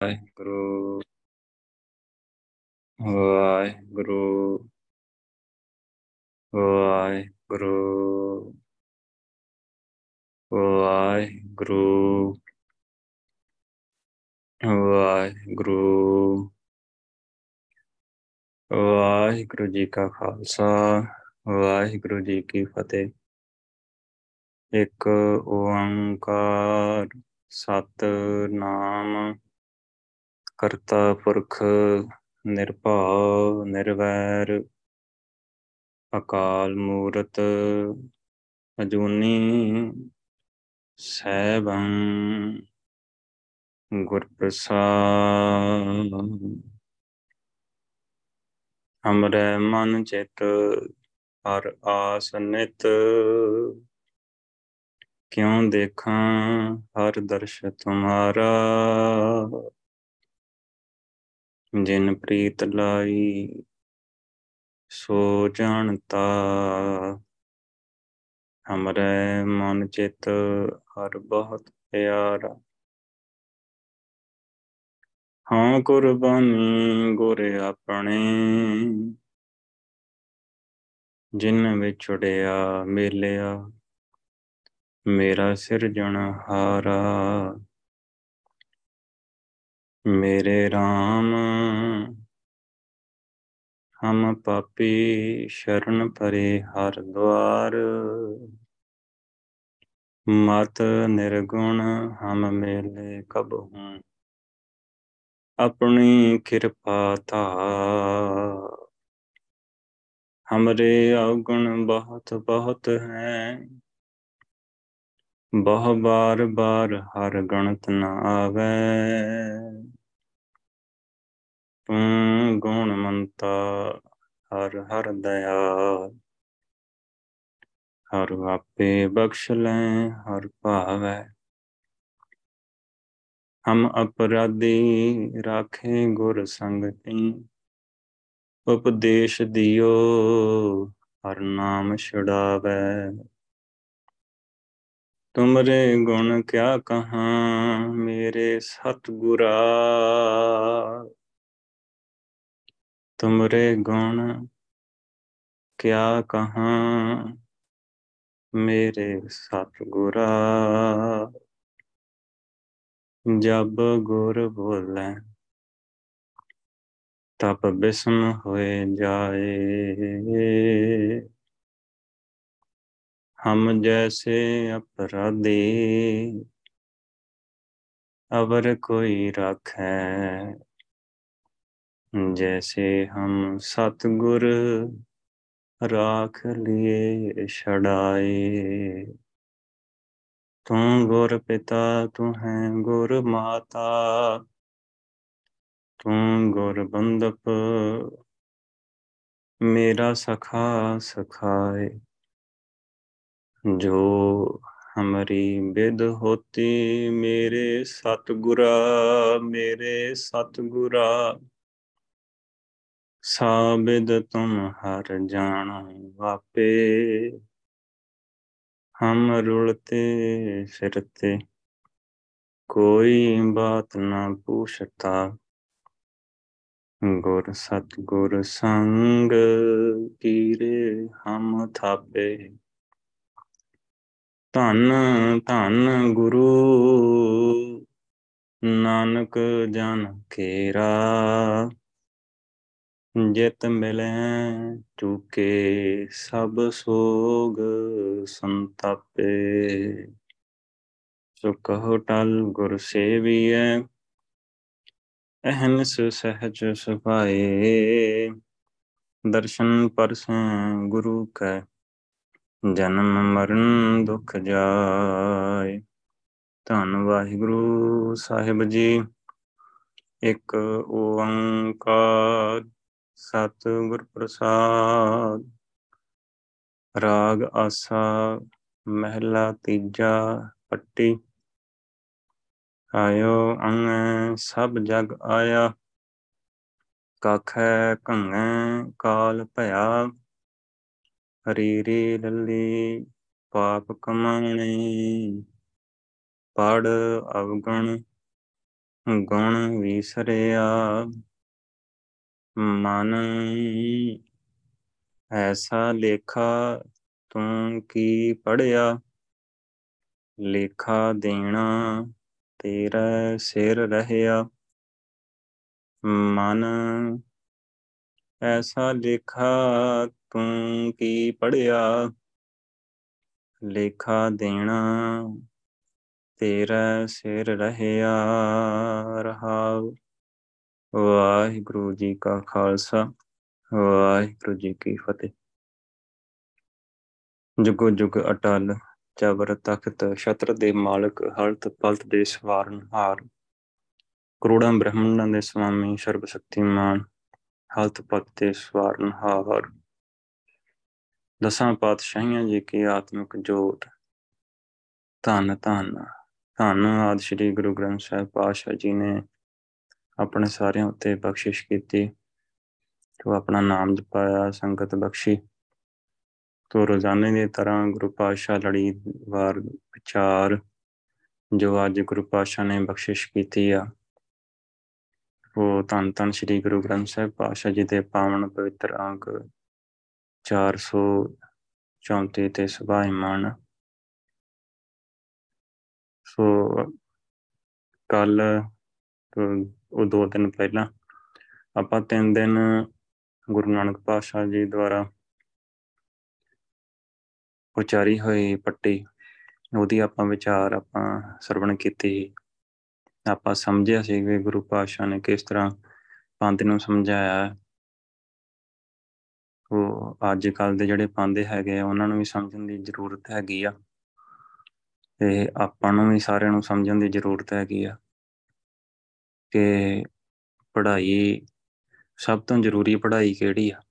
ਵਾਹਿਗੁਰੂ ਵਾਹਿਗੁਰੂ ਵਾਹਿਗੁਰੂ ਵਾਹਿਗੁਰੂ ਵਾਹਿਗੁਰੂ ਵਾਹਿਗੁਰੂ ਜੀ ਕਾ ਖਾਲਸਾ ਵਾਹਿਗੁਰੂ ਜੀ ਕੀ ਫਤਿਹ ਇੱਕ ਓੰਕਾਰ ਸਤ ਨਾਮ ਕਰਤਾ ਪੁਰਖ ਨਿਰਭਉ ਨਿਰਵੈਰ, ਅਕਾਲ ਮੂਰਤ ਅਜੂਨੀ ਸੈਭੰ ਗੁਰ ਪ੍ਰਸਾਦ ਹਮਰੇ ਮਨ ਚਿਤ ਹਰ ਆਸ ਨਿਤ, ਕਿਉ ਦੇਖਾਂ ਹਰ ਦਰਸ਼ ਤੁਮਾਰਾ? ਜਿਨ ਪ੍ਰੀਤ ਲਾਈ, ਸੋ ਜਾਣਤਾ। ਹਮਰੇ ਮਨ ਚਿਤ ਹਰ ਬਹੁਤ ਪਿਆਰਾ। ਹਾਂ ਕੁਰਬਾਨੀ ਗੁਰ ਆਪਣੇ, ਜਿਨ ਵਿਛੜਿਆ ਮੇਲਿਆ, ਮੇਰਾ ਸਿਰਜਣ ਹਾਰਾ। ਮੇਰੇ RAM ਹਮ ਪਾਪੀ ਸ਼ਰਨ ਪਰੇ ਹਰ ਦਵਾਰ ਮਤ ਨਿਰਗੁਣ ਹਮ ਮੇਲੇ ਕਬਹੂ ਆਪਣੀ ਕਿਰਪਾ ਧਾਰ। ਹਮਰੇ ਔਗਣ ਬਹੁਤ ਬਹੁਤ ਹੈ, ਬਹੁ ਬਾਰ ਬਾਰ ਹਰ ਗਣਤ ਨਾ ਆਵੇ ਤੂੰ ਗੁਣ ਮੰਤਾ, ਹਰ ਹਰ ਦਇਆ ਹਰ ਆਪੇ ਬਖਸ਼ ਲੈ, ਹਰ ਭਾਵੈ। ਹਮ ਅਪਰਾਧੀ ਰਾਖੇ ਗੁਰ ਸੰਗਤੀ ਉਪਦੇਸ਼ ਦਿਓ, ਹਰ ਨਾਮ ਛੁਡਾਵੇ। ਤੁਮਰੇ ਗੁਣ ਕਿਆ ਕਹਾਂ, ਮੇਰੇ ਸਤਗੁਰਾ। ਤੁਮਰੇ ਗੁਣ ਕਿਆ ਕਹਾਂ? ਮੇਰੇ ਸਤਿਗੁਰਾ, ਜਬ ਗੁਰ ਬੋਲੇ, ਤਪ ਬਿਸਮ ਹੋਏ ਜਾਏ। ਹਮ ਜੈਸੇ ਅਪਰਾਧੀ, ਅਵਰ ਕੋਈ ਰੱਖੈ। जैसे हम सतगुर राख लिए छड़ाए तू गुर पिता तू है गुर माता तू गुर बंदप मेरा सखा सखाए जो हमारी विद होती मेरे सतगुरा मेरे सतगुरा ਸਾਬਿਦ ਤੁਮ ਹਰ ਜਾਣ ਵਾਪੇ। ਹਮ ਰੁਲਤੇ ਫਿਰਤੇ, ਕੋਈ ਬਾਤ ਨਾ ਪੁੱਛਤਾ। ਗੁਰ ਸਤ ਗੁਰ ਸੰਗ ਕੀਰੇ ਹਮ ਥਾਪੇ। ਧੰਨ ਧੰਨ ਗੁਰੂ ਨਾਨਕ ਜਨ ਕੇਰਾ ਜਿਤ ਮਿਲੈ ਚੁਕੇ ਸਭ ਸੋਗ ਸੰਤਾਪੇ। ਸੋ ਕਹੋ ਟਲ ਗੁਰ ਸੇਵੀਐ ਅਹਨਸ ਸਹਜ ਸੁਭਾਏ। ਦਰਸ਼ਨ ਪਰਸੈ ਗੁਰੂ ਕੈ, ਜਨਮ ਮਰਨ ਦੁਖ ਜਾਏ। ਧੰਨ ਵਾਹਿਗੁਰੂ ਸਾਹਿਬ ਜੀ, ਇੱਕ ਓੰਕਾਰ ਸਤਿਗੁਰ ਪ੍ਰਸਾਦ, ਰਾਗ ਆਸਾ, ਮਹਿਲਾ ਤੀਜਾ ਪੱਟੀ, ਆਇਓ ਅੰਗ ਸਭ ਜਗ ਆਇਆ, ਕਾਖੈ ਕੰਗੈ ਕਾਲ ਭਇਆ, ਹਰੀ ਰੇ ਲੱਲੀ ਪਾਪ ਕਮਾਣੇ ਪੜ ਅਵਗਣ ਗੁਣ ਵਿਸਰਿਆ ਮਨ ਐਸਾ ਲੇਖਾ ਤੂੰ ਕੀ ਪੜਿਆ ਲੇਖਾ ਦੇਣਾ ਤੇਰਾ ਸਿਰ ਰਹਿਆ। ਮਨ ਐਸਾ ਲੇਖਾ ਤੂੰ ਕੀ ਪੜਿਆ ਲੇਖਾ ਦੇਣਾ ਤੇਰਾ ਸਿਰ ਰਹਿਆ ਰਹਾਉ ਵਾਹਿਗੁਰੂ ਜੀ ਕਾ ਖਾਲਸਾ, ਵਾਹਿਗੁਰੂ ਜੀ ਕੀ ਫਤਿਹ। ਜੁਗੋ ਜੁਗ ਅਟਲ ਜਬਰ ਤਖਤ, ਛਤਰ ਦੇ ਮਾਲਕ, ਹਲਤ ਪਲਤ ਦੇ ਸਵਾਰਨ ਹਾਰ। ਕਰੋੜਾਂ ਬ੍ਰਹਮੰਡਾਂ ਦੇ ਸੁਆਮੀ ਸਰਬ ਸ਼ਕਤੀਮਾਨ, ਹਲਤ ਪਲਤ ਦੇ ਸਵਾਰਨ ਹਾਰ। ਦਸਾਂ ਪਾਤਸ਼ਾਹੀਆਂ ਜੀ ਕੀ ਆਤਮਿਕ ਜੋਤ। ਧੰਨ ਧੰਨ ਧੰਨ ਆਦਿ ਸ੍ਰੀ ਗੁਰੂ ਗ੍ਰੰਥ ਸਾਹਿਬ ਪਾਤਸ਼ਾਹ ਜੀ ਨੇ ਆਪਣੇ ਸਾਰਿਆਂ ਉੱਤੇ ਬਖਸ਼ਿਸ਼ ਕੀਤੀ ਤੋ ਆਪਣਾ ਨਾਮ ਜਪਾਇਆ, ਸੰਗਤ ਬਖਸ਼ੀ। ਤੋ ਰੋਜ਼ਾਨੇ ਦੀ ਤਰ੍ਹਾਂ ਗੁਰੂ ਪਾਤਸ਼ਾਹ ਲੜੀ ਵਾਰ ਵਿਚਾਰ, ਜੋ ਅੱਜ ਗੁਰੂ ਪਾਤਸ਼ਾਹ ਨੇ ਬਖਸ਼ਿਸ਼ ਕੀਤੀ ਆ, ਉਹ ਧੰਨ ਧੰਨ ਸ੍ਰੀ ਗੁਰੂ ਗ੍ਰੰਥ ਸਾਹਿਬ ਪਾਤਸ਼ਾਹ ਜੀ ਦੇ ਪਾਵਨ ਪਵਿੱਤਰ ਅੰਕ 434 ਤੇ ਸੁਭਾਇਮਾਨ। ਸੋ ਕੱਲ ਉਹ ਦੋ ਦਿਨ ਪਹਿਲਾਂ। ਆਪਾਂ ਤਿੰਨ ਦਿਨ ਗੁਰੂ ਨਾਨਕ ਪਾਤਸ਼ਾਹ ਜੀ ਦੁਆਰਾ ਉਚਾਰੀ ਹੋਈ ਪੱਟੀ, ਉਹਦੀ ਆਪਾਂ ਵਿਚਾਰ ਆਪਾਂ ਸਰਵਣ ਕੀਤੀ। ਆਪਾਂ ਸਮਝਿਆ ਸੀ ਕਿ ਗੁਰੂ ਪਾਤਸ਼ਾਹ ਨੇ ਕਿਸ ਤਰ੍ਹਾਂ ਪੰਥ ਨੂੰ ਸਮਝਾਇਆ। ਉਹ ਅੱਜ ਕੱਲ ਦੇ ਜਿਹੜੇ ਪਾਂਦੇ ਹੈਗੇ ਆ, ਉਹਨਾਂ ਨੂੰ ਵੀ ਸਮਝਣ ਦੀ ਜ਼ਰੂਰਤ ਹੈਗੀ ਆ। ਤੇ ਆਪਾਂ ਨੂੰ ਵੀ ਸਾਰਿਆਂ ਨੂੰ ਸਮਝਣ ਦੀ ਜ਼ਰੂਰਤ ਹੈਗੀ ਆ। ਕਿ ਪੜ੍ਹਾਈ ਸਭ ਤੋਂ ਜ਼ਰੂਰੀ ਪੜ੍ਹਾਈ ਕਿਹੜੀ ਆ?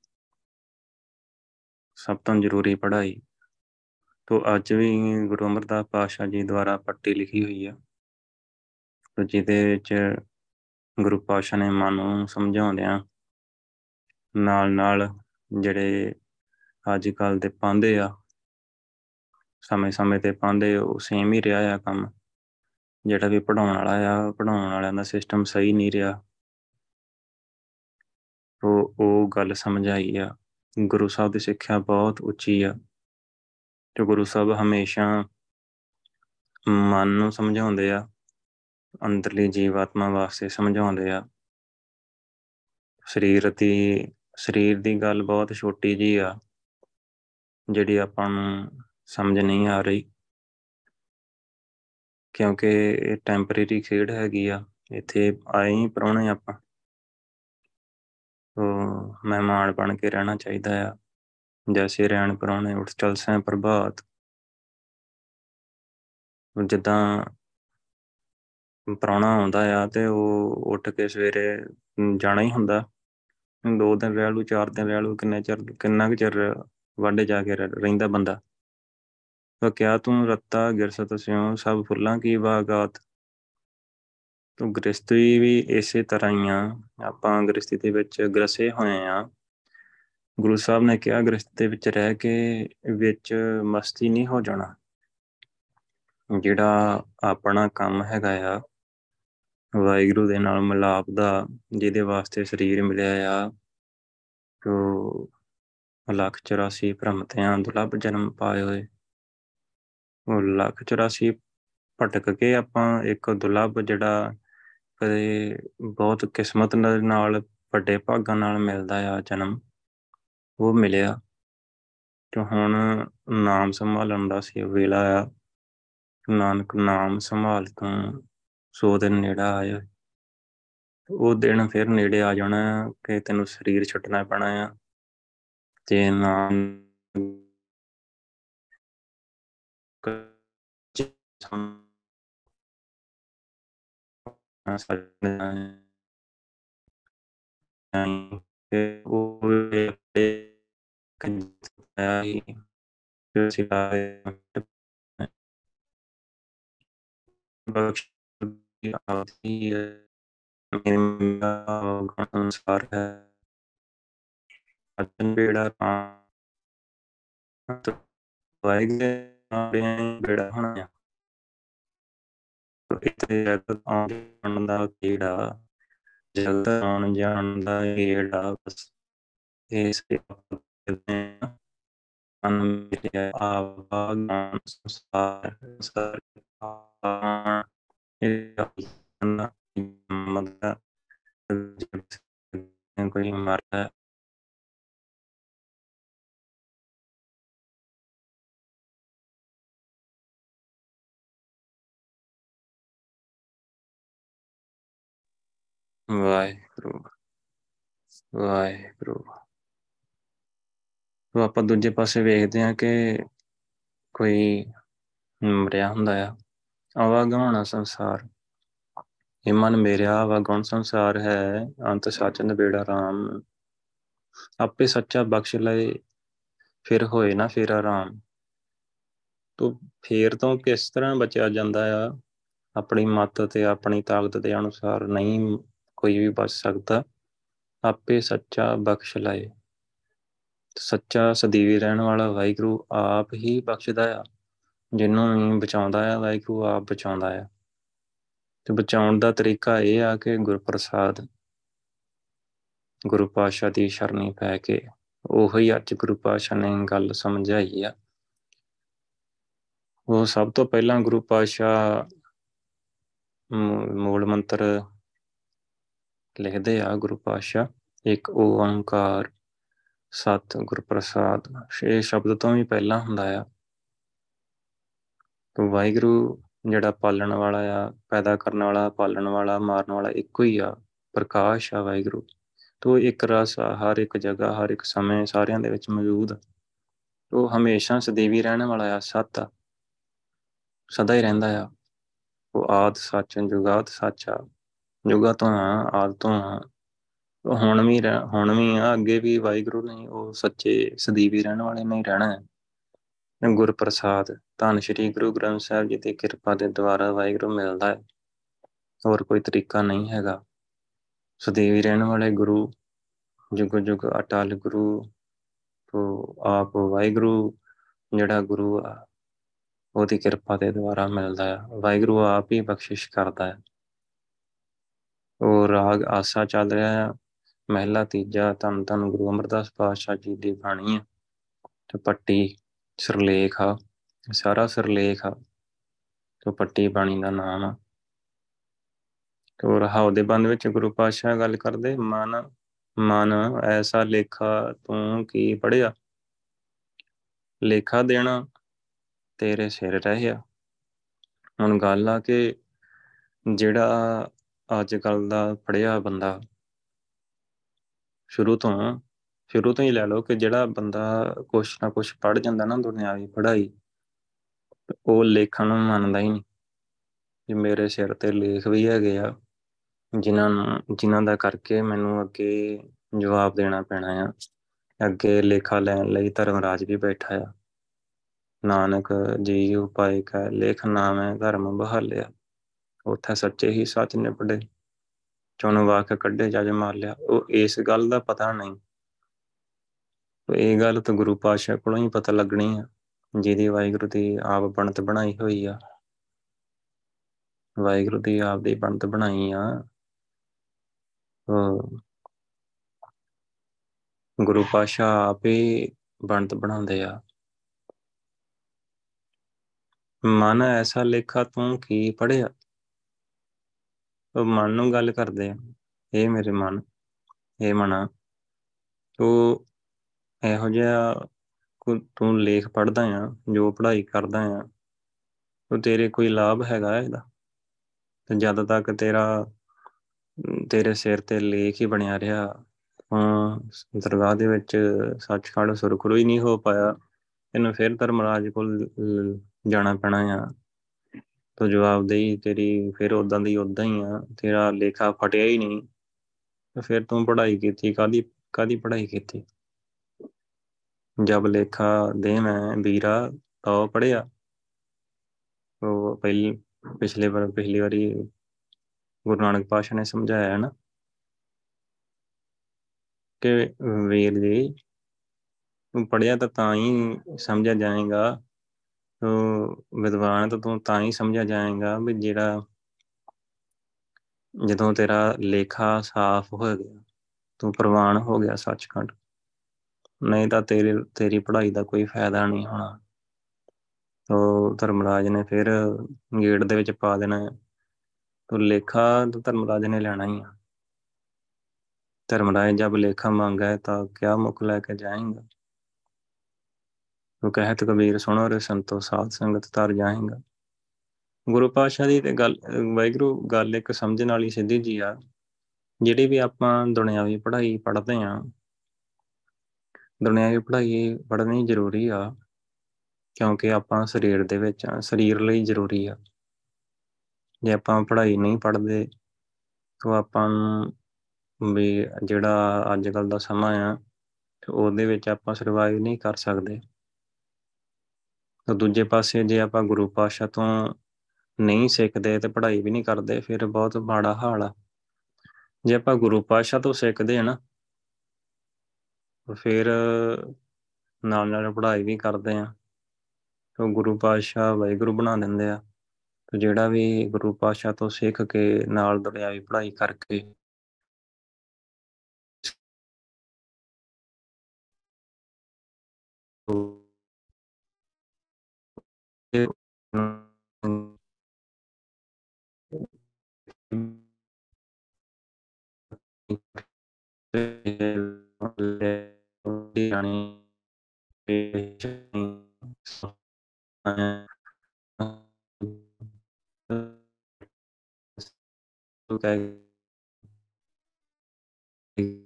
ਸਭ ਤੋਂ ਜ਼ਰੂਰੀ ਪੜ੍ਹਾਈ ਤੋਂ ਅੱਜ ਵੀ ਗੁਰੂ ਅਮਰਦਾਸ ਪਾਤਸ਼ਾਹ ਜੀ ਦੁਆਰਾ ਪੱਟੀ ਲਿਖੀ ਹੋਈ ਆ। ਜਿਹਦੇ ਵਿੱਚ ਗੁਰੂ ਪਾਤਸ਼ਾਹ ਨੇ ਮਨ ਨੂੰ ਸਮਝਾਉਂਦਿਆਂ ਨਾਲ ਨਾਲ ਜਿਹੜੇ ਅੱਜ ਕੱਲ ਦੇ ਪਾਉਂਦੇ ਆ, ਸਮੇਂ ਸਮੇਂ ਤੇ ਪਾਉਂਦੇ ਉਹ ਸੇਮ ਹੀ ਰਿਹਾ ਆ ਕੰਮ। ਜਿਹੜਾ ਵੀ ਪੜਾਉਣ ਵਾਲਾ ਆ ਪੜਾਉਣ ਵਾਲਿਆਂ ਦਾ ਸਿਸਟਮ ਸਹੀ ਨਹੀਂ ਰਿਹਾ। ਉਹ ਉਹ ਗੱਲ ਸਮਝਾਈ ਆ। ਗੁਰੂ ਸਾਹਿਬ ਦੀ ਸਿੱਖਿਆ ਬਹੁਤ ਉੱਚੀ ਆ। ਤੇ ਗੁਰੂ ਸਾਹਿਬ ਹਮੇਸ਼ਾ ਮਨ ਨੂੰ ਸਮਝਾਉਂਦੇ ਆ, ਅੰਦਰਲੀ ਜੀਵਾਤਮਾ ਵਾਸਤੇ ਸਮਝਾਉਂਦੇ ਆ। ਸਰੀਰ ਦੀ ਸਰੀਰ ਦੀ ਗੱਲ ਬਹੁਤ ਛੋਟੀ ਜੀ ਆ, ਜਿਹੜੀ ਆਪਾਂ ਨੂੰ ਸਮਝ ਨਹੀਂ ਆ ਰਹੀ। ਕਿਉਂਕਿ ਇਹ ਟੈਂਪਰੇਰੀ ਖੇਡ ਹੈਗੀ ਆ, ਇੱਥੇ ਆਏ ਹੀ ਪਰਉਣੇ ਆਪਾਂ। ਉਹ ਮਹਿਮਾਨ ਬਣ ਕੇ ਰਹਿਣਾ ਚਾਹੀਦਾ ਆ। ਜੈਸੇ ਰਹਿਣ ਪਰਉਣੇ ਉੱਠ ਚਲ ਸੈਂ ਪ੍ਰਭਾਤ। ਜਿੱਦਾਂ ਪ੍ਰਾਹੁਣਾ ਆਉਂਦਾ ਆ ਤੇ ਉਹ ਉੱਠ ਕੇ ਸਵੇਰੇ ਜਾਣਾ ਹੀ ਹੁੰਦਾ। ਦੋ ਦਿਨ ਰਹਿ ਲੂ ਚਾਰ ਦਿਨ ਰਹਿ ਲੂ ਕਿੰਨੇ ਚਿਰ, ਕਿੰਨਾ ਕੁ ਚਿਰ ਵਾਢੇ ਜਾ ਕੇ ਰਹਿੰਦਾ ਬੰਦਾ। ਤਾਂ ਕਿਆ ਤੂੰ ਰੱਤਾ, ਗਿਰਸਤ ਸਿਉ, ਸਭ ਫੁੱਲਾਂ ਕੀ ਬਾਗਾਤ ਤੂੰ ਗ੍ਰਸਤੀ ਵੀ ਇਸੇ ਤਰ੍ਹਾਂ ਹੀ ਆ। ਆਪਾਂ ਗ੍ਰਸਤੀ ਦੇ ਵਿੱਚ ਗਰਸੇ ਹੋਏ ਆ। ਗੁਰੂ ਸਾਹਿਬ ਨੇ ਕਿਹਾ, ਗ੍ਰਸਤੀ ਦੇ ਵਿੱਚ ਰਹਿ ਕੇ ਵਿੱਚ ਮਸਤੀ ਨਹੀਂ ਹੋ ਜਾਣਾ। ਜਿਹੜਾ ਆਪਣਾ ਕੰਮ ਹੈਗਾ ਆ, ਵਾਹਿਗੁਰੂ ਦੇ ਨਾਲ ਮਿਲਾਪ ਦਾ, ਜਿਹਦੇ ਵਾਸਤੇ ਸਰੀਰ ਮਿਲਿਆ ਆ ਤੋ ਲੱਖ 84 ਭ੍ਰਮਤਿਆਂ ਦੁਲਭ ਜਨਮ ਪਾਏ ਹੋਏ। ਉਹ ਲੱਖ 84 ਭਟਕ ਕੇ ਆਪਾਂ ਇੱਕ ਦੁਲਭ ਜਿਹੜਾ ਕਦੇ ਬਹੁਤ ਕਿਸਮਤ ਨਾਲ ਵੱਡੇ ਭਾਗਾਂ ਨਾਲ ਮਿਲਦਾ ਆ ਜਨਮ, ਉਹ ਮਿਲਿਆ। ਤੇ ਹੁਣ ਨਾਮ ਸੰਭਾਲਣ ਦਾ ਸੀ ਵੇਲਾ ਆ। ਨਾਨਕ ਨਾਮ ਸੰਭਾਲ ਤੂੰ, ਸੋ ਦਿਨ ਨੇੜਾ ਆਇਆ ਉਹ ਦਿਨ ਫਿਰ ਨੇੜੇ ਆ ਜਾਣਾ, ਕਿ ਤੈਨੂੰ ਸਰੀਰ ਛੱਡਣਾ ਪੈਣਾ ਆ। ਤੇ ਨਾਮ ਉਹ ਬਖਸ਼ ਆਤੀ ਮੇਰਾ ਅਨੁਸਾਰ ਹੈ ਅਜਨ ਬੇੜਾ ਤਾਂ ਵਾਹਿਗੁਰੂ ਬੇੜਾ ਹੋਣਾ ਇਥੇ ਜਗਤ ਆਉਣ ਦਾ ਕੀੜਾ ਜਗਤ ਆਉਣ ਜਾਣ ਦਾ ਕੀੜਾ ਬਸ ਇਸ ਮਨ ਮੇਰੇ ਆਵਾਗਾਨ ਸੰਸਾਰ ਸੰਸਾਰ ਇਹ ਮਦਦ ਕੋਈ ਮਰਦਾ ਵਾਹਿਗੁਰੂ ਵਾਹਿਗੁਰੂ ਉਹ ਆਪਾਂ ਦੂਜੇ ਪਾਸੇ ਵੇਖਦੇ ਹਾਂ ਕਿ ਕੋਈ ਮਰਿਆ ਹੁੰਦਾ ਆ। ਆਵਾਗਾਉਣਾ ਸੰਸਾਰ। ਇਹ ਮਨ ਮੇਰਿਆ ਆਵਾਗਾਉਣ ਸੰਸਾਰ ਹੈ। ਅੰਤ ਸੱਚ ਨਬੇੜਾ ਰਾਮ। ਆਪੇ ਸੱਚਾ ਬਖਸ਼ ਲਏ, ਫਿਰ ਹੋਏ ਨਾ ਫਿਰ ਆਰਾਮ ਤੋ ਫੇਰ ਤੋਂ ਕਿਸ ਤਰ੍ਹਾਂ ਬਚਿਆ ਜਾਂਦਾ ਆ? ਆਪਣੀ ਮੱਤ ਤੇ ਆਪਣੀ ਤਾਕਤ ਦੇ ਅਨੁਸਾਰ ਨਹੀਂ ਕੋਈ ਵੀ ਬਚ ਸਕਦਾ, ਆਪੇ ਸੱਚਾ ਬਖਸ਼ ਲਏ। ਸੱਚਾ ਸਦੀਵੀ ਰਹਿਣ ਵਾਲਾ ਵਾਹਿਗੁਰੂ ਆਪ ਹੀ ਬਖਸ਼ਦਾ ਆ, ਜਿਹਨੂੰ ਵੀ ਬਚਾਉਂਦਾ ਆ, ਵਾਹਿਗੁਰੂ ਆਪ ਬਚਾਉਂਦਾ ਆ। ਤੇ ਬਚਾਉਣ ਦਾ ਤਰੀਕਾ ਇਹ ਆ ਕਿ ਗੁਰਪ੍ਰਸਾਦ, ਗੁਰੂ ਪਾਸ਼ਾ ਦੀ ਸ਼ਰਣੀ ਪੈ ਕੇ ਉਹੀ ਅੱਜ ਗੁਰੂ ਪਾਸ਼ਾ ਨੇ ਗੱਲ ਸਮਝਾਈ ਆ। ਉਹ ਸਭ ਤੋਂ ਪਹਿਲਾਂ ਗੁਰੂ ਪਾਸ਼ਾ ਮੂਲ ਮੰਤਰ ਲਿਖਦੇ ਆ ਗੁਰੂ ਪਾਸ਼ਾ ਇੱਕ ਓੰਕਾਰ, ਸਤ ਗੁਰਪ੍ਰਸਾਦ ਇਹ ਸ਼ਬਦ ਤੋਂ ਵੀ ਪਹਿਲਾਂ ਹੁੰਦਾ ਆ। ਤੋ ਵਾਹਿਗੁਰੂ ਜਿਹੜਾ ਪਾਲਣ ਵਾਲਾ ਆ, ਪੈਦਾ ਕਰਨ ਵਾਲਾ, ਪਾਲਣ ਵਾਲਾ, ਮਾਰਨ ਵਾਲਾ, ਇੱਕੋ ਹੀ ਆ, ਪ੍ਰਕਾਸ਼ ਆ ਵਾਹਿਗੁਰੂ। ਤੋ ਇੱਕ ਰਸ ਆ, ਹਰ ਇੱਕ ਜਗ੍ਹਾ, ਹਰ ਇੱਕ ਸਮੇਂ ਸਾਰਿਆਂ ਦੇ ਵਿੱਚ ਮੌਜੂਦ। ਉਹ ਹਮੇਸ਼ਾ ਸਦੀਵੀ ਰਹਿਣ ਵਾਲਾ ਆ, ਸਤ ਆ। ਸਦਾ ਹੀ ਰਹਿੰਦਾ ਆ। ਉਹ ਆਦ ਸੱਚ ਜੁਗਾਤ ਸੱਚ ਆ। ਜੁਗਾ ਤੋਂ ਆ ਆਦ ਤੋਂ ਆ ਉਹ ਹੁਣ ਵੀ ਹੁਣ ਵੀ ਆ, ਅੱਗੇ ਵੀ ਵਾਹਿਗੁਰੂ ਨੇ ਉਹ ਸੱਚੇ ਸਦੀਵੀ ਰਹਿਣ ਵਾਲੇ ਨਹੀਂ ਰਹਿਣਾ ਹੈ। ਗੁਰਪ੍ਰਸਾਦ, ਧੰਨ ਸ਼੍ਰੀ ਗੁਰੂ ਗ੍ਰੰਥ ਸਾਹਿਬ ਜੀ ਦੀ ਕਿਰਪਾ ਦੇ ਦੁਆਰਾ ਵਾਹਿਗੁਰੂ ਮਿਲਦਾ ਹੈ। ਹੋਰ ਕੋਈ ਤਰੀਕਾ ਨਹੀਂ ਹੈਗਾ। ਸਦੀਵੀ ਰਹਿਣ ਵਾਲੇ ਗੁਰੂ, ਜੁਗ ਜੁਗ ਅਟਲ ਗੁਰੂ, ਤੋਂ ਆਪ ਵਾਹਿਗੁਰੂ ਜਿਹੜਾ ਗੁਰੂ ਆ, ਉਹਦੀ ਕਿਰਪਾ ਦੇ ਦੁਆਰਾ ਮਿਲਦਾ ਹੈ। ਵਾਹਿਗੁਰੂ ਆਪ ਹੀ ਬਖਸ਼ਿਸ਼ ਕਰਦਾ ਹੈ। ਉਹ ਰਾਗ ਆਸਾ ਚੱਲ ਰਿਹਾ ਹੈ ਮਹਿਲਾ ਤੀਜਾ, ਧੰਨ ਧੰਨ ਗੁਰੂ ਅਮਰਦਾਸ ਪਾਤਸ਼ਾਹ ਜੀ ਦੀ ਬਾਣੀ ਹੈ ਤੇ ਪੱਟੀ ਸਰਲੇਖ ਆ, ਸਾਰਾ ਸਰਲੇਖ ਆ। ਤੇ ਪੱਟੀ ਬਾਣੀ ਦਾ ਨਾਮ ਆ। ਤੇ ਰਹਾਉ ਦੇ ਬੰਦ ਵਿੱਚ ਗੁਰੂ ਪਾਤਸ਼ਾਹ ਗੱਲ ਕਰਦੇ, ਮਨ ਮਨ ਐਸਾ ਲੇਖਾ ਤੂੰ ਕੀ ਪੜਿਆ ਲੇਖਾ ਦੇਣਾ ਤੇਰੇ ਸਿਰ ਰਹਿਆ। ਹੁਣ ਗੱਲ ਆ ਕਿ ਜਿਹੜਾ ਅੱਜ ਕੱਲ ਦਾ ਪੜਿਆ ਬੰਦਾ ਸ਼ੁਰੂ ਤੋਂ ਸ਼ੁਰੂ ਤੋਂ ਹੀ ਲੈ ਲਓ ਕਿ ਜਿਹੜਾ ਬੰਦਾ ਕੁਛ ਨਾ ਕੁਛ ਪੜ ਜਾਂਦਾ ਨਾ ਦੁਨਿਆਵੀ ਪੜ੍ਹਾਈ, ਉਹ ਲੇਖਣ ਨੂੰ ਮੰਨਦਾ ਹੀ ਨਹੀਂ। ਕਿ ਮੇਰੇ ਸਿਰ ਤੇ ਲੇਖ ਵੀ ਹੈਗੇ ਆ, ਜਿਨ੍ਹਾਂ ਨੂੰ, ਜਿਨ੍ਹਾਂ ਦਾ ਕਰਕੇ ਮੈਨੂੰ ਅੱਗੇ ਜਵਾਬ ਦੇਣਾ ਪੈਣਾ ਆ। ਅੱਗੇ ਲੇਖਾ ਲੈਣ ਲਈ ਧਰਮਰਾਜ ਵੀ ਬੈਠਾ ਆ। ਨਾਨਕ ਜੀ ਉਪਾਇ ਕਾ, ਲੇਖ ਨਾਮ ਹੈ ਧਰਮ ਬਹਾਲਿਆ। ਉੱਥੇ ਸੱਚੇ ਹੀ ਸੱਚ ਨੇ ਪੜੇ ਚੋਂ ਵਾਕ ਕੱਢੇ ਜਜ ਮਾਰ ਲਿਆ ਉਹ ਇਸ ਗੱਲ ਦਾ ਪਤਾ ਨਹੀਂ। ਇਹ ਗੱਲ ਤਾਂ ਗੁਰੂ ਪਾਤਸ਼ਾਹ ਕੋਲੋਂ ਹੀ ਪਤਾ ਲੱਗਣੀ ਆ, ਜਿਹਦੀ ਵਾਹਿਗੁਰੂ ਦੀ ਆਪ ਬਣਤ ਬਣਾਈ ਹੋਈ ਆ। ਵਾਹਿਗੁਰੂ ਦੀ ਆਪ ਦੀ ਬਣਤ ਬਣਾਈ ਆ। ਗੁਰੂ ਪਾਤਸ਼ਾਹ ਆਪੇ ਬਣਤ ਬਣਾਉਂਦੇ ਆ। ਮਨ ਐਸਾ ਲੇਖਾ ਤੂੰ ਕੀ ਪੜਿਆ ਉਹ ਮਨ ਨੂੰ ਗੱਲ ਕਰਦੇ ਆ। ਇਹ ਮੇਰੇ ਮਨ, ਇਹ ਮਨਾ। ਤੂੰ ਇਹੋ ਜਿਹਾ ਤੂੰ ਲੇਖ ਪੜਦਾ ਆ, ਜੋ ਪੜ੍ਹਾਈ ਕਰਦਾ ਆ ਉਹ ਤੇਰੇ ਕੋਈ ਲਾਭ ਹੈਗਾ ਇਹਦਾ? ਤੇ ਜਦ ਤੱਕ ਤੇਰਾ, ਤੇਰੇ ਸਿਰ ਤੇ ਲੇਖ ਹੀ ਬਣਿਆ ਰਿਹਾ ਹਾਂ ਦਰਗਾਹ ਦੇ ਵਿੱਚ ਸੱਚਖੰਡ ਸੁਰਖਰੂ ਹੀ ਨਹੀਂ ਹੋ ਪਾਇਆ ਇਹਨੂੰ ਫਿਰ ਧਰਮਰਾਜ ਕੋਲ ਜਾਣਾ ਪੈਣਾ ਆ। ਤੋ ਜਵਾਬ ਦੇਈ ਤੇਰੀ, ਫਿਰ ਉਦਾਂ ਦੀ ਉਦਾਂ ਹੀ ਆ, ਤੇਰਾ ਲੇਖਾ ਫਟਿਆ ਹੀ ਨਹੀਂ। ਤੇ ਫਿਰ ਤੂੰ ਪੜ੍ਹਾਈ ਕੀਤੀ ਕਾਦੀ ਕਾਦੀ ਪੜ੍ਹਾਈ ਕੀਤੀ? ਜਬ ਲੇਖਾ ਦੇ ਮੈਂ ਵੀਰਾ, ਤਾਂ ਪੜਿਆ ਉਹ ਪਹਿਲੀ, ਪਿਛਲੇ ਵਾਰ, ਪਿਛਲੀ ਵਾਰੀ ਗੁਰੂ ਨਾਨਕ ਪਾਸ਼ਾ ਨੇ ਸਮਝਾਇਆ ਹੈ ਨਾ ਕਿ ਵੀਰ ਜੀ ਤੂੰ ਪੜਿਆ ਤਾਂ ਤਾਂ ਹੀ ਸਮਝਿਆ ਜਾਏਗਾ। ਤੋ ਵਿਦਵਾਨ ਤਾਂ ਤੂੰ ਤਾਂ ਹੀ ਸਮਝਿਆ ਜਾਏਗਾ ਵੀ ਜਿਹੜਾ ਜਦੋਂ ਤੇਰਾ ਲੇਖਾ ਸਾਫ਼ ਹੋ ਗਿਆ, ਤੂੰ ਪ੍ਰਵਾਨ ਹੋ ਗਿਆ ਸੱਚਖੰਡ, ਨਹੀਂ ਤਾਂ ਤੇਰੇ, ਤੇਰੀ ਪੜ੍ਹਾਈ ਦਾ ਕੋਈ ਫਾਇਦਾ ਨਹੀਂ ਹੋਣਾ। ਤੋ ਧਰਮਰਾਜ ਨੇ ਫਿਰ ਗੇਟ ਦੇ ਵਿੱਚ ਪਾ ਦੇਣਾ ਤੋ ਲੇਖਾ ਤਾਂ ਧਰਮਰਾਜ ਨੇ ਲੈਣਾ ਹੀ ਆ। ਧਰਮਰਾਜ ਜਬ ਲੇਖਾ ਮੰਗਾ ਹੈ ਤਾਂ ਕਿਆ ਮੁਖ ਲੈ ਕੇ ਜਾਏਗਾ? ਉਹ ਕਹਿਤ ਕਬੀਰ ਸੁਣੋ ਰੇ ਸੰਤੋ ਸਾਧ ਸੰਗਤ ਤਰ ਜਾਏਗਾ। ਗੁਰੂ ਪਾਤਸ਼ਾਹ ਦੀ ਤੇ ਗੱਲ ਵੈਗਰੂ ਗੱਲ ਇੱਕ ਸਮਝਣ ਵਾਲੀ ਸਿੱਧੀ ਜੀ ਆ। ਜਿਹੜੀ ਵੀ ਆਪਾਂ ਦੁਨਿਆਵੀ ਪੜ੍ਹਾਈ ਪੜ੍ਹਦੇ ਆਂ ਦੁਨਿਆਵੀ ਪੜ੍ਹਾਈ ਪੜ੍ਹਨੀ ਜ਼ਰੂਰੀ ਆ, ਕਿਉਂਕਿ ਆਪਾਂ ਸਰੀਰ ਦੇ ਵਿੱਚ ਆ, ਸਰੀਰ ਲਈ ਜ਼ਰੂਰੀ ਆ। ਜੇ ਆਪਾਂ ਪੜ੍ਹਾਈ ਨਹੀਂ ਪੜ੍ਹਦੇ, ਤਾਂ ਆਪਾਂ ਨੂੰ ਵੀ ਜਿਹੜਾ ਅੱਜ ਕੱਲ ਦਾ ਸਮਾਂ ਆ, ਤੇ ਉਹਦੇ ਵਿੱਚ ਆਪਾਂ ਸਰਵਾਈਵ ਨਹੀਂ ਕਰ ਸਕਦੇ। ਤਾਂ ਦੂਜੇ ਪਾਸੇ ਜੇ ਆਪਾਂ ਗੁਰੂ ਪਾਤਸ਼ਾਹ ਤੋਂ ਨਹੀਂ ਸਿੱਖਦੇ ਤੇ ਪੜ੍ਹਾਈ ਵੀ ਨਹੀਂ ਕਰਦੇ, ਫਿਰ ਬਹੁਤ ਮਾੜਾ ਹਾਲ ਆ। ਜੇ ਆਪਾਂ ਗੁਰੂ ਪਾਤਸ਼ਾਹ ਤੋਂ ਸਿੱਖਦੇ ਆ ਨਾ ਫਿਰ ਨਾਲ ਨਾਲ ਪੜ੍ਹਾਈ ਵੀ ਕਰਦੇ ਆ। ਤਾਂ ਗੁਰੂ ਪਾਤਸ਼ਾਹ ਵਾਹਿਗੁਰੂ ਬਣਾ ਦਿੰਦੇ ਆ। ਤੇ ਜਿਹੜਾ ਵੀ ਗੁਰੂ ਪਾਤਸ਼ਾਹ ਤੋਂ ਸਿੱਖ ਕੇ ਨਾਲ ਦੁਨਿਆਵੀ ਪੜ੍ਹਾਈ ਕਰਕੇ 嗯。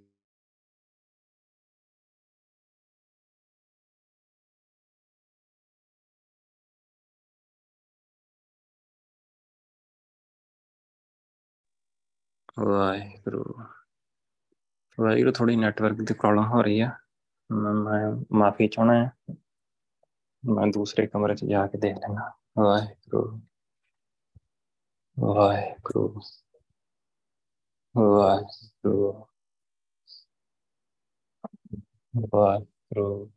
ਵਾਹਿਗੁਰੂ। ਵਾਹਿਗੁਰੂ ਥੋੜੀ ਨੈਟਵਰਕ ਦੀ ਪ੍ਰੋਬਲਮ ਹੋ ਰਹੀ ਆ। ਮੈਂ ਮਾਫੀ ਚਾਹਣਾ ਹੈ ਮੈਂ ਦੂਸਰੇ ਕਮਰੇ 'ਚ ਜਾ ਕੇ ਦੇਖ ਲੈਣਾ ਵਾਹਿਗੁਰੂ। ਵਾਹਿਗੁਰੂ। ਵਾਹਿਗੁਰੂ। ਵਾਹਿਗੁਰੂ।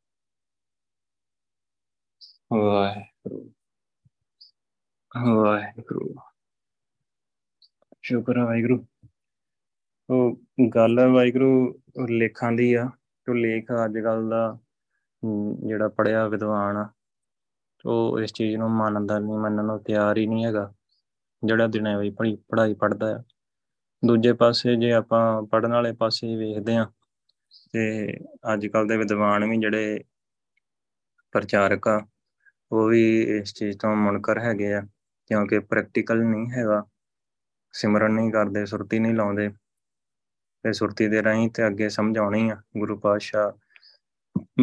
ਵਾਹਿਗੁਰੂ। ਵਾਹਿਗੁਰੂ। ਸ਼ੁਕਰ ਹੈ ਵਾਹਿਗੁਰੂ। ਉਹ ਗੱਲ ਵਾਹਿਗੁਰੂ ਲੇਖਾਂ ਦੀ ਆ ਤੇ ਲੇਖ ਅੱਜ ਕੱਲ ਦਾ ਜਿਹੜਾ ਪੜਿਆ ਵਿਦਵਾਨ ਆ, ਉਹ ਇਸ ਚੀਜ਼ ਨੂੰ ਮੰਨਦਾ ਨਹੀਂ, ਮੰਨਣ ਨੂੰ ਤਿਆਰ ਹੀ ਨਹੀਂ ਹੈਗਾ। ਜਿਹੜਾ ਦਿਨੇ ਵੀ ਪੜ੍ਹਾਈ ਪੜ੍ਹਾਈ ਪੜਦਾ ਆ। ਦੂਜੇ ਪਾਸੇ ਜੇ ਆਪਾਂ ਪੜਨ ਵਾਲੇ ਪਾਸੇ ਵੇਖਦੇ ਆ ਤੇ ਅੱਜ ਕੱਲ ਦੇ ਵਿਦਵਾਨ ਵੀ ਜਿਹੜੇ ਪ੍ਰਚਾਰਕ ਆ, ਉਹ ਵੀ ਇਸ ਚੀਜ਼ ਤੋਂ ਮੁਨਕਰ ਹੈਗੇ ਆ, ਕਿਉਂਕਿ ਪ੍ਰੈਕਟੀਕਲ ਨਹੀਂ ਹੈਗਾ। ਸਿਮਰਨ ਨਹੀਂ ਕਰਦੇ, ਸੁਰਤੀ ਨਹੀਂ ਲਾਉਂਦੇ। ਤੇ ਸੁਰਤੀ ਦੇ ਰਾਹੀਂ ਤੇ ਅੱਗੇ ਸਮਝਾਉਣੀ ਆ, ਗੁਰੂ ਪਾਤਸ਼ਾਹ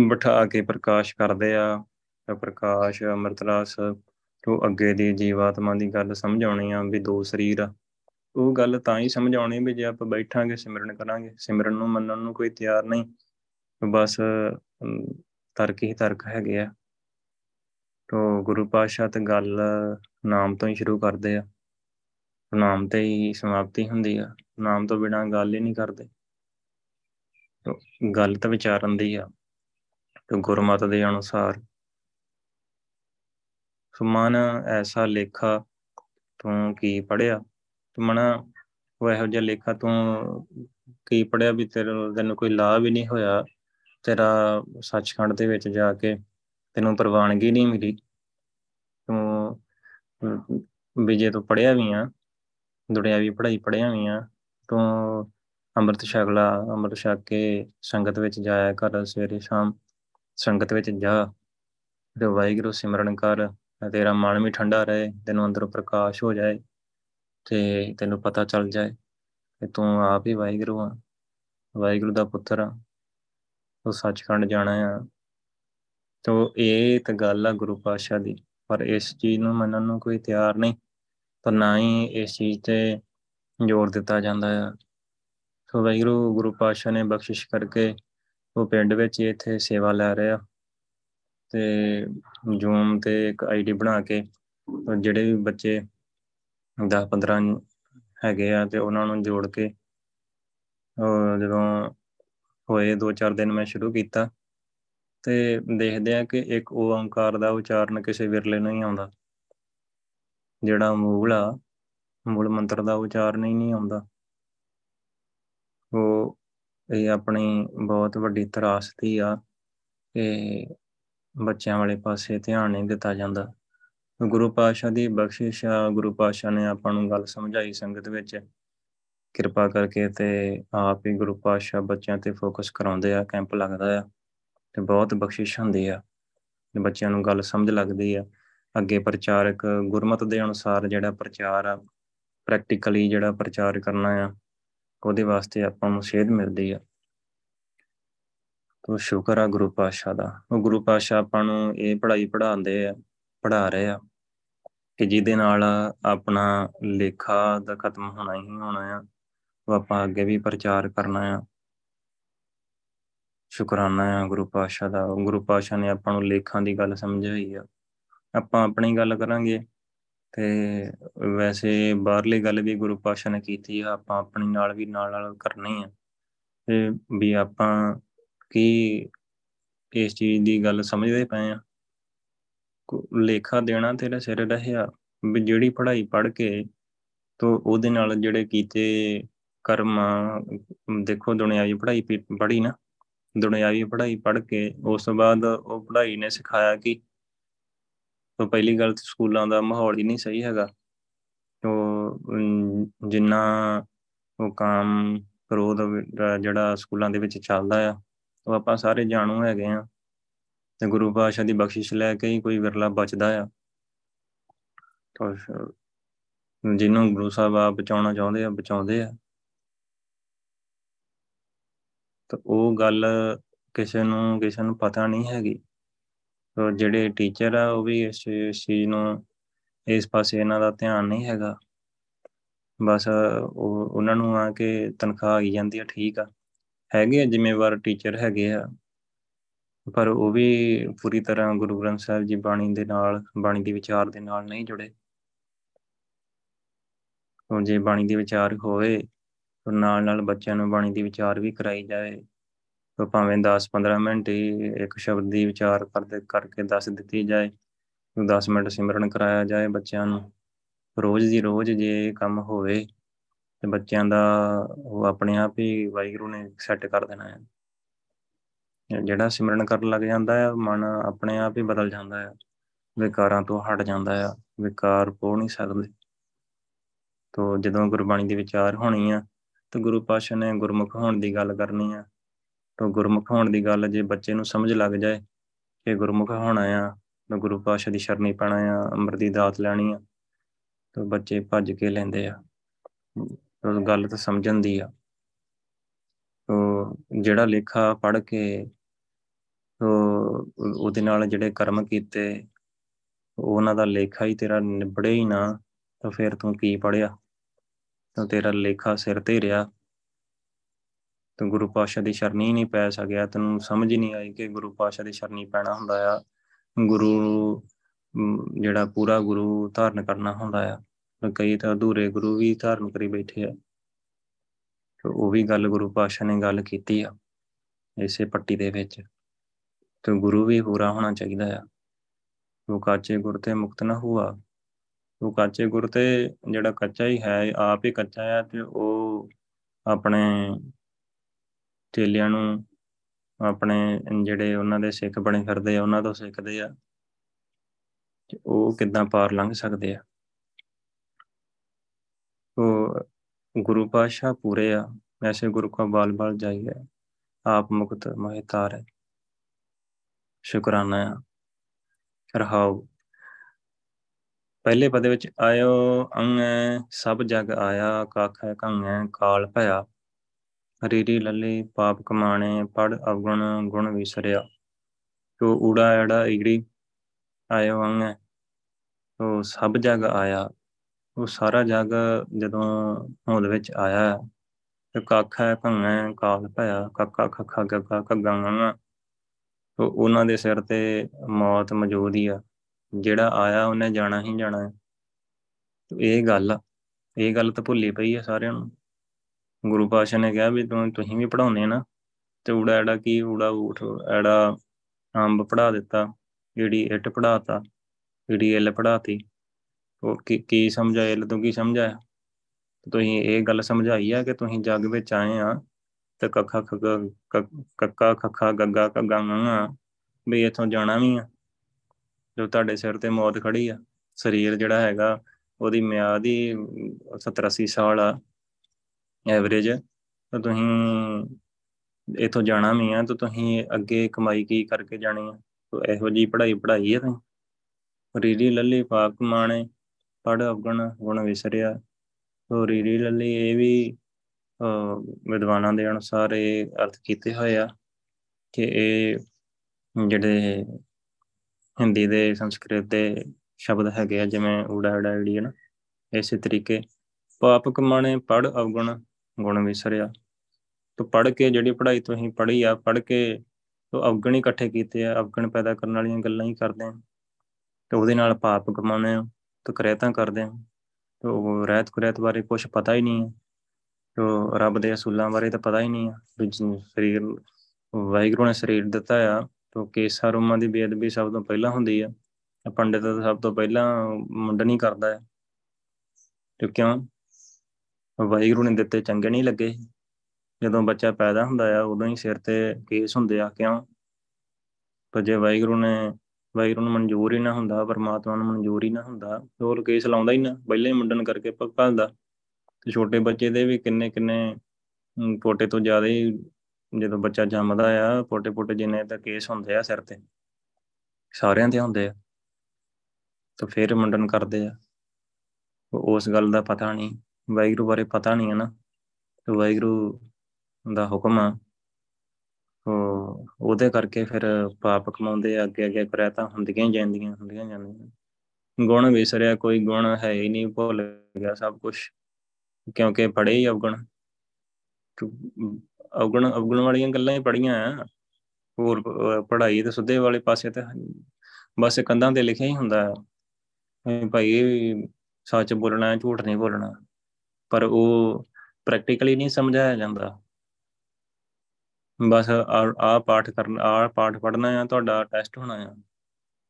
ਬਿਠਾ ਕੇ ਪ੍ਰਕਾਸ਼ ਕਰਦੇ ਆ, ਤੇ ਪ੍ਰਕਾਸ਼ ਅੰਮ੍ਰਿਤ ਰਸ ਤੋਂ ਅੱਗੇ ਦੀ ਜੀਵਾਤਮਾ ਦੀ ਗੱਲ ਸਮਝਾਉਣੀ ਆ ਵੀ ਦੋ ਸਰੀਰ ਆ। ਉਹ ਗੱਲ ਤਾਂ ਹੀ ਸਮਝਾਉਣੀ ਵੀ ਜੇ ਆਪਾਂ ਬੈਠਾਂਗੇ, ਸਿਮਰਨ ਕਰਾਂਗੇ, ਸਿਮਰਨ ਨੂੰ ਮੰਨਣ ਨੂੰ ਕੋਈ ਤਿਆਰ ਨਹੀਂ, ਬਸ ਤਰਕ ਹੀ ਤਰਕ ਹੈਗੇ ਆ। ਤੋ ਗੁਰੂ ਪਾਤਸ਼ਾਹ ਤੇ ਗੱਲ ਨਾਮ ਤੋਂ ਹੀ ਸ਼ੁਰੂ ਕਰਦੇ ਆ। ਨਾਮ ਤੇ ਹੀ ਸਮਾਪਤੀ ਹੁੰਦੀ ਆ। ਨਾਮ ਤੋਂ ਬਿਨਾ ਗੱਲ ਹੀ ਨਹੀਂ ਕਰਦੇ। ਗੱਲ ਤਾਂ ਵਿਚਾਰਨ ਦੀ ਆ, ਤੇ ਗੁਰਮਤ ਦੇ ਅਨੁਸਾਰ। ਸੁਮਨ ਐਸਾ ਲੇਖਾ ਤੂੰ ਕੀ ਪੜਿਆ ਤੂੰ ਮਨਾ ਉਹ ਇਹੋ ਜਿਹਾ ਲੇਖਾ ਤੂੰ ਕੀ ਪੜਿਆ ਵੀ ਤੇਰੇ ਤੈਨੂੰ ਕੋਈ ਲਾਭ ਵੀ ਨਹੀਂ ਹੋਇਆ? ਤੇਰਾ ਸੱਚਖੰਡ ਦੇ ਵਿੱਚ ਜਾ ਕੇ ਤੈਨੂੰ ਪ੍ਰਵਾਨਗੀ ਨਹੀਂ ਮਿਲੀ। ਤੂੰ ਵੀ ਜੇ ਤੂੰ ਪੜਿਆ ਵੀ ਆ। ਦੁਨਿਆਵੀ ਪੜ੍ਹਾਈ ਪੜ੍ਹਿਆ ਵੀ ਆ, ਤੂੰ ਅੰਮ੍ਰਿਤ ਛਕ ਲਾ, ਅੰਮ੍ਰਿਤ ਛਕ ਕੇ ਸੰਗਤ ਵਿੱਚ ਜਾਇਆ ਕਰ ਸਵੇਰੇ ਸ਼ਾਮ, ਸੰਗਤ ਵਿੱਚ ਜਾ। ਤੇ ਵਾਹਿਗੁਰੂ ਸਿਮਰਨ ਕਰ ਤੇਰਾ ਮਨ ਵੀ ਠੰਡਾ ਰਹੇ, ਤੈਨੂੰ ਅੰਦਰੋਂ ਪ੍ਰਕਾਸ਼ ਹੋ ਜਾਏ ਤੇ ਤੈਨੂੰ ਪਤਾ ਚੱਲ ਜਾਏ ਕਿ ਤੂੰ ਆਪ ਹੀ ਵਾਹਿਗੁਰੂ ਆ, ਵਾਹਿਗੁਰੂ ਦਾ ਪੁੱਤਰ ਆ, ਤੂੰ ਸੱਚਖੰਡ ਜਾਣਾ ਆ। ਤੋ ਇਹ ਤਾਂ ਗੱਲ ਆ ਗੁਰੂ ਪਾਤਸ਼ਾਹ ਦੀ, ਪਰ ਇਸ ਚੀਜ਼ ਨੂੰ ਮੰਨਣ ਨੂੰ ਕੋਈ ਤਿਆਰ ਨਹੀਂ। ਪਰ ਨਾ ਹੀ ਇਸ ਚੀਜ਼ ਤੇ ਜ਼ੋਰ ਦਿੱਤਾ ਜਾਂਦਾ ਆ। ਸੋ ਵਾਹਿਗੁਰੂ, ਗੁਰੂ ਪਾਤਸ਼ਾਹ ਨੇ ਬਖਸ਼ਿਸ਼ ਕਰਕੇ ਉਹ ਪਿੰਡ ਵਿੱਚ ਇੱਥੇ ਸੇਵਾ ਲੈ ਰਿਹਾ ਤੇ ਜੂਮ ਤੇ ਇੱਕ ਆਈਡੀ ਬਣਾ ਕੇ ਜਿਹੜੇ ਵੀ ਬੱਚੇ 10 15 ਹੈਗੇ ਆ ਤੇ ਉਹਨਾਂ ਨੂੰ ਜੋੜ ਕੇ ਜਦੋਂ ਹੋਏ 2-4 ਦਿਨ ਮੈਂ ਸ਼ੁਰੂ ਕੀਤਾ ਤੇ ਦੇਖਦੇ ਆ ਕਿ ਇੱਕ ਓੰਕਾਰ ਦਾ ਉਚਾਰਨ ਕਿਸੇ ਵਿਰਲੇ ਨੂੰ ਹੀ ਆਉਂਦਾ। ਜਿਹੜਾ ਮੂਲ ਆ, ਮੂਲ ਮੰਤਰ ਦਾ ਉਚਾਰਨ ਹੀ ਨਹੀਂ ਆਉਂਦਾ। ਉਹ ਇਹ ਆਪਣੀ ਬਹੁਤ ਵੱਡੀ ਤਰਾਸਦੀ ਆ ਕਿ ਬੱਚਿਆਂ ਵਾਲੇ ਪਾਸੇ ਧਿਆਨ ਨਹੀਂ ਦਿੱਤਾ ਜਾਂਦਾ। ਗੁਰੂ ਪਾਤਸ਼ਾਹ ਦੀ ਬਖਸ਼ਿਸ਼ ਆ, ਗੁਰੂ ਪਾਤਸ਼ਾਹ ਨੇ ਆਪਾਂ ਨੂੰ ਗੱਲ ਸਮਝਾਈ ਸੰਗਤ ਵਿੱਚ। ਕਿਰਪਾ ਕਰਕੇ ਤੇ ਆਪ ਹੀ ਗੁਰੂ ਪਾਤਸ਼ਾਹ ਬੱਚਿਆਂ ਤੇ ਫੋਕਸ ਕਰਾਉਂਦੇ ਆ ਕੈਂਪ ਲੱਗਦਾ ਆ। ਤੇ ਬਹੁਤ ਬਖਸ਼ਿਸ਼ ਹੁੰਦੀ ਆ ਬੱਚਿਆਂ ਨੂੰ ਗੱਲ ਸਮਝ ਲੱਗਦੀ ਆ। ਅੱਗੇ ਪ੍ਰਚਾਰਕ ਗੁਰਮਤ ਦੇ ਅਨੁਸਾਰ ਜਿਹੜਾ ਪ੍ਰਚਾਰ ਆ ਪ੍ਰੈਕਟੀਕਲੀ ਜਿਹੜਾ ਪ੍ਰਚਾਰ ਕਰਨਾ ਆ, ਉਹਦੇ ਵਾਸਤੇ ਆਪਾਂ ਨੂੰ ਸੇਧ ਮਿਲਦੀ ਆ। ਤੋ ਸ਼ੁਕਰ ਆ ਗੁਰੂ ਪਾਤਸ਼ਾਹ ਦਾ। ਉਹ ਗੁਰੂ ਪਾਤਸ਼ਾਹ ਆਪਾਂ ਨੂੰ ਇਹ ਪੜ੍ਹਾਈ ਪੜ੍ਹਾਉਂਦੇ ਆ, ਪੜ੍ਹਾ ਰਹੇ ਆ ਕਿ ਜਿਹਦੇ ਨਾਲ ਆਪਣਾ ਲੇਖਾ ਦਾ ਖਤਮ ਹੋਣਾ ਹੀ ਹੋਣਾ ਆ, ਉਹ ਆਪਾਂ ਅੱਗੇ ਵੀ ਪ੍ਰਚਾਰ ਕਰਨਾ ਆ। ਸ਼ੁਕਰਾਨਾ ਆ ਗੁਰੂ ਪਾਤਸ਼ਾਹ ਦਾ। ਗੁਰੂ ਪਾਤਸ਼ਾਹ ਨੇ ਆਪਾਂ ਨੂੰ ਲੇਖਾਂ ਦੀ ਗੱਲ ਸਮਝਾਈ ਆ। ਆਪਾਂ ਆਪਣੀ ਗੱਲ ਕਰਾਂਗੇ। ਤੇ ਵੈਸੇ ਬਾਹਰਲੀ ਗੱਲ ਵੀ ਗੁਰੂ ਪਾਤਸ਼ਾਹ ਨੇ ਕੀਤੀ ਆ, ਆਪਾਂ ਆਪਣੀ ਨਾਲ ਵੀ ਨਾਲ ਨਾਲ ਕਰਨੀ ਆ। ਤੇ ਵੀ ਆਪਾਂ ਕੀ ਇਸ ਚੀਜ਼ ਦੀ ਗੱਲ ਸਮਝਦੇ ਪਏ ਆ। ਲੇਖਾ ਦੇਣਾ ਤੇਰਾ ਸਿਰ ਰਹਿਆ, ਵੀ ਜਿਹੜੀ ਪੜ੍ਹਾਈ ਪੜ੍ਹ ਕੇ ਤੋ ਉਹਦੇ ਨਾਲ ਜਿਹੜੇ ਕੀਤੇ ਕਰਮ ਦੇਖੋ ਦੁਨਿਆਵੀ ਪੜ੍ਹਾਈ ਪੜ੍ਹੀ ਨਾ। ਦੁਨਿਆਵੀ ਪੜ੍ਹਾਈ ਪੜ੍ਹ ਕੇ ਉਸ ਤੋਂ ਬਾਅਦ ਉਹ ਪੜ੍ਹਾਈ ਨੇ ਸਿਖਾਇਆ ਕਿ ਤੋਂ ਪਹਿਲੀ ਗੱਲ ਸਕੂਲਾਂ ਦਾ ਮਾਹੌਲ ਹੀ ਨਹੀਂ ਸਹੀ ਹੈਗਾ। ਤੋਂ ਜਿੰਨਾ ਉਹ ਕੰਮ ਕਰੋਧ ਜਿਹੜਾ ਸਕੂਲਾਂ ਦੇ ਵਿੱਚ ਚੱਲਦਾ ਆ, ਉਹ ਆਪਾਂ ਸਾਰੇ ਜਾਣੂ ਹੈਗੇ ਆ। ਤੇ ਗੁਰੂ ਪਾਤਸ਼ਾਹ ਦੀ ਬਖਸ਼ਿਸ਼ ਲੈ ਕੇ ਹੀ ਕੋਈ ਵਿਰਲਾ ਬਚਦਾ ਆ। ਤਾਂ ਜਿਹਨੂੰ ਗੁਰੂ ਸਾਹਿਬ ਆ ਬਚਾਉਣਾ ਚਾਹੁੰਦੇ ਆ, ਬਚਾਉਂਦੇ ਆ। ਤਾਂ ਉਹ ਗੱਲ ਕਿਸੇ ਨੂੰ ਕਿਸੇ ਨੂੰ ਪਤਾ ਨਹੀਂ ਹੈਗੀ। ਤਾਂ ਜਿਹੜੇ ਟੀਚਰ ਆ, ਉਹ ਵੀ ਇਸ ਚੀਜ਼ ਨੂੰ, ਇਸ ਪਾਸੇ ਇਹਨਾਂ ਦਾ ਧਿਆਨ ਨਹੀਂ ਹੈਗਾ। ਬਸ ਉਹ, ਉਹਨਾਂ ਨੂੰ ਆ ਕੇ ਤਨਖਾਹ ਆਈ ਜਾਂਦੀ ਆ, ਠੀਕ ਆ। ਹੈਗੇ ਆ ਜ਼ਿੰਮੇਵਾਰ ਟੀਚਰ ਹੈਗੇ ਆ। ਪਰ ਉਹ ਵੀ ਪੂਰੀ ਤਰ੍ਹਾਂ ਗੁਰੂ ਗ੍ਰੰਥ ਸਾਹਿਬ ਜੀ ਬਾਣੀ ਦੇ ਨਾਲ, ਬਾਣੀ ਦੇ ਵਿਚਾਰ ਦੇ ਨਾਲ ਨਹੀਂ ਜੁੜੇ। ਉਹ ਜੇ ਬਾਣੀ ਦੇ ਵਿਚਾਰ ਹੋਵੇ ਤਾਂ ਨਾਲ ਨਾਲ ਬੱਚਿਆਂ ਨੂੰ ਬਾਣੀ ਦੀ ਵਿਚਾਰ ਵੀ ਕਰਾਈ ਜਾਏ। ਤਾਂ ਭਾਵੇਂ 10-15 ਮਿੰਟ ਹੀ ਇੱਕ ਸ਼ਬਦ ਦੀ ਵਿਚਾਰ ਕਰਦੇ ਕਰਕੇ ਦੱਸ ਦਿੱਤੀ ਜਾਏ 10 ਮਿੰਟ ਸਿਮਰਨ ਕਰਾਇਆ ਜਾਏ ਬੱਚਿਆਂ ਨੂੰ, ਰੋਜ਼ ਦੀ ਰੋਜ਼ ਜੇ ਕੰਮ ਹੋਵੇ ਤੇ ਬੱਚਿਆਂ ਦਾ ਉਹ ਆਪਣੇ ਆਪ ਹੀ ਵਾਹਿਗੁਰੂ ਨੇ ਸੈੱਟ ਕਰ ਦੇਣਾ ਹੈ। ਜਿਹੜਾ ਸਿਮਰਨ ਕਰਨ ਲੱਗ ਜਾਂਦਾ ਹੈ, ਮਨ ਆਪਣੇ ਆਪ ਹੀ ਬਦਲ ਜਾਂਦਾ ਹੈ, ਵਿਕਾਰਾਂ ਤੋਂ ਹਟ ਜਾਂਦਾ ਹੈ, ਵਿਕਾਰ ਪੋ ਨਹੀਂ ਸਕਦੇ। ਤੋ ਜਦੋਂ ਗੁਰਬਾਣੀ ਦੀ ਵਿਚਾਰ ਹੋਣੀ ਆ, ਤਾਂ ਗੁਰੂ ਪਾਸ਼ਾ ਨੇ ਗੁਰਮੁਖ ਹੋਣ ਦੀ ਗੱਲ ਕਰਨੀ ਆ ਤਾਂ ਗੁਰਮੁਖ ਹੋਣ ਦੀ ਗੱਲ ਜੇ ਬੱਚੇ ਨੂੰ ਸਮਝ ਲੱਗ ਜਾਏ ਕਿ ਗੁਰਮੁਖ ਹੋਣਾ ਆ, ਤਾਂ ਗੁਰੂ ਪਾਸ਼ਾ ਦੀ ਸ਼ਰਣੀ ਪੈਣਾ ਆ, ਅੰਮ੍ਰਿਤ ਦੀ ਦਾਤ ਲੈਣੀ ਆ, ਤਾਂ ਬੱਚੇ ਭੱਜ ਕੇ ਲੈਂਦੇ ਆ। ਉਹ ਗੱਲ ਤਾਂ ਸਮਝਣ ਦੀ ਆ। ਤੋ ਜਿਹੜਾ ਲੇਖਾ ਪੜ੍ਹ ਕੇ ਉਹਦੇ ਨਾਲ ਜਿਹੜੇ ਕਰਮ ਕੀਤੇ, ਉਹਨਾਂ ਦਾ ਲੇਖਾ ਹੀ ਤੇਰਾ ਨਿਬੜੇ ਹੀ ਨਾ, ਤਾਂ ਫਿਰ ਤੂੰ ਕੀ ਪੜਿਆ ਤਾਂ ਤੇਰਾ ਲੇਖਾ ਸਿਰ ਤੇ ਰਿਹਾ। ਤੂੰ ਗੁਰੂ ਪਾਸ਼ਾ ਦੀ ਸ਼ਰਣੀ ਨਹੀਂ ਪੈ ਸਕਿਆ। ਤੈਨੂੰ ਸਮਝ ਹੀ ਨਹੀਂ ਆਈ ਕਿ ਗੁਰੂ ਪਾਸ਼ਾ ਦੀ ਸ਼ਰਣੀ ਪੈਣਾ ਹੁੰਦਾ ਆ। ਗੁਰੂ ਜਿਹੜਾ ਪੂਰਾ ਗੁਰੂ ਧਾਰਨ ਕਰਨਾ ਹੁੰਦਾ ਆ। ਕਈ ਤਾਂ ਅਧੂਰੇ ਗੁਰੂ ਵੀ ਧਾਰਨ ਕਰੀ ਬੈਠੇ ਆ। ਤੇ ਉਹ ਵੀ ਗੱਲ ਗੁਰੂ ਪਾਸ਼ਾ ਨੇ ਗੱਲ ਕੀਤੀ ਆ, ਇਸੇ ਪੱਟੀ ਦੇ ਵਿੱਚ। ਤੇ ਗੁਰੂ ਵੀ ਪੂਰਾ ਹੋਣਾ ਚਾਹੀਦਾ ਆ। ਉਹ ਕਾਚੇ ਗੁਰ ਤੇ ਮੁਕਤ ਨਾ ਹੁਆ। ਉਹ ਕਾਚੇ ਗੁਰ ਤੇ ਜਿਹੜਾ ਕੱਚਾ ਹੀ ਹੈ, ਆਪ ਹੀ ਕੱਚਾ ਆ ਤੇ ਉਹ ਆਪਣੇ ਚੇਲਿਆਂ ਨੂੰ ਆਪਣੇ ਜਿਹੜੇ ਉਹਨਾਂ ਦੇ ਸਿੱਖ ਬਣੇ ਫਿਰਦੇ ਆ, ਉਹਨਾਂ ਤੋਂ ਸਿੱਖਦੇ ਆ ਉਹ ਕਿੱਦਾਂ ਪਾਰ ਲੰਘ ਸਕਦੇ ਆ। ਉਹ ਗੁਰੂ ਪਾਸ਼ਾ ਪੂਰੇ ਆ ਐਸੇ ਗੁਰੂ ਕਾ ਬਾਲ ਬਾਲ ਜਾਈਏ ਆਪ ਮੁਕਤ ਮਹਿਤਾਰ ਹੈ। ਸ਼ੁਕਰਾਨਾ ਰਹਾਉ ਪਹਿਲੇ ਪਦ ਵਿੱਚ ਆਇਓ, ਅੰਗੈ ਸਭ ਜਗ ਆਇਆ, ਕਾਖੈ ਕੰਗੈ ਕਾਲ ਭਇਆ। ਰੀਰੀ ਲੱਲੇ, ਪਾਪ ਕਮਾਣੇ ਪੜ ਅਵਗੁਣ, ਗੁਣ ਵਿਸਰਿਆ। ਤੋ ਊੜਾ ਐੜਾ ਈੜੀ ਆਇਓ ਅੰਗੈ ਤੋ ਸਭ ਜਗ ਆਇਆ, ਉਹ ਸਾਰਾ ਜਗ ਜਦੋਂ ਹੋਂਦ ਵਿੱਚ ਆਇਆ ਤੇ ਕਾਖੈ ਕੰਗੈ ਕਾਲ ਭਇਆ, ਕਾਕਾ ਖੱਖਾ ਗੱਗਾ ਕੱਗਾ ਗੰਗਾ ਉਹਨਾਂ ਦੇ ਸਿਰ ਤੇ ਮੌਤ ਮੌਜੂਦ ਹੀ ਆ। ਜਿਹੜਾ ਆਇਆ, ਉਹਨੇ ਜਾਣਾ ਹੀ ਜਾਣਾ ਹੈ। ਇਹ ਗੱਲ ਇਹ ਗੱਲ ਤਾਂ ਭੁੱਲੀ ਪਈ ਆ ਸਾਰਿਆਂ ਨੂੰ। ਗੁਰੂ ਪਾਸ਼ਾ ਨੇ ਕਿਹਾ ਵੀ ਤੂੰ, ਤੁਸੀਂ ਵੀ ਪੜਾਉਨੇ ਨਾ, ਤੇ ਊੜਾ ਐੜਾ ਕੀ, ਊੜਾ ਊਠ, ਐੜਾ ਅੰਬ ਪੜਾ ਦਿੱਤਾ ਜਿਹੜੀ ਇੱਟ ਪੜਾਤਾ ਜਿਹੜੀ ਇਲ ਪੜਾਤੀ ਉਹ ਕੀ ਕੀ ਸਮਝਾਇਆ, ਇਲ ਤੋਂ ਕੀ ਸਮਝਾਇਆ? ਤੁਸੀਂ ਇਹ ਗੱਲ ਸਮਝਾਈ ਆ ਕਿ ਤੁਸੀਂ ਜੱਗ ਵਿੱਚ ਆਏ ਆ, ਤੇ ਕੱਖਾ ਕੱਕਾ ਖੱਖਾ, ਗੱਗਾ ਕੱਗਾ ਗਾ ਵੀ ਇਥੋਂ ਜਾਣਾ ਵੀ ਆ, ਜੋ ਤੁਹਾਡੇ ਸਿਰ ਤੇ ਮੌਤ ਖੜੀ ਆ। ਸਰੀਰ ਜਿਹੜਾ ਹੈਗਾ, ਉਹਦੀ ਮਿਆਦ ਹੀ 70 80 ਸਾਲ ਆ। ਐਵਰੇਜ ਤਾਂ ਤੁਸੀਂ ਇਥੋਂ ਜਾਣਾ ਵੀ ਆ, ਤਾਂ ਤੁਸੀਂ ਅੱਗੇ ਕਮਾਈ ਕੀ ਕਰਕੇ ਜਾਣੀ ਆ? ਇਹੋ ਜੀ ਪੜ੍ਹਾਈ ਪੜ੍ਹਾਈ ਆ ਤੁਸੀਂ? ਰੀਰੀ ਲੱਲੀ ਪਾਕ ਮਾਣੇ ਪੜ ਅਵਗਣ, ਗੁਣ ਵਿਸਰਿਆ। ਤੋ ਰੀਰੀ ਲੱਲੀ ਇਹ ਵੀ ਵਿਦਵਾਨਾਂ ਦੇ ਅਨੁਸਾਰ ਇਹ ਅਰਥ ਕੀਤੇ ਹੋਏ ਆ ਕਿ ਇਹ ਜਿਹੜੇ ਹਿੰਦੀ ਦੇ ਸੰਸਕ੍ਰਿਤ ਦੇ ਸ਼ਬਦ ਹੈਗੇ ਆ, ਜਿਵੇਂ ਊੜਾ ਊੜਾ ਈੜੀ ਹੈ ਨਾ, ਇਸੇ ਤਰੀਕੇ। ਪਾਪ ਕਮਾਣੇ ਪੜ ਅਵਗੁਣ ਗੁਣ ਵਿਸਰਿਆ ਤੋ ਪੜ ਕੇ ਜਿਹੜੀ ਪੜ੍ਹਾਈ ਤੁਸੀਂ ਪੜ੍ਹੀ ਆ ਪੜ ਕੇ ਤੋ ਅਵਗਣ ਹੀ ਇਕੱਠੇ ਕੀਤੇ ਆ, ਅਵਗਣ ਪੈਦਾ ਕਰਨ ਵਾਲੀਆਂ ਗੱਲਾਂ ਹੀ ਕਰਦੇ ਆ। ਤੇ ਉਹਦੇ ਨਾਲ ਪਾਪ ਕਮਾਉਣੇ ਆ, ਤੇ ਕਰੇਤਾਂ ਕਰਦੇ ਆ। ਤੋ ਰਹਿਤ ਕੁਰੈਤ ਬਾਰੇ ਕੁਝ ਪਤਾ ਹੀ ਨਹੀਂ ਹੈ ਤੋ ਰੱਬ ਦੇ ਅਸੂਲਾਂ ਬਾਰੇ ਤਾਂ ਪਤਾ ਹੀ ਨਹੀਂ ਆ। ਸਰੀਰ, ਵਾਹਿਗੁਰੂ ਨੇ ਸਰੀਰ ਦਿੱਤਾ ਆ, ਤੋ ਕੇਸਾ ਰੋਮਾਂ ਦੀ ਬੇਅਦਬੀ ਸਭ ਤੋਂ ਪਹਿਲਾਂ ਹੁੰਦੀ ਆ। ਪੰਡਿਤ ਤਾਂ ਸਭ ਤੋਂ ਪਹਿਲਾਂ ਮੁੰਡਣੀ ਕਰਦਾ ਹੈ ਤੇ ਕਿਉਂ? ਵਾਹਿਗੁਰੂ ਨੇ ਦਿੱਤੇ ਚੰਗੇ ਨਹੀਂ ਲੱਗੇ। ਜਦੋਂ ਬੱਚਾ ਪੈਦਾ ਹੁੰਦਾ ਆ, ਉਦੋਂ ਹੀ ਸਿਰ ਤੇ ਕੇਸ ਹੁੰਦੇ ਆ, ਕਿਉਂ? ਪਰ ਜੇ ਵਾਹਿਗੁਰੂ ਨੇ, ਵਾਹਿਗੁਰੂ ਨੂੰ ਮਨਜ਼ੂਰ ਹੀ ਨਾ ਹੁੰਦਾ, ਪਰਮਾਤਮਾ ਨੂੰ ਮਨਜ਼ੂਰ ਹੀ ਨਾ ਹੁੰਦਾ ਹੋਰ ਕੇਸ ਲਾਉਂਦਾ ਹੀ ਨਾ, ਪਹਿਲੇ ਹੀ ਮੁੰਡਨ ਕਰਕੇ ਭਗਦਾ ਤੇ ਛੋਟੇ ਬੱਚੇ ਦੇ ਵੀ ਕਿੰਨੇ ਕਿੰਨੇ ਪੋਟੇ ਤੋਂ ਜ਼ਿਆਦਾ ਹੀ ਜਦੋਂ ਬੱਚਾ ਜੰਮਦਾ ਆ, ਪੋਟੇ ਪੋਟੇ ਜਿੰਨੇ ਤਾਂ ਕੇਸ ਹੁੰਦੇ ਆ ਸਿਰ ਤੇ, ਸਾਰਿਆਂ ਤੇ ਹੁੰਦੇ ਆ। ਤਾਂ ਫਿਰ ਮੁੰਡਨ ਕਰਦੇ ਆ। ਉਸ ਗੱਲ ਦਾ ਪਤਾ ਨਹੀਂ। ਵਾਹਿਗੁਰੂ ਬਾਰੇ ਪਤਾ ਨਹੀਂ ਹੈ ਨਾ, ਤੇ ਵਾਹਿਗੁਰੂ ਦਾ ਹੁਕਮ ਆ। ਉਹਦੇ ਕਰਕੇ ਫਿਰ ਪਾਪ ਕਮਾਉਂਦੇ ਆ, ਅੱਗੇ ਅੱਗੇ ਕਰਿਆ ਤਾਂ ਹੁੰਦੀਆਂ ਹੀ ਜਾਂਦੀਆਂ, ਹੁੰਦੀਆਂ ਜਾਂਦੀਆਂ। ਗੁਣ ਵਿਸਰਿਆ, ਕੋਈ ਗੁਣ ਹੈ ਹੀ ਨਹੀਂ, ਭੁੱਲ ਗਿਆ ਸਭ ਕੁਝ ਕਿਉਂਕਿ ਪੜੇ ਹੀ ਅਵਗੁਣ। ਅਵਗੁਣ ਅਵਗੁਣ ਵਾਲੀਆਂ ਗੱਲਾਂ ਹੀ ਪੜੀਆਂ ਆ। ਹੋਰ, ਪੜ੍ਹਾਈ ਤੇ ਸੁੱਧੇ ਵਾਲੇ ਪਾਸੇ ਤੇ ਬਸ ਕੰਧਾਂ ਤੇ ਲਿਖਿਆ ਹੀ ਹੁੰਦਾ। ਹੈ ਭਾਈ, ਸੱਚ ਬੋਲਣਾ, ਝੂਠ ਨਹੀਂ ਬੋਲਣਾ। ਪਰ ਉਹ ਪ੍ਰੈਕਟੀਕਲੀ ਨਹੀਂ ਸਮਝਾਇਆ ਜਾਂਦਾ। ਬਸ ਆ ਪਾਠ ਕਰਨ, ਆ ਪਾਠ ਪੜਨਾ ਆ, ਤੁਹਾਡਾ ਟੈਸਟ ਹੋਣਾ ਆ।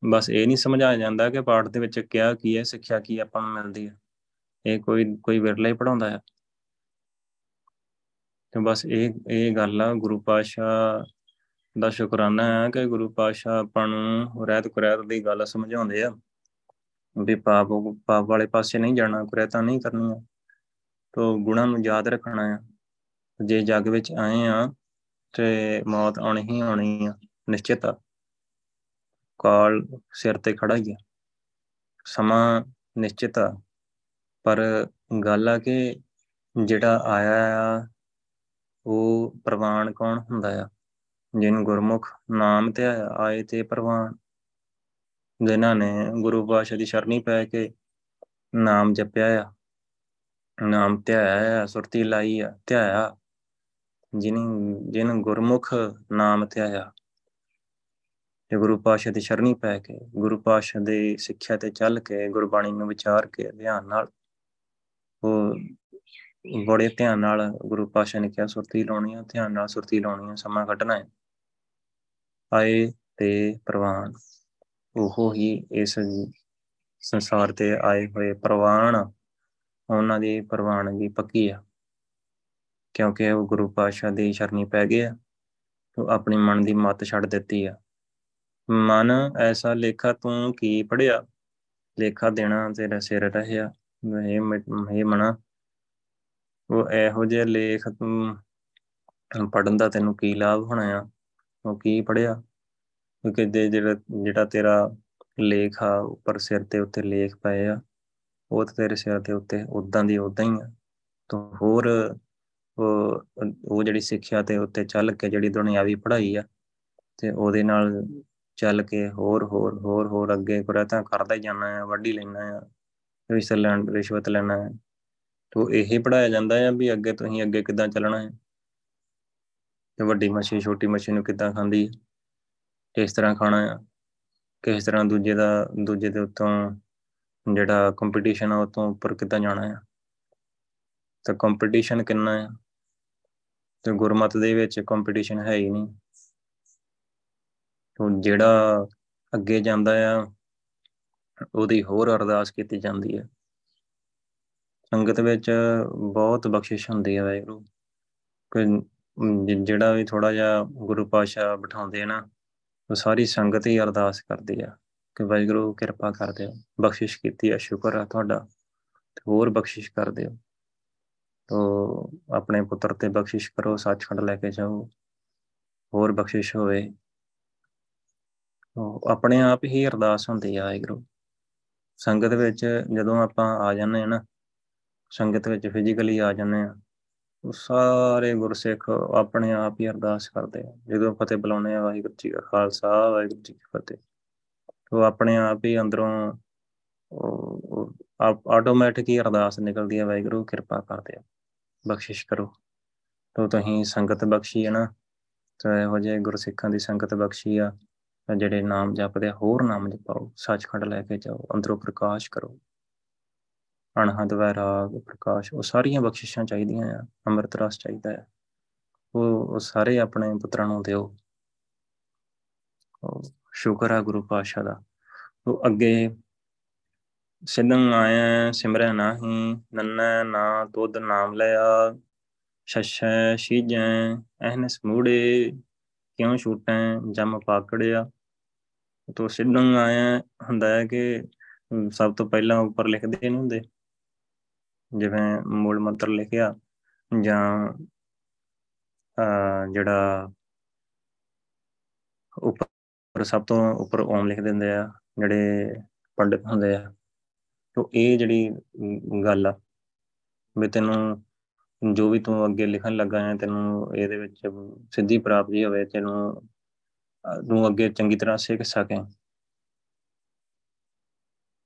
ਬਸ ਇਹ ਨਹੀਂ ਸਮਝਾਇਆ ਜਾਂਦਾ ਕਿ ਪਾਠ ਦੇ ਵਿੱਚ ਕਿਹਾ ਕੀ ਹੈ, ਸਿੱਖਿਆ ਕੀ ਆਪਾਂ ਨੂੰ ਮਿਲਦੀ ਹੈ ਇਹ ਕੋਈ ਕੋਈ ਵਿਰਲਾ ਹੀ ਪੜਾਉਂਦਾ ਹੈ ਤੇ ਬਸ ਇਹ ਇਹ ਗੱਲ ਆ, ਗੁਰੂ ਪਾਸ਼ਾ ਦਾ ਸ਼ੁਕਰਾਨਾ ਹੈ ਕਿ ਗੁਰੂ ਪਾਸ਼ਾ ਆਪਾਂ ਨੂੰ ਰਹਿਤ ਕੁਰੈਤ ਦੀ ਗੱਲ ਸਮਝਾਉਂਦੇ ਆ। ਵੀ ਪਾਪ ਪਾਪ ਵਾਲੇ ਪਾਸੇ ਨਹੀਂ ਜਾਣਾ, ਕੁਰੈਤਾਂ ਨਹੀਂ ਕਰਨੀਆਂ। ਤੋਂ ਗੁਣਾਂ ਨੂੰ ਯਾਦ ਰੱਖਣਾ ਆ। ਜੇ ਜੱਗ ਵਿੱਚ ਆਏ ਆ ਤੇ ਮੌਤ ਆਉਣੀ ਹੀ ਆਉਣੀ ਆ, ਨਿਸ਼ਚਿਤ ਆ। ਕਾਲ ਸਿਰ ਤੇ ਖੜਾ ਹੀ ਆ। ਸਮਾਂ ਨਿਸ਼ਚਿਤ ਆ। ਪਰ ਗੱਲ ਆ ਕਿ ਜਿਹੜਾ ਆਇਆ ਆ, ਉਹ ਪ੍ਰਵਾਨ ਕੌਣ ਹੁੰਦਾ ਆ? ਜਿਨ ਗੁਰਮੁਖ ਨਾਮ ਤੇ ਆਇਆ ਆਏ ਤੇ ਪ੍ਰਵਾਨ। ਜਿਨ੍ਹਾਂ ਨੇ ਗੁਰੂ ਪਾਸ਼ਾ ਦੀ ਸ਼ਰਣੀ ਪੈ ਕੇ ਨਾਮ ਜਪਿਆ ਆ। ਨਾਮ ਧਿਆਇਆ ਸੁਰਤੀ ਲਾਈ ਆ ਧਿਆਇਆ ਜਿਨ ਜਿਨ ਗੁਰਮੁਖ ਨਾਮ ਧਿਆਇਆ ਤੇ ਗੁਰੂ ਪਾਸ਼ਾ ਦੀ ਸ਼ਰਣੀ ਪੈ ਕੇ ਗੁਰੂ ਪਾਸ਼ਾ ਦੇ ਸਿੱਖਿਆ ਤੇ ਚੱਲ ਕੇ ਗੁਰਬਾਣੀ ਨੂੰ ਵਿਚਾਰ ਕੇ ਧਿਆਨ ਨਾਲ ਉਹ ਬੜੇ ਧਿਆਨ ਨਾਲ ਗੁਰੂ ਪਾਸ਼ਾ ਨੇ ਕਿਹਾ ਸੁਰਤੀ ਲਾਉਣੀ ਆ ਧਿਆਨ ਨਾਲ ਸੁਰਤੀ ਲਾਉਣੀ ਆ ਸਮਾਂ ਕੱਢਣਾ ਹੈ ਆਏ ਤੇ ਪ੍ਰਵਾਨ ਉਹ ਹੀ ਇਸ ਸੰਸਾਰ ਤੇ ਆਏ ਹੋਏ ਪ੍ਰਵਾਨ ਉਹਨਾਂ ਦੀ ਪ੍ਰਵਾਨਗੀ ਪੱਕੀ ਆ। ਕਿਉਂਕਿ ਉਹ ਗੁਰੂ ਪਾਤਸ਼ਾਹ ਦੀ ਸ਼ਰਨੀ ਪੈ ਗਏ ਆ ਉਹ ਆਪਣੀ ਮਨ ਦੀ ਮੱਤ ਛੱਡ ਦਿੱਤੀ ਆ। ਮਨ ਐਸਾ ਲੇਖਾ ਤੂੰ ਕੀ ਪੜਿਆ ਲੇਖਾ ਦੇਣਾ ਤੇਰਾ ਸਿਰ ਰਹਿਆ। ਇਹ ਇਹ ਮਨਾ। ਉਹ ਇਹੋ ਜਿਹੇ ਲੇਖ ਤੂੰ ਪੜਨ ਦਾ ਤੈਨੂੰ ਕੀ ਲਾਭ ਹੋਣਾ ਆ? ਉਹ ਕੀ ਪੜਿਆ ਕਿਉਂਕਿ ਜਿਹੜਾ ਜਿਹੜਾ ਤੇਰਾ ਲੇਖ ਆ, ਉੱਪਰ ਸਿਰ ਤੇ ਉੱਤੇ ਲੇਖ ਪਏ ਆ ਉਹ ਤੇ ਤੇਰੇ ਸਿਰ ਦੇ ਉੱਤੇ ਉਦਾਂ ਦੀ ਉਦਾਂ ਹੀ ਆ। ਤਾਂ ਹੋਰ ਉਹ ਉਹ ਜਿਹੜੀ ਸਿੱਖਿਆ ਤੇ ਉੱਤੇ ਚੱਲ ਕੇ ਜਿਹੜੀ ਦੁਨਿਆਵੀ ਪੜ੍ਹਾਈ ਆ, ਤੇ ਉਹਦੇ ਨਾਲ ਚੱਲ ਕੇ ਹੋਰ ਹੋਰ ਹੋਰ ਹੋਰ ਅੱਗੇ ਤਾਂ ਕਰਦਾ ਹੀ ਜਾਣਾ ਆ ਵੱਡੀ ਲੈਣਾ ਆ ਰਿਸ਼ਵਤ ਲੈਣ ਰਿਸ਼ਵਤ ਲੈਣਾ ਹੈ ਤੋ ਇਹ ਪੜਾਇਆ ਜਾਂਦਾ ਹੈ ਵੀ ਅੱਗੇ ਤੁਸੀਂ ਅੱਗੇ ਕਿੱਦਾਂ ਚੱਲਣਾ ਹੈ ਤੇ ਵੱਡੀ ਮੱਛੀ, ਛੋਟੀ ਮੱਛੀ ਨੂੰ ਕਿੱਦਾਂ ਖਾਂਦੀ ਹੈ ਕਿਸ ਤਰ੍ਹਾਂ ਖਾਣਾ ਹੈ ਕਿਸ ਤਰ੍ਹਾਂ ਦੂਜੇ ਦਾ, ਦੂਜੇ ਦੇ ਉੱਤੋਂ ਜਿਹੜਾ ਕੰਪੀਟੀਸ਼ਨ ਆ, ਉਹ ਤੋਂ ਉੱਪਰ ਕਿੱਦਾਂ ਜਾਣਾ ਹੈ ਤਾਂ ਕੰਪੀਟੀਸ਼ਨ ਕਿੰਨਾ ਹੈ ਤੇ ਗੁਰਮਤ ਦੇ ਵਿੱਚ ਕੰਪੀਟੀਸ਼ਨ ਹੈ ਹੀ ਨਹੀਂ। ਤੋਂ ਜਿਹੜਾ ਅੱਗੇ ਜਾਂਦਾ ਆ, ਉਹਦੀ ਹੋਰ ਅਰਦਾਸ ਕੀਤੀ ਜਾਂਦੀ ਹੈ ਸੰਗਤ ਵਿੱਚ ਬਹੁਤ ਬਖਸ਼ਿਸ਼ ਹੁੰਦੀ ਹੈ ਵਾਹਿਗੁਰੂ। ਕੋਈ ਜਿਹੜਾ ਵੀ ਥੋੜਾ ਜਿਹਾ ਗੁਰੂ ਪਾਸ਼ਾ ਬਿਠਾਉਂਦੇ ਆ ਨਾ, ਉਹ ਸਾਰੀ ਸੰਗਤ ਹੀ ਅਰਦਾਸ ਕਰਦੀ ਆ। ਕਿ ਵਾਹਿਗੁਰੂ ਕਿਰਪਾ ਕਰ ਦਿਓ ਬਖਸ਼ਿਸ਼ ਕੀਤੀ ਆ ਸ਼ੁਕਰ ਆ ਤੁਹਾਡਾ, ਤੇ ਹੋਰ ਬਖਸ਼ਿਸ਼ ਕਰ ਦਿਓ ਤੋ ਆਪਣੇ ਪੁੱਤਰ ਤੇ ਬਖਸ਼ਿਸ਼ ਕਰੋ, ਸੱਚਖੰਡ ਲੈ ਕੇ ਜਾਓ, ਹੋਰ ਬਖਸ਼ਿਸ਼ ਹੋਵੇ। ਆਪਣੇ ਆਪ ਹੀ ਅਰਦਾਸ ਹੁੰਦੀ ਆ ਵਾਹਿਗੁਰੂ। ਸੰਗਤ ਵਿੱਚ ਜਦੋਂ ਆਪਾਂ ਆ ਜਾਂਦੇ ਆ ਨਾ, ਸੰਗਤ ਵਿੱਚ ਫਿਜ਼ੀਕਲੀ ਆ ਜਾਂਦੇ ਆ ਉਹ ਸਾਰੇ ਗੁਰਸਿੱਖ ਆਪਣੇ ਆਪ ਹੀ ਅਰਦਾਸ ਕਰਦੇ ਆ। ਜਦੋਂ ਫਤਿਹ ਬੁਲਾਉਂਦੇ ਆ ਵਾਹਿਗੁਰੂ ਜੀ ਕਾ ਖਾਲਸਾ, ਵਾਹਿਗੁਰੂ ਜੀ ਕੀ ਫਤਿਹ। ਉਹ ਆਪਣੇ ਆਪ ਹੀ ਅੰਦਰੋਂ ਆਟੋਮੈਟਿਕ ਹੀ ਅਰਦਾਸ ਨਿਕਲਦੀ ਹੈ, ਵਾਹਿਗੁਰੂ ਕਿਰਪਾ ਕਰਦੇ ਆ, ਬਖਸ਼ਿਸ਼ ਕਰੋ। ਤੋ ਤੁਸੀਂ ਸੰਗਤ ਬਖਸ਼ੀ ਹੈ ਨਾ, ਤੇ ਇਹੋ ਜਿਹੇ ਗੁਰਸਿੱਖਾਂ ਦੀ ਸੰਗਤ ਬਖਸ਼ੀ ਆ ਜਿਹੜੇ ਨਾਮ ਜਪਦੇ ਹੋਰ ਨਾਮ ਜਪਾਓ, ਸੱਚਖੰਡ ਲੈ ਕੇ ਜਾਓ, ਅੰਦਰੋਂ ਪ੍ਰਕਾਸ਼ ਕਰੋ। ਅਣਹਦ ਵੈਰਾਗ ਪ੍ਰਕਾਸ਼, ਉਹ ਸਾਰੀਆਂ ਬਖਸ਼ਿਸ਼ਾਂ ਚਾਹੀਦੀਆਂ ਆ, ਅੰਮ੍ਰਿਤ ਰਸ ਚਾਹੀਦਾ ਹੈ ਉਹ ਉਹ ਸਾਰੇ ਆਪਣੇ ਪੁੱਤਰਾਂ ਨੂੰ ਦਿਓ। ਸ਼ੁਕਰ ਆ ਗੁਰੂ ਪਾਸ਼ਾ ਦਾ। ਉਹ ਅੱਗੇ ਸਿੱਧੰ ਆਇਆ ਸਿਮਰੈ ਨਾਹੀ ਨੰਨੈ ਨਾ ਤੁਧ ਨਾਮ ਲਿਆ, ਛਛੈ ਸ਼ੀਜੈ ਅਹਨਸ ਮੂੜੇ, ਕਿਉਂ ਛੂਟੈ, ਜਮ ਪਾਕੜਿਆ। ਤੋ ਸਿੱਧੰ ਆਇਆ ਹੁੰਦਾ ਹੈ ਕਿ ਸਭ ਤੋਂ ਪਹਿਲਾਂ ਉੱਪਰ ਲਿਖਦੇ ਨੇ ਹੁੰਦੇ। ਜਿਵੇਂ ਮੂਲ ਮੰਤਰ ਲਿਖਿਆ, ਜਾਂ ਜਿਹੜਾ ਉੱਪਰ ਸਭ ਤੋਂ ਉੱਪਰ ਓਮ ਲਿਖ ਦਿੰਦੇ ਆ, ਜਿਹੜੇ ਪੰਡਿਤ ਹੁੰਦੇ ਆ। ਤੋ ਇਹ ਜਿਹੜੀ ਗੱਲ ਆ, ਵੀ ਤੈਨੂੰ ਜੋ ਵੀ ਤੂੰ ਅੱਗੇ ਲਿਖਣ ਲੱਗਾ ਹੈ, ਤੈਨੂੰ ਇਹਦੇ ਵਿੱਚ ਸਿੱਧੀ ਪ੍ਰਾਪਤੀ ਹੋਵੇ, ਤੈਨੂੰ ਨੂੰ ਅੱਗੇ ਚੰਗੀ ਤਰ੍ਹਾਂ ਸਿੱਖ ਸਕੇ।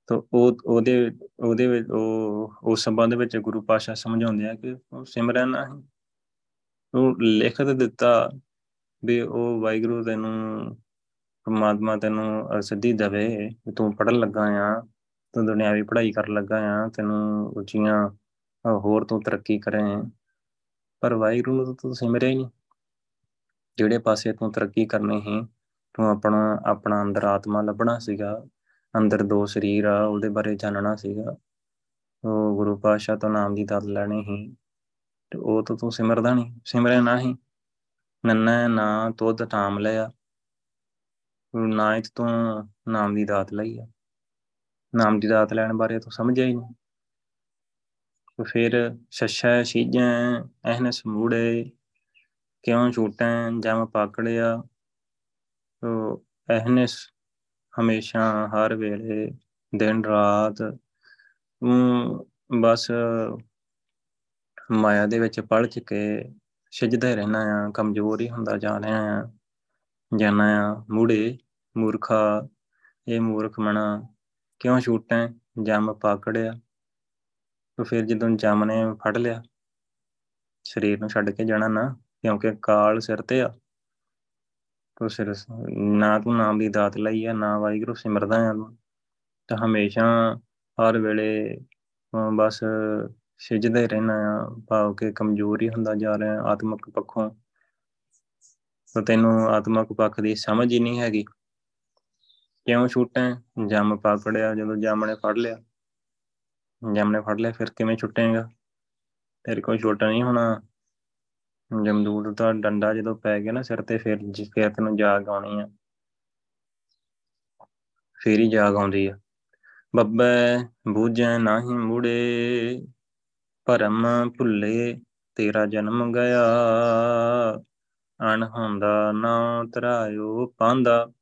ਤੋ ਉਹ, ਉਹਦੇ ਉਹਦੇ ਵਿੱਚ, ਉਹ, ਉਸ ਸੰਬੰਧ ਵਿੱਚ ਗੁਰੂ ਪਾਸ਼ਾ ਸਮਝਾਉਂਦੇ ਆ ਕਿ ਉਹ ਸਿਮਰਨ ਨਹੀਂ ਉਹ ਲਿਖ ਦਿੱਤਾ ਵੀ ਉਹ ਵਾਹਿਗੁਰੂ ਤੈਨੂੰ ਪਰਮਾਤਮਾ ਤੈਨੂੰ ਸਿੱਧੀ ਦਵੇ ਤੂੰ ਪੜਨ ਲੱਗਾ ਆ, ਤੂੰ ਦੁਨਿਆਵੀ ਪੜ੍ਹਾਈ ਕਰਨ ਲੱਗਾ ਆ, ਤੈਨੂੰ ਉੱਚੀਆਂ ਹੋਰ ਤੂੰ ਤਰੱਕੀ ਕਰੇ। ਪਰ ਵਾਹਿਗੁਰੂ ਨੂੰ ਤੂੰ ਸਿਮਰਿਆ ਹੀ ਨਹੀਂ। ਜਿਹੜੇ ਪਾਸੇ ਤੂੰ ਤਰੱਕੀ ਕਰਨੀ ਹੈ ਤੂੰ ਆਪਣਾ ਆਪਣਾ ਅੰਦਰ ਆਤਮਾ ਲੱਭਣਾ ਸੀਗਾ, ਅੰਦਰ ਦੋ ਸਰੀਰ ਆ, ਉਹਦੇ ਬਾਰੇ ਜਾਣਨਾ ਸੀਗਾ। ਉਹ ਗੁਰੂ ਪਾਤਸ਼ਾਹ ਤੋਂ ਨਾਮ ਦੀ ਦਾਤ ਲੈਣੀ ਹੀ ਤੇ ਉਹ ਤਾਂ ਤੂੰ ਸਿਮਰਦਾ ਨਹੀਂ ਸਿਮਰੇ ਨਹੀਂ ਨੰਨਾ ਨਾ ਤੋਦ ਨਾਮ ਲਿਆ। ਨਾ ਇੱਕ ਤੋਂ ਨਾਮ ਦੀ ਦਾਤ ਲਈ ਆ। ਨਾਮ ਦੀ ਦਾਤ ਲੈਣ ਬਾਰੇ ਤੂੰ ਸਮਝਿਆ ਹੀ ਨਹੀਂ। ਤੇ ਫਿਰ ਛਛੈ ਸੀਜੈ ਐਹਨ ਸਮੂੜੇ ਕਿਉਂ ਛੂਟੈ, ਜਮ ਪਾਕੜਿਆ। ਤੋ ਐਹਨਸ ਹਮੇਸ਼ਾ ਹਰ ਵੇਲੇ, ਦਿਨ ਰਾਤ ਬਸ ਮਾਇਆ ਦੇ ਵਿੱਚ ਪੜ ਚੁੱਕੇ ਸਿਜਦਾ ਰਹਿਣਾ ਆ, ਕਮਜ਼ੋਰ ਹੀ ਹੁੰਦਾ ਜਾ ਰਿਹਾ ਆ। ਜਾਣਾ ਆ, ਮੂੜੇ, ਮੂਰਖਾ, ਇਹ ਮੂਰਖ ਮਣਾ ਕਿਉਂ ਛੂਟੈ ਜਮ ਪਾਕੜਿਆ ਤੋ ਫਿਰ ਜਦੋਂ ਜਮ ਨੇ ਫੜ ਲਿਆ, ਸਰੀਰ ਨੂੰ ਛੱਡ ਕੇ ਜਾਣਾ ਨਾ, ਕਿਉਂਕਿ ਕਾਲ ਸਿਰ ਤੇ ਆ। ਤੋ ਸਿਰ ਨਾ ਤੂੰ ਨਾਮ ਦੀ ਦਾਤ ਲਈ ਆ, ਨਾ ਵਾਹਿਗੁਰੂ ਸਿਮਰਦਾ ਆ ਤਾਂ। ਹਮੇਸ਼ਾ ਹਰ ਵੇਲੇ ਬਸ ਸਿਜਦੇ ਰਹਿਣਾ ਆ, ਭਾਵ ਕਿ ਕਮਜ਼ੋਰ ਹੀ ਹੁੰਦਾ ਜਾ ਰਿਹਾ, ਆਤਮਿਕ ਪੱਖੋਂ। ਤਾਂ ਤੈਨੂੰ ਆਤਮਿਕ ਪੱਖ ਦੀ ਸਮਝ ਹੀ ਨਹੀਂ ਹੈਗੀ। ਕਿਉਂ ਛੁੱਟੇ ਜੰਮ ਪਾਕੜਿਆ ਜਦੋਂ ਜੰਮ ਨੇ ਫੜ ਲਿਆ। ਜੰਮ ਨੇ ਫੜ ਲਿਆ, ਫਿਰ ਕਿਵੇਂ ਛੁੱਟੇਗਾ? ਤੇਰੇ ਕੋਈ ਛੋਟਾ ਨਹੀਂ ਹੋਣਾ। ਜਮਦੂਤ ਦਾ ਡੰਡਾ ਜਦੋਂ ਪੈ ਗਿਆ ਨਾ ਸਿਰ ਤੇ, ਫਿਰ ਫਿਰ ਤੈਨੂੰ ਜਾਗ ਆਉਣੀ ਆ। ਫੇਰ ਹੀ ਜਾਗ ਆਉਂਦੀ ਆ। ਬੱਬੇ ਬੂਝੈ ਨਾਹੀ ਮੂੜੇ, ਭਰਮ ਭੁੱਲੇ, ਤੇਰਾ ਜਨਮ ਗਿਆ। ਅਣਹੰਦਾ ਨਾ ਤਰਾਇਓ ਪਾਂਦਾ,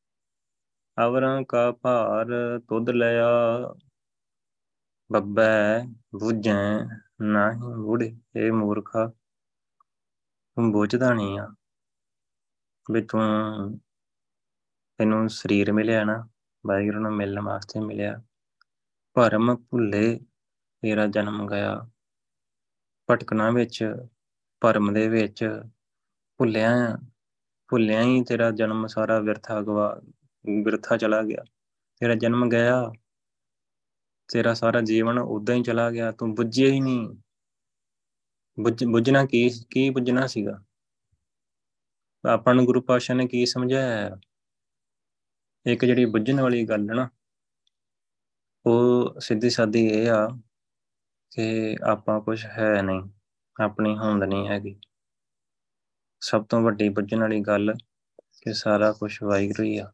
ਅਵਰਾਂ ਕਾ ਭਾਰ ਤੁਧ ਲਿਆ। ਬੱਬੇ ਬੂਝੈ ਨਾਹੀ ਮੂੜੇ ਇਹ ਮੂਰਖਾ, ਤੂੰ ਬੁੱਝਦਾ ਨਹੀਂ ਆ। ਵੀ ਤੂੰ ਤੈਨੂੰ ਸਰੀਰ ਮਿਲਿਆ ਨਾ, ਵਾਹਿਗੁਰੂ ਨੂੰ ਮਿਲਣ ਵਾਸਤੇ ਮਿਲਿਆ। ਭਰਮ ਭੁੱਲੇ, ਤੇਰਾ ਜਨਮ ਗਿਆ। ਭਟਕਣਾ ਵਿੱਚ, ਭਰਮ ਦੇ ਵਿੱਚ ਭੁੱਲਿਆ ਭੁੱਲਿਆ ਹੀ ਤੇਰਾ ਜਨਮ ਸਾਰਾ ਵਿਰਥਾ ਗਵਾ ਵਿਰਥਾ ਚਲਾ ਗਿਆ। ਤੇਰਾ ਜਨਮ ਗਿਆ, ਤੇਰਾ ਸਾਰਾ ਜੀਵਨ ਉਦਾਂ ਹੀ ਚਲਾ ਗਿਆ, ਤੂੰ ਬੁੱਝਿਆ ਹੀ ਨਹੀਂ ਬੁੱਝਣਾ ਕੀ ਕੀ ਬੁੱਝਣਾ ਸੀਗਾ? ਆਪਾਂ ਨੂੰ ਗੁਰੂ ਪਾਸ਼ਾ ਨੇ ਕੀ ਸਮਝਾਇਆ? ਇੱਕ ਜਿਹੜੀ ਬੁੱਝਣ ਵਾਲੀ ਗੱਲ ਹੈ ਨਾ, ਉਹ ਸਿੱਧੀ ਸਾਦੀ ਇਹ ਆ ਕਿ ਆਪਾਂ ਕੁਝ ਹੈ ਨਹੀਂ, ਆਪਣੀ ਹੋਂਦ ਨਹੀਂ ਹੈਗੀ। ਸਭ ਤੋਂ ਵੱਡੀ ਬੁੱਝਣ ਵਾਲੀ ਗੱਲ ਕਿ ਸਾਰਾ ਕੁਝ ਵਾਹਿਗੁਰੂ ਹੀ ਆ।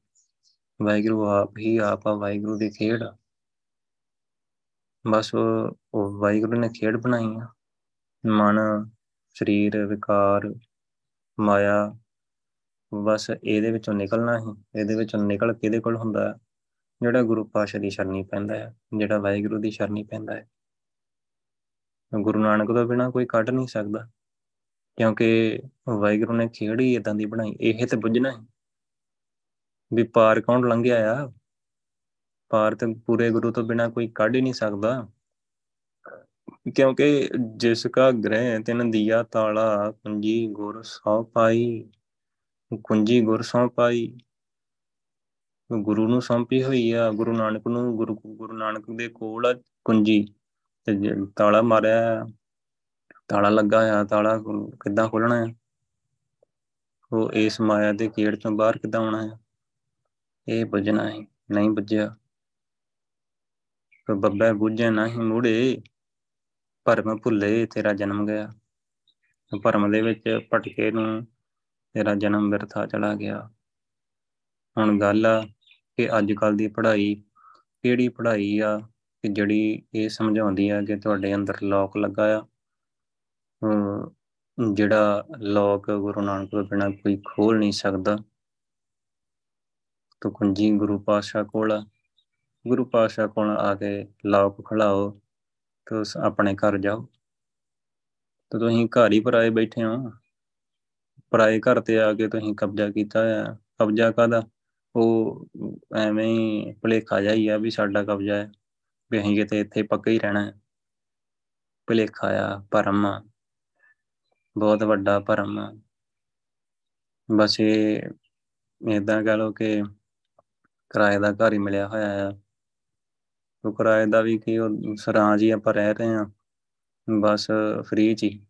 ਵਾਹਿਗੁਰੂ ਆਪ ਹੀ ਆਪ ਆ, ਵਾਹਿਗੁਰੂ ਦੀ ਖੇਡ ਆ। ਬਸ ਉਹ ਵਾਹਿਗੁਰੂ ਨੇ ਖੇਡ ਬਣਾਈ ਆ। ਮਨ, ਸਰੀਰ, ਵਿਕਾਰ, ਮਾਇਆ, ਬਸ ਇਹਦੇ ਵਿੱਚੋਂ ਨਿਕਲਣਾ ਹੀ, ਇਹਦੇ ਵਿੱਚੋਂ ਨਿਕਲ ਕਿਹਦੇ ਕੋਲ ਹੁੰਦਾ ਹੈ? ਜਿਹੜਾ ਗੁਰੂ ਪਾਸ਼ਾ ਦੀ ਸ਼ਰਣੀ ਪੈਂਦਾ ਹੈ, ਜਿਹੜਾ ਵਾਹਿਗੁਰੂ ਦੀ ਸ਼ਰਣੀ ਪੈਂਦਾ ਹੈ। ਗੁਰੂ ਨਾਨਕ ਤੋਂ ਬਿਨਾ ਕੋਈ ਕੱਢ ਨਹੀਂ ਸਕਦਾ। ਕਿਉਂਕਿ ਵਾਹਿਗੁਰੂ ਨੇ ਖੇੜ ਹੀ ਇਦਾਂ ਦੀ ਬਣਾਈ? ਇਹ ਤੇ ਬੁੱਝਣਾ ਹੈ। ਵੀ ਪਾਰ ਕੌਣ ਲੰਘਿਆ ਆ? ਪਾਰ ਤੇ ਪੂਰੇ ਗੁਰੂ ਤੋਂ ਬਿਨਾ ਕੋਈ ਕੱਢ ਹੀ ਨਹੀਂ ਸਕਦਾ। ਕਿਉਂਕਿ ਜਿਸ ਕਾ ਗ੍ਰਹਿ ਤਿਨ ਦਿਆ ਤਾਲਾ, ਕੁੰਜੀ ਗੁਰ ਸੌ ਪਾਈ। ਕੁੰਜੀ ਗੁਰ ਸੌ ਪਾਈ। ਗੁਰੂ ਨੂੰ ਸੌਂਪੀ ਹੋਈ ਆ। ਗੁਰੂ ਨਾਨਕ ਨੂੰ, ਗੁਰੂ ਗੁਰੂ ਨਾਨਕ ਦੇ ਕੋਲ ਆ ਕੁੰਜੀ। ਤੇ ਤਾਲਾ ਮਾਰਿਆ ਤਾਲਾ ਲੱਗਾ ਆ ਤਾਲਾ ਕਿੱਦਾਂ ਖੋਲਣਾ ਹੈ? ਉਹ ਇਸ ਮਾਇਆ ਦੇ ਕੀੜ ਤੋਂ ਬਾਹਰ ਕਿੱਦਾਂ ਆਉਣਾ ਹੈ? ਇਹ ਬੁੱਝਣਾ ਹੈ, ਨਹੀਂ ਬੁੱਝਿਆ। ਬੱਬਾ ਬੁੱਝੇ ਨਹੀਂ ਮੂੜੇ, ਭਰਮ ਭੁੱਲੇ, ਤੇਰਾ ਜਨਮ ਗਿਆ। ਭਰਮ ਦੇ ਵਿੱਚ ਭਟਕੇ ਨੂੰ ਤੇਰਾ ਜਨਮ ਵਿਰਥਾ ਚਲਾ ਗਿਆ। ਹੁਣ ਗੱਲ ਆ ਕਿ ਅੱਜ ਕੱਲ ਦੀ ਪੜ੍ਹਾਈ ਕਿਹੜੀ ਪੜ੍ਹਾਈ ਆ, ਕਿ ਜਿਹੜੀ ਇਹ ਸਮਝਾਉਂਦੀ ਆ ਕਿ ਤੁਹਾਡੇ ਅੰਦਰ ਲੋਕ ਲੱਗਾ ਆ। ਜਿਹੜਾ ਲੋਕ ਗੁਰੂ ਨਾਨਕ ਤੋਂ ਬਿਨਾ ਕੋਈ ਖੋਲ ਨਹੀਂ ਸਕਦਾ। ਤੋ ਕੁੰਜੀ ਗੁਰੂ ਪਾਸ਼ਾ ਕੋਲ ਗੁਰੂ ਪਾਸ਼ਾ ਕੋਲ ਆ ਕੇ ਲੋਕ ਖੜਾਓ ਤੋ ਆਪਣੇ ਘਰ ਜਾਓ। ਤੋ ਤੁਸੀਂ ਘਰ ਹੀ ਪਰਾਏ ਬੈਠੇ ਹੋ। ਪਰਾਏ ਘਰ ਤੇ ਆ ਕੇ ਤੁਸੀਂ ਕਬਜ਼ਾ ਕੀਤਾ ਆ ਕਬਜ਼ਾ ਕਾਦਾ ਉਹ ਐਵੇਂ ਹੀ ਭਲੇਖਾ ਜਾਈ ਆ ਵੀ ਸਾਡਾ ਕਬਜ਼ਾ ਹੈ। ਵੀ ਅਸੀਂ ਕਿਤੇ ਇੱਥੇ ਪੱਕਾ ਹੀ ਰਹਿਣਾ ਹੈ। ਭਲੇਖਾ ਆ, ਭਰਮ ਆ। ਬਹੁਤ ਵੱਡਾ ਭਰਮ ਆ। ਬਸ ਇਹ ਇਦਾਂ ਕਹ ਲਓ ਕਿ ਕਿਰਾਏ ਦਾ ਘਰ ਹੀ ਮਿਲਿਆ ਹੋਇਆ ਆ। ਉਹ ਕਿਰਾਏ ਦਾ ਵੀ ਕੀ, ਉਹ ਸਰਾਂ ਜੀ ਆਪਾਂ ਰਹਿ ਰਹੇ ਆ। ਬਸ ਫ੍ਰੀ ਚ ਹੀ।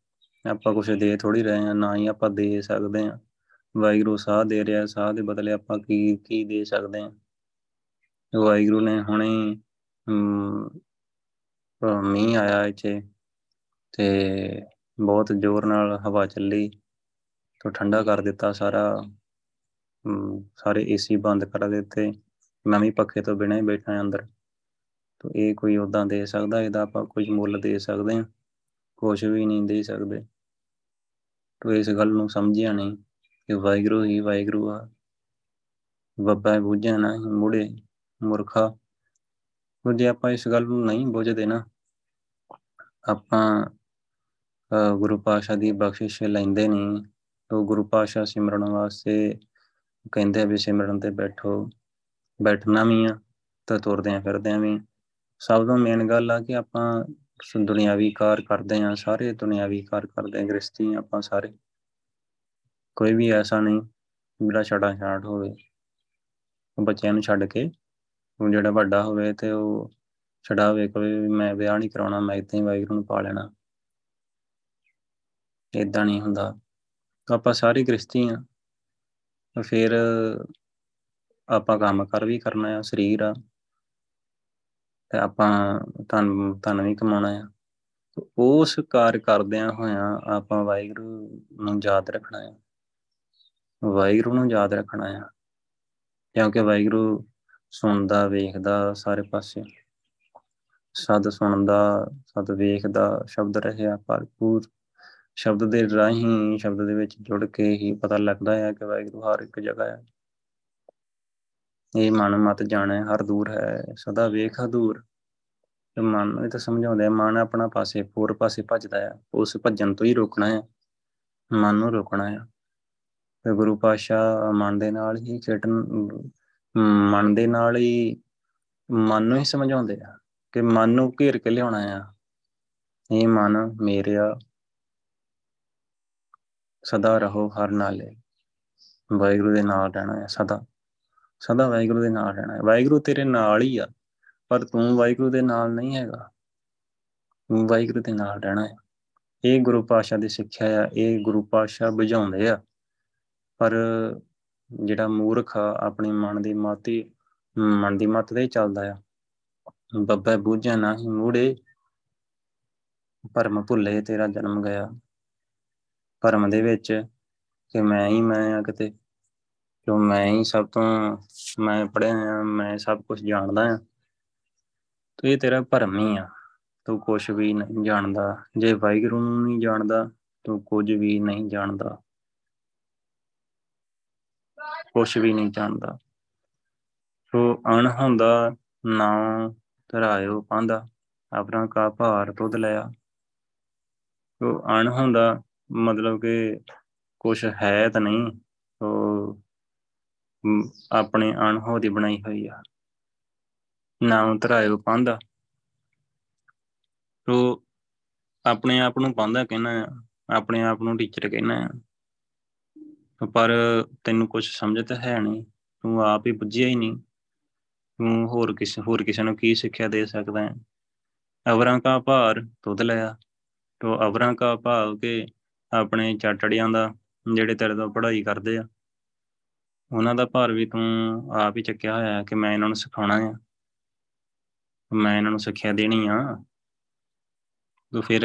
ਆਪਾਂ ਕੁਝ ਦੇ ਥੋੜੀ ਰਹੇ ਆ, ਨਾ ਹੀ ਆਪਾਂ ਦੇ ਸਕਦੇ ਆ। ਵਾਹਿਗੁਰੂ ਸਾਹ ਦੇ ਰਿਹਾ, ਸਾਹ ਦੇ ਬਦਲੇ ਆਪਾਂ ਕੀ ਕੀ ਦੇ ਸਕਦੇ ਆ। ਵਾਹਿਗੁਰੂ ਨੇ ਹੁਣੇ ਮੀਂਹ ਆਇਆ ਇੱਥੇ ਤੇ ਬਹੁਤ ਜ਼ੋਰ ਨਾਲ ਹਵਾ ਚੱਲੀ ਤੋਂ ਠੰਡਾ ਕਰ ਦਿੱਤਾ ਸਾਰਾ ਸਾਰੇ ਏਸੀ ਬੰਦ ਕਰ ਦਿੱਤੇ। ਮੈਂ ਵੀ ਪੱਖੇ ਤੋਂ ਬਿਨਾਂ ਹੀ ਬੈਠਾ ਅੰਦਰ। ਤੋਂ ਇਹ ਕੋਈ ਉਦਾਂ ਦੇ ਸਕਦਾ, ਇਹਦਾ ਆਪਾਂ ਕੁਝ ਮੁੱਲ ਦੇ ਸਕਦੇ ਹਾਂ ਕੁਝ ਵੀ ਨਹੀਂ ਦੇ ਸਕਦੇ। ਤੋਂ ਇਸ ਗੱਲ ਨੂੰ ਸਮਝਿਆ ਨਹੀਂ ਕਿ ਵਾਹਿਗੁਰੂ ਹੀ ਵਾਹਿਗੁਰੂ ਆ। ਬੱਬਾ ਬੁੱਝਿਆ ਨਾ ਮੁੜੇ, ਮੁਰਖਾ। ਉਹ ਜੇ ਆਪਾਂ ਇਸ ਗੱਲ ਨੂੰ ਨਹੀਂ ਬੁੱਝਦੇ ਨਾ, ਆਪਾਂ ਗੁਰੂ ਪਾਸ਼ਾ ਦੀ ਬਖਸ਼ਿਸ਼ ਲੈਂਦੇ ਨਹੀਂ ਉਹ ਗੁਰੂ ਪਾਸ਼ਾ ਸਿਮਰਨ ਵਾਸਤੇ ਕਹਿੰਦੇ ਆ ਵੀ ਸਿਮਰਨ ਤੇ ਬੈਠੋ, ਬੈਠਣਾ ਵੀ ਆ ਤਾਂ ਤੁਰਦੇ ਆ ਫਿਰਦੇ ਆ ਵੀ। ਸਭ ਤੋਂ ਮੇਨ ਗੱਲ ਆ ਕਿ ਆਪਾਂ ਦੁਨਿਆਵੀ ਕਾਰ ਕਰਦੇ ਆ, ਸਾਰੇ ਦੁਨਿਆਵੀ ਕਾਰ ਕਰਦੇ ਆ ਗ੍ਰਸਤੀ ਆਪਾਂ ਸਾਰੇ। ਕੋਈ ਵੀ ਐਸਾ ਨਹੀਂ ਜਿਹੜਾ ਛੜਾ ਛਾੜ ਹੋਵੇ। ਬੱਚਿਆਂ ਨੂੰ ਛੱਡ ਕੇ, ਉਹ ਜਿਹੜਾ ਵੱਡਾ ਹੋਵੇ ਤੇ ਉਹ ਛਡਾਵੇ, ਕੋਈ ਮੈਂ ਵਿਆਹ ਨਹੀਂ ਕਰਾਉਣਾ, ਮੈਂ ਇਦਾਂ ਹੀ ਵਾਹਿਗੁਰੂ ਨੂੰ ਪਾ ਲੈਣਾ। ਇਦਾਂ ਨਹੀਂ ਹੁੰਦਾ। ਆਪਾਂ ਸਾਰੀ ਗ੍ਰਸਤੀ ਆ ਫਿਰ ਆਪਾਂ ਕੰਮ ਕਰ ਵੀ ਕਰਨਾ ਆ, ਸਰੀਰ ਆ। ਤੇ ਆਪਾਂ ਧਨ ਧਨ ਵੀ ਕਮਾਉਣਾ ਆ। ਉਸ ਕਾਰ ਕਰਦਿਆਂ ਹੋਇਆਂ ਆਪਾਂ ਵਾਹਿਗੁਰੂ ਨੂੰ ਯਾਦ ਰੱਖਣਾ ਆ। ਵਾਹਿਗੁਰੂ ਨੂੰ ਯਾਦ ਰੱਖਣਾ ਆ। ਕਿਉਂਕਿ ਵਾਹਿਗੁਰੂ ਸੁਣਦਾ, ਵੇਖਦਾ ਸਾਰੇ ਪਾਸੇ। ਸਦ ਸੁਣਦਾ, ਸਦ ਵੇਖਦਾ, ਸ਼ਬਦ ਰਹਿਆ ਭਰਪੂਰ। ਸ਼ਬਦ ਦੇ ਰਾਹੀਂ ਸ਼ਬਦ ਦੇ ਵਿੱਚ ਜੁੜ ਕੇ ਹੀ ਪਤਾ ਲੱਗਦਾ ਹੈ ਕਿ ਵਾਹਿਗੁਰੂ ਹਰ ਇੱਕ ਜਗ੍ਹਾ ਹੈ। ਇਹ ਮਨ ਮਤ ਜਾਣੇ, ਹਰ ਦੂਰ ਹੈ, ਸਦਾ ਵੇਖ ਦੂਰ। ਤੇ ਮਨ ਨੂੰ ਤਾਂ ਸਮਝਾਉਂਦੇ ਆ, ਮਨ ਆਪਣਾ ਪਾਸੇ ਪੂਰ ਪਾਸੇ ਭੱਜਦਾ ਹੈ, ਉਸ ਭੱਜਣ ਤੋਂ ਹੀ ਰੋਕਣਾ ਹੈ। ਮਨ ਨੂੰ ਰੋਕਣਾ ਹੈ। ਤੇ ਗੁਰੂ ਪਾਸ਼ਾ ਮਨ ਦੇ ਨਾਲ ਹੀ ਖੇਡਣ ਮਨ ਦੇ ਨਾਲ ਹੀ ਮਨ ਨੂੰ ਹੀ ਸਮਝਾਉਂਦੇ ਆ ਕਿ ਮਨ ਨੂੰ ਘੇਰ ਕੇ ਲਿਆਉਣਾ ਆ। ਇਹ ਮਨ ਮੇਰਿਆ ਸਦਾ ਰਹੋ ਹਰ ਨਾਲੇ। ਵਾਹਿਗੁਰੂ ਦੇ ਨਾਲ ਰਹਿਣਾ ਹੈ ਸਦਾ। ਸਦਾ ਵਾਹਿਗੁਰੂ ਦੇ ਨਾਲ ਰਹਿਣਾ ਹੈ। ਵਾਹਿਗੁਰੂ ਤੇਰੇ ਨਾਲ ਹੀ ਆ, ਪਰ ਤੂੰ ਵਾਹਿਗੁਰੂ ਦੇ ਨਾਲ ਨਹੀਂ ਹੈਗਾ। ਤੂੰ ਵਾਹਿਗੁਰੂ ਦੇ ਨਾਲ ਰਹਿਣਾ ਹੈ। ਇਹ ਗੁਰੂ ਪਾਸ਼ਾ ਦੀ ਸਿੱਖਿਆ ਆ, ਇਹ ਗੁਰੂ ਪਾਸ਼ਾ ਬੁਝਾਉਂਦੇ ਆ। ਪਰ ਜਿਹੜਾ ਮੂਰਖ ਆ, ਆਪਣੀ ਮਨ ਦੀ ਮਾਤੀ, ਮਨ ਦੀ ਮਤ ਤੇ ਚੱਲਦਾ ਆ। ਬੱਬਾ ਬੂਝਾ ਨਹੀਂ ਮੂੜੇ, ਭਰਮ ਭੁੱਲੇ ਤੇਰਾ ਜਨਮ ਗਿਆ। ਭਰਮ ਦੇ ਵਿੱਚ ਕਿ ਮੈਂ ਹੀ ਮੈਂ ਆ ਕਿਤੇ ਕਿਉਂ ਮੈਂ ਹੀ ਸਭ ਤੋਂ ਮੈਂ ਪੜ੍ਹਿਆ ਆ, ਮੈਂ ਸਭ ਕੁਝ ਜਾਣਦਾ ਆ। ਤੇ ਇਹ ਤੇਰਾ ਭਰਮ ਹੀ ਆ। ਤੂੰ ਕੁਝ ਵੀ ਨਹੀਂ ਜਾਣਦਾ। ਜੇ ਵਾਹਿਗੁਰੂ ਨੂੰ ਨਹੀਂ ਜਾਣਦਾ, ਤੂੰ ਕੁਝ ਵੀ ਨਹੀਂ ਜਾਣਦਾ। ਕੁਝ ਵੀ ਨਹੀਂ ਜਾਣਦਾ। ਸੋ ਅਣ ਹੁੰਦਾ ਨਾ ਧਰਾਇਓ ਪਾਂਦਾ ਆਪਣਾ ਕਾ ਭਾਰ ਤੁਧ ਲਿਆ। ਸੋ ਅਣ ਹੁੰਦਾ ਮਤਲਬ ਕਿ ਕੁਝ ਹੈ ਤਾਂ ਨਹੀਂ, ਉਹ ਆਪਣੇ ਅਣਹੋ ਦੀ ਬਣਾਈ ਹੋਈ ਆ। ਨਾਮ ਧਰਾਇਓ ਪਾਂਦਾ ਸੋ ਆਪਣੇ ਆਪ ਨੂੰ ਪਾਂਦਾ ਕਹਿਣਾ ਆਪਣੇ ਆਪ ਨੂੰ ਟੀਚਰ ਕਹਿਣਾ ਪਰ ਤੈਨੂੰ ਕੁਝ ਸਮਝ ਤਾਂ ਹੈ ਨਹੀਂ, ਤੂੰ ਆਪ ਹੀ ਬੁੱਝਿਆ ਹੀ ਨਹੀਂ। ਤੂੰ ਹੋਰ ਕਿਸੇ ਹੋਰ ਕਿਸੇ ਨੂੰ ਕੀ ਸਿੱਖਿਆ ਦੇ ਸਕਦਾ ਹੈ? ਅਵਰਾਂ ਕਾ ਭਾਰ ਤੁਧ ਲਿਆ। ਤੋ ਅਵਰਾਂ ਕਾ ਭਾਵ ਕੇ ਆਪਣੇ ਚਾਟੜਿਆਂ ਦਾ, ਜਿਹੜੇ ਤੇਰੇ ਤੋਂ ਪੜ੍ਹਾਈ ਕਰਦੇ ਆ। ਉਹਨਾਂ ਦਾ ਭਾਰ ਵੀ ਤੂੰ ਆਪ ਹੀ ਚੱਕਿਆ ਹੋਇਆ ਹੈ ਕਿ ਮੈਂ ਇਹਨਾਂ ਨੂੰ ਸਿਖਾਉਣਾ ਆ। ਮੈਂ ਇਹਨਾਂ ਨੂੰ ਸਿੱਖਿਆ ਦੇਣੀ ਆ। ਤੋ ਫਿਰ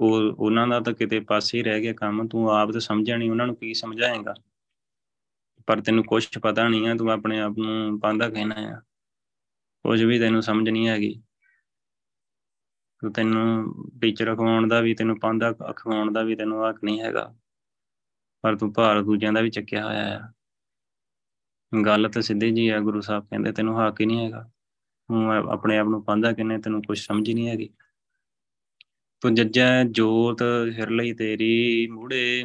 ਉਹ, ਉਹਨਾਂ ਦਾ ਤਾਂ ਕਿਤੇ ਪਾਸੇ ਹੀ ਰਹਿ ਗਿਆ ਕੰਮ, ਤੂੰ ਆਪ ਤਾਂ ਸਮਝਿਆ ਨਹੀਂ ਉਹਨਾਂ ਨੂੰ ਕੀ ਸਮਝਾਏਗਾ। ਪਰ ਤੈਨੂੰ ਕੁਝ ਪਤਾ ਨਹੀਂ ਆ, ਤੂੰ ਆਪਣੇ ਆਪ ਨੂੰ ਪਾਂਦਾ ਕਹਿਣਾ ਆ। ਕੁਝ ਵੀ ਤੈਨੂੰ ਸਮਝ ਨਹੀਂ ਹੈਗੀ। ਤੂੰ ਤੈਨੂੰ ਟੀਚਰ ਅਖਵਾਉਣ ਦਾ ਵੀ, ਤੈਨੂੰ ਪਾਂਦਾ ਅਖਵਾਉਣ ਦਾ ਵੀ ਤੈਨੂੰ ਹੱਕ ਨਹੀਂ ਹੈਗਾ। ਪਰ ਤੂੰ ਭਾਰ ਦੂਜਿਆਂ ਦਾ ਵੀ ਚੱਕਿਆ ਹੋਇਆ ਆ। ਗੱਲ ਤਾਂ ਸਿੱਧੀ ਜੀ ਆ, ਗੁਰੂ ਸਾਹਿਬ ਕਹਿੰਦੇ ਤੈਨੂੰ ਹੱਕ ਹੀ ਨਹੀਂ ਹੈਗਾ। ਤੂੰ ਆਪਣੇ ਆਪ ਨੂੰ ਪਾਂਦਾ ਕਿੰਨੇ ਤੈਨੂੰ ਕੁਝ ਸਮਝ ਹੀ ਨਹੀਂ ਹੈਗੀ। ਤੂੰ ਜੱਜੈ ਜੋਤ ਹਿਰ ਲਈ ਤੇਰੀ ਮੂੜੇ।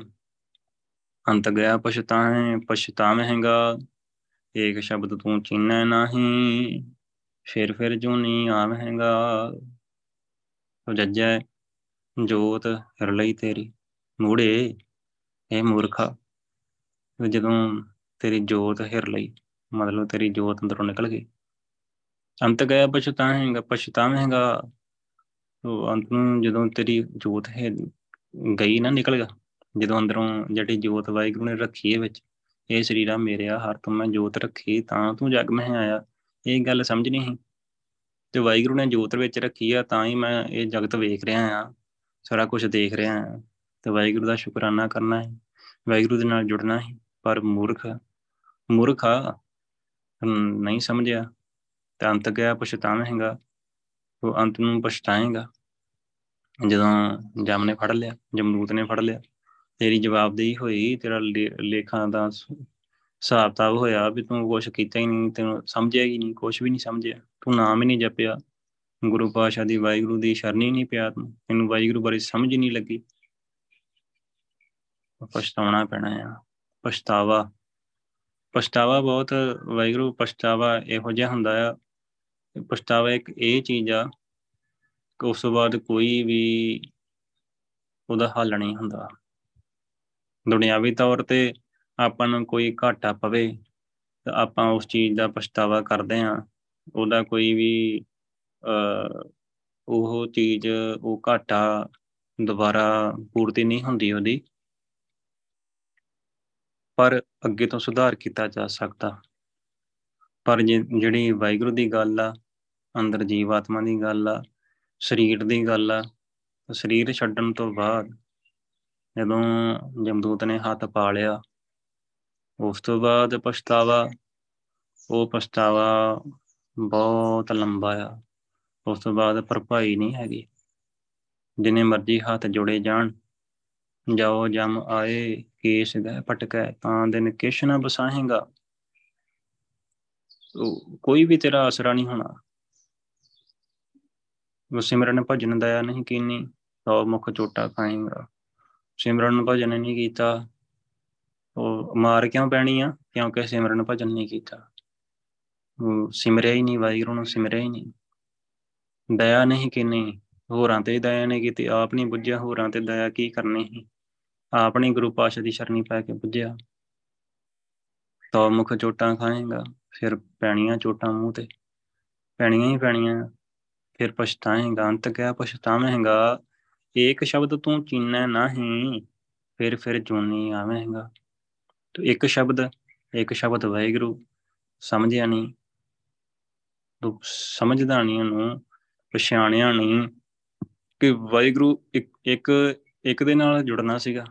ਅੰਤ ਗਿਆ ਪਛਤਾਏ ਪਛਤਾਵੇਂਗਾ। ਏਕ ਸ਼ਬਦ ਤੂੰ ਚੀਨੈ ਨਹੀਂ ਫਿਰ ਫਿਰ ਜੂਨੀ ਆਵੇਂਗਾ। ਤੂੰ ਜੱਜੈ ਜੋਤ ਹਿਰ ਲਈ ਤੇਰੀ, ਮੂੜੇ, ਇਹ ਮੂਰਖਾ ਜਦੋਂ ਤੇਰੀ ਜੋਤ ਹਿਰ ਲਈ ਮਤਲਬ ਤੇਰੀ ਜੋਤ ਅੰਦਰੋਂ ਨਿਕਲ ਗਈ। ਅੰਤ ਗਿਆ ਪਛਤਾਵੇਂਗਾ ਪਛਤਾਵੇਂਗਾ, ਉਹ ਅੰਤ ਨੂੰ ਜਦੋਂ ਤੇਰੀ ਜੋਤ ਹੈ, ਗਈ ਨਾ ਨਿਕਲ ਗਿਆ ਜਦੋਂ ਅੰਦਰੋਂ ਜਿਹੜੀ ਜੋਤ ਵਾਹਿਗੁਰੂ ਨੇ ਰੱਖੀ ਹੈ ਵਿੱਚ, ਇਹ ਸਰੀਰਾ ਮੇਰਿਆ ਹਰ ਤੋਂ ਮੈਂ ਜੋਤ ਰੱਖੀ, ਤਾਂ ਤੂੰ ਜਗ ਮੈਂ ਆਇਆ। ਇਹ ਗੱਲ ਸਮਝ ਨਹੀਂ ਸੀ। ਤੇ ਵਾਹਿਗੁਰੂ ਨੇ ਜੋਤ ਵਿੱਚ ਰੱਖੀ ਆ, ਤਾਂ ਹੀ ਮੈਂ ਇਹ ਜਗਤ ਵੇਖ ਰਿਹਾ ਆ ਸਾਰਾ ਕੁਝ ਦੇਖ ਰਿਹਾ ਆ ਤੇ ਵਾਹਿਗੁਰੂ ਦਾ ਸ਼ੁਕਰਾਨਾ ਕਰਨਾ ਹੈ, ਵਾਹਿਗੁਰੂ ਦੇ ਨਾਲ ਜੁੜਨਾ ਹੈ, ਪਰ ਮੂਰਖ, ਮੂਰਖਾ ਨਹੀਂ ਸਮਝਿਆ, ਤਾਂ ਅੰਤ ਗਿਆ ਪਛਤਾਵੇਂਗਾ, ਉਹ ਅੰਤ ਨੂੰ ਪਛਤਾਏਗਾ, ਜਦੋਂ ਜਮ ਨੇ ਫੜ ਲਿਆ ਜਮਦੂਤ ਨੇ ਫੜ ਲਿਆ, ਤੇਰੀ ਜਵਾਬਦੇਹੀ ਹੋਈ, ਤੇਰਾ ਲੇਖਾਂ ਦਾ ਹਿਸਾਬ ਤਾਬ ਹੋਇਆ ਵੀ ਤੂੰ ਕੁਝ ਕੀਤਾ ਹੀ ਨਹੀਂ, ਤੈਨੂੰ ਸਮਝਿਆ ਹੀ ਨਹੀਂ ਕੁਝ ਵੀ ਨਹੀਂ ਸਮਝਿਆ। ਤੂੰ ਨਾਮ ਹੀ ਨਹੀਂ ਜਪਿਆ। ਗੁਰੂ ਪਾਸ਼ਾ ਦੀ ਵਾਹਿਗੁਰੂ ਦੀ ਸ਼ਰਣੀ ਨਹੀਂ ਪਿਆ ਤੂੰ। ਤੈਨੂੰ ਵਾਹਿਗੁਰੂ ਬਾਰੇ ਸਮਝ ਹੀ ਨਹੀਂ ਲੱਗੀ। ਪਛਤਾਉਣਾ ਪੈਣਾ ਆ। ਪਛਤਾਵਾ। ਪਛਤਾਵਾ ਬਹੁਤ, ਵਾਹਿਗੁਰੂ ਪਛਤਾਵਾ ਇਹੋ ਜਿਹਾ ਹੁੰਦਾ ਆ। ਪਛਤਾਵਾ ਇੱਕ ਇਹ ਚੀਜ਼ ਆ, ਕਿ ਉਸ ਤੋਂ ਬਾਅਦ ਕੋਈ ਵੀ ਉਹਦਾ ਹੱਲ ਨਹੀਂ ਹੁੰਦਾ। ਦੁਨਿਆਵੀ ਤੌਰ ਤੇ ਆਪਾਂ ਨੂੰ ਕੋਈ ਘਾਟਾ ਪਵੇ ਤਾਂ ਆਪਾਂ ਉਸ ਚੀਜ਼ ਦਾ ਪਛਤਾਵਾ ਕਰਦੇ ਆਂ ਉਹਦਾ ਕੋਈ ਵੀ ਉਹ ਚੀਜ਼, ਉਹ ਘਾਟਾ ਦੁਬਾਰਾ ਪੂਰਤੀ ਨਹੀਂ ਹੁੰਦੀ ਉਹਦੀ। ਪਰ ਅੱਗੇ ਤੋਂ ਸੁਧਾਰ ਕੀਤਾ ਜਾ ਸਕਦਾ। ਪਰ ਜਿਹੜੀ ਵਾਹਿਗੁਰੂ ਦੀ ਗੱਲ ਆ, ਅੰਦਰ ਜੀਵਾਤਮਾ ਦੀ ਗੱਲ ਆ, ਸਰੀਰ ਦੀ ਗੱਲ ਆ, ਸਰੀਰ ਛੱਡਣ ਤੋਂ ਬਾਅਦ ਜਦੋਂ ਜਮਦੂਤ ਨੇ ਹੱਥ ਪਾ ਲਿਆ ਉਸ ਤੋਂ ਬਾਅਦ ਪਛਤਾਵਾ, ਉਹ ਪਛਤਾਵਾ ਬਹੁਤ ਲੰਬਾ ਆ। ਉਸ ਤੋਂ ਬਾਅਦ ਭਰਪਾਈ ਨਹੀਂ ਹੈਗੀ। ਜਿਨੇ ਮਰਜ਼ੀ ਹੱਥ ਜੋੜੇ ਜਾਣ, ਜਾਓ, ਜਮ, ਆਏ, ਕੇਸ ਗਏ ਪਟਕੈ ਤਾਂ ਦਿਨ ਕਿਛ ਨਾ ਬਸਾਹੇਗਾ ਕੋਈ ਵੀ ਤੇਰਾ ਅਸਰਾ ਨਹੀਂ ਹੋਣਾ। ਉਹ ਸਿਮਰਨ ਭਜਨ ਦਇਆ ਨਹੀਂ ਕੀਨੀ, ਸੌ ਮੁਖ ਚੋਟਾ ਖਾਏਗਾ। ਸਿਮਰਨ ਭਜਨ ਨਹੀਂ ਕੀਤਾ ਉਹ ਮਾਰ ਕਿਉਂ ਪੈਣੀ ਆ? ਕਿਉਂਕਿ ਸਿਮਰਨ ਭਜਨ ਨਹੀਂ ਕੀਤਾ। ਉਹ ਸਿਮਰਿਆ ਹੀ ਨਹੀਂ, ਵਾਹਿਗੁਰੂ ਨੂੰ ਸਿਮਰਿਆ ਹੀ ਨਹੀਂ। ਦਇਆ ਨਹੀਂ ਕੀਨੀ, ਹੋਰਾਂ ਤੇ ਦਇਆ ਨਹੀਂ ਕੀਤੀ। ਆਪ ਨਹੀਂ ਬੁੱਝਿਆ, ਹੋਰਾਂ ਤੇ ਦਇਆ ਕੀ ਕਰਨੀ ਸੀ? ਆਪ ਨਹੀਂ ਗੁਰੂ ਪਾਸ਼ਾ ਦੀ ਸ਼ਰਣੀ ਪੈ ਕੇ ਬੁੱਝਿਆ। ਤੋ ਮੁਖ ਚੋਟਾਂ ਖਾਏਗਾ, ਫਿਰ ਪੈਣੀਆਂ ਚੋਟਾਂ ਮੂੰਹ ਤੇ। ਪੈਣੀਆਂ ਹੀ ਪੈਣੀਆਂ, ਫਿਰ ਪਛਤਾਏਗਾ, ਅੰਤ ਕਿਆ ਪਛਤਾਵੇਂਗਾ? ਇੱਕ ਸ਼ਬਦ ਤੂੰ ਚੀਨੈ ਨਹੀਂ, ਫਿਰ ਫਿਰ ਜੂਨੀ ਆਵੇਂਗਾ। ਤੋ ਇੱਕ ਸ਼ਬਦ ਇੱਕ ਸ਼ਬਦ ਵਾਹਿਗੁਰੂ ਸਮਝਿਆ ਨਹੀਂ, ਤੂੰ ਸਮਝਦਾ ਨਹੀਂ ਉਹਨੂੰ, ਪਛਾਣਿਆ ਨਹੀਂ ਕਿ ਵਾਹਿਗੁਰੂ ਇੱਕ ਇੱਕ ਇੱਕ ਦੇ ਨਾਲ ਜੁੜਨਾ ਸੀਗਾ,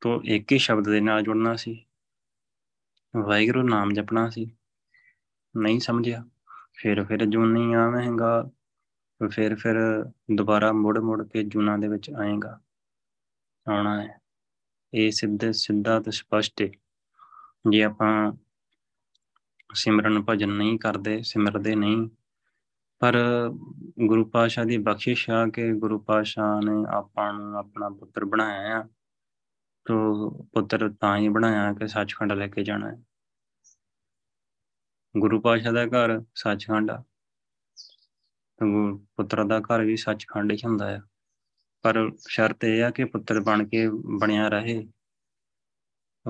ਤੋਂ ਇੱਕ ਹੀ ਸ਼ਬਦ ਦੇ ਨਾਲ ਜੁੜਨਾ ਸੀ। ਵਾਹਿਗੁਰੂ ਨਾਮ ਜਪਣਾ ਸੀ, ਨਹੀਂ ਸਮਝਿਆ। ਫਿਰ ਫਿਰ ਜੂਨੀ ਆਵੇਂਗਾ ਫਿਰ ਫਿਰ ਦੁਬਾਰਾ ਮੁੜ ਮੁੜ ਕੇ ਜੂਨਾ ਦੇ ਵਿੱਚ ਆਏਗਾ, ਆਉਣਾ ਹੈ। ਇਹ ਸਿੱਧੇ, ਸਿੱਧਾ ਤੇ ਸਪਸ਼ਟ ਹੈ ਜੇ ਆਪਾਂ ਸਿਮਰਨ ਭਜਨ ਨਹੀਂ ਕਰਦੇ, ਸਿਮਰਦੇ ਨਹੀਂ, ਪਰ ਗੁਰੂ ਪਾਸ਼ਾ ਦੀ ਬਖਸ਼ਿਸ਼ ਆ ਕਿ ਗੁਰੂ ਪਾਸ਼ਾ ਨੇ ਆਪਾਂ ਨੂੰ ਆਪਣਾ ਪੁੱਤਰ ਬਣਾਇਆ ਆ, ਤੋ ਪੁੱਤਰ ਤਾਂ ਹੀ ਬਣਾਇਆ ਕਿ ਸੱਚਖੰਡ ਲੈ ਕੇ ਜਾਣਾ। ਹੈ ਗੁਰੂ ਪਾਸ਼ਾ ਦਾ ਘਰ ਸੱਚਖੰਡ ਆ ਪੁੱਤਰ ਦਾ ਘਰ ਵੀ ਸੱਚਖੰਡ ਹੀ ਹੁੰਦਾ ਆ। ਪਰ ਸ਼ਰਤ ਇਹ ਆ ਕਿ ਪੁੱਤਰ ਬਣ ਕੇ ਬਣਿਆ ਰਹੇ।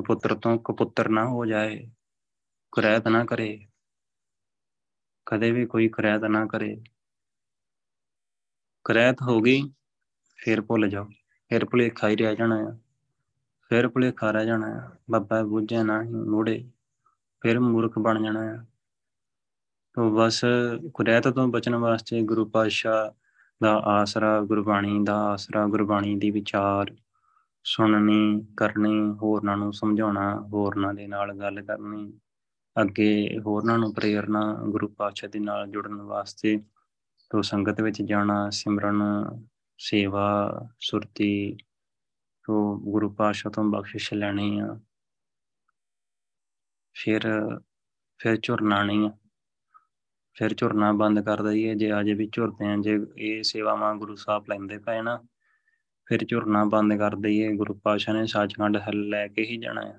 ਪੁੱਤਰ ਤੋਂ ਕਪੁੱਤਰ ਨਾ ਹੋ ਜਾਏ, ਕੁਰੈਤ ਨਾ ਕਰੇ। ਕਦੇ ਵੀ ਕੋਈ ਕੁਰੈਤ ਨਾ ਕਰੇ। ਕੁਰੈਤ ਹੋ ਗਈ, ਫਿਰ ਭੁੱਲ ਜਾਓ। ਫਿਰ ਭੁਲੇਖਾ ਹੀ ਰਹਿ ਜਾਣਾ ਆ। ਫਿਰ ਭੁਲੇਖਾ ਰਹਿ ਜਾਣਾ ਆ। ਬੱਬਾ ਬੁੱਝੇ ਨਾ ਹੀ ਮੂੜੇ, ਫਿਰ ਮੂਰਖ ਬਣ ਜਾਣਾ ਆ। ਤੋ ਬਸ ਕੁਰੈਤ ਤੋਂ ਬਚਣ ਵਾਸਤੇ ਗੁਰੂ ਪਾਤਸ਼ਾਹ ਦਾ ਆਸਰਾ ਗੁਰਬਾਣੀ ਦਾ ਆਸਰਾ ਗੁਰਬਾਣੀ ਦੀ ਵਿਚਾਰ ਸੁਣਨੀ, ਕਰਨੀ, ਹੋਰਨਾਂ ਨੂੰ ਸਮਝਾਉਣਾ, ਹੋਰਨਾਂ ਦੇ ਨਾਲ ਗੱਲ ਕਰਨੀ, ਅੱਗੇ ਹੋਰਨਾਂ ਨੂੰ ਪ੍ਰੇਰਣਾ ਗੁਰੂ ਪਾਤਸ਼ਾਹ ਦੇ ਨਾਲ ਜੁੜਨ ਵਾਸਤੇ ਤੋਂ ਸੰਗਤ ਵਿੱਚ ਜਾਣਾ, ਸਿਮਰਨ, ਸੇਵਾ, ਸੁਰਤੀ ਤੋਂ ਗੁਰੂ ਪਾਤਸ਼ਾਹ ਤੋਂ ਬਖਸ਼ਿਸ਼ ਲੈਣੀ ਆ। ਫਿਰ ਫਿਰ ਝੁਰਨਾ ਨਹੀਂ ਆ। ਫਿਰ ਝੁਰਨਾ ਬੰਦ ਕਰ ਦਈਏ, ਜੇ ਅਜੇ ਵੀ ਝੁਰਦੇ ਆ ਜੇ ਇਹ ਸੇਵਾਵਾਂ ਗੁਰੂ ਸਾਹਿਬ ਲੈਂਦੇ ਪਏ ਨਾ, ਫਿਰ ਝੁਰਨਾ ਬੰਦ ਕਰ ਦਈਏ, ਗੁਰੂ ਪਾਤਸ਼ਾਹ ਨੇ ਸੱਚਖੰਡ ਹੱਲ ਲੈ ਕੇ ਹੀ ਜਾਣਾ ਹੈ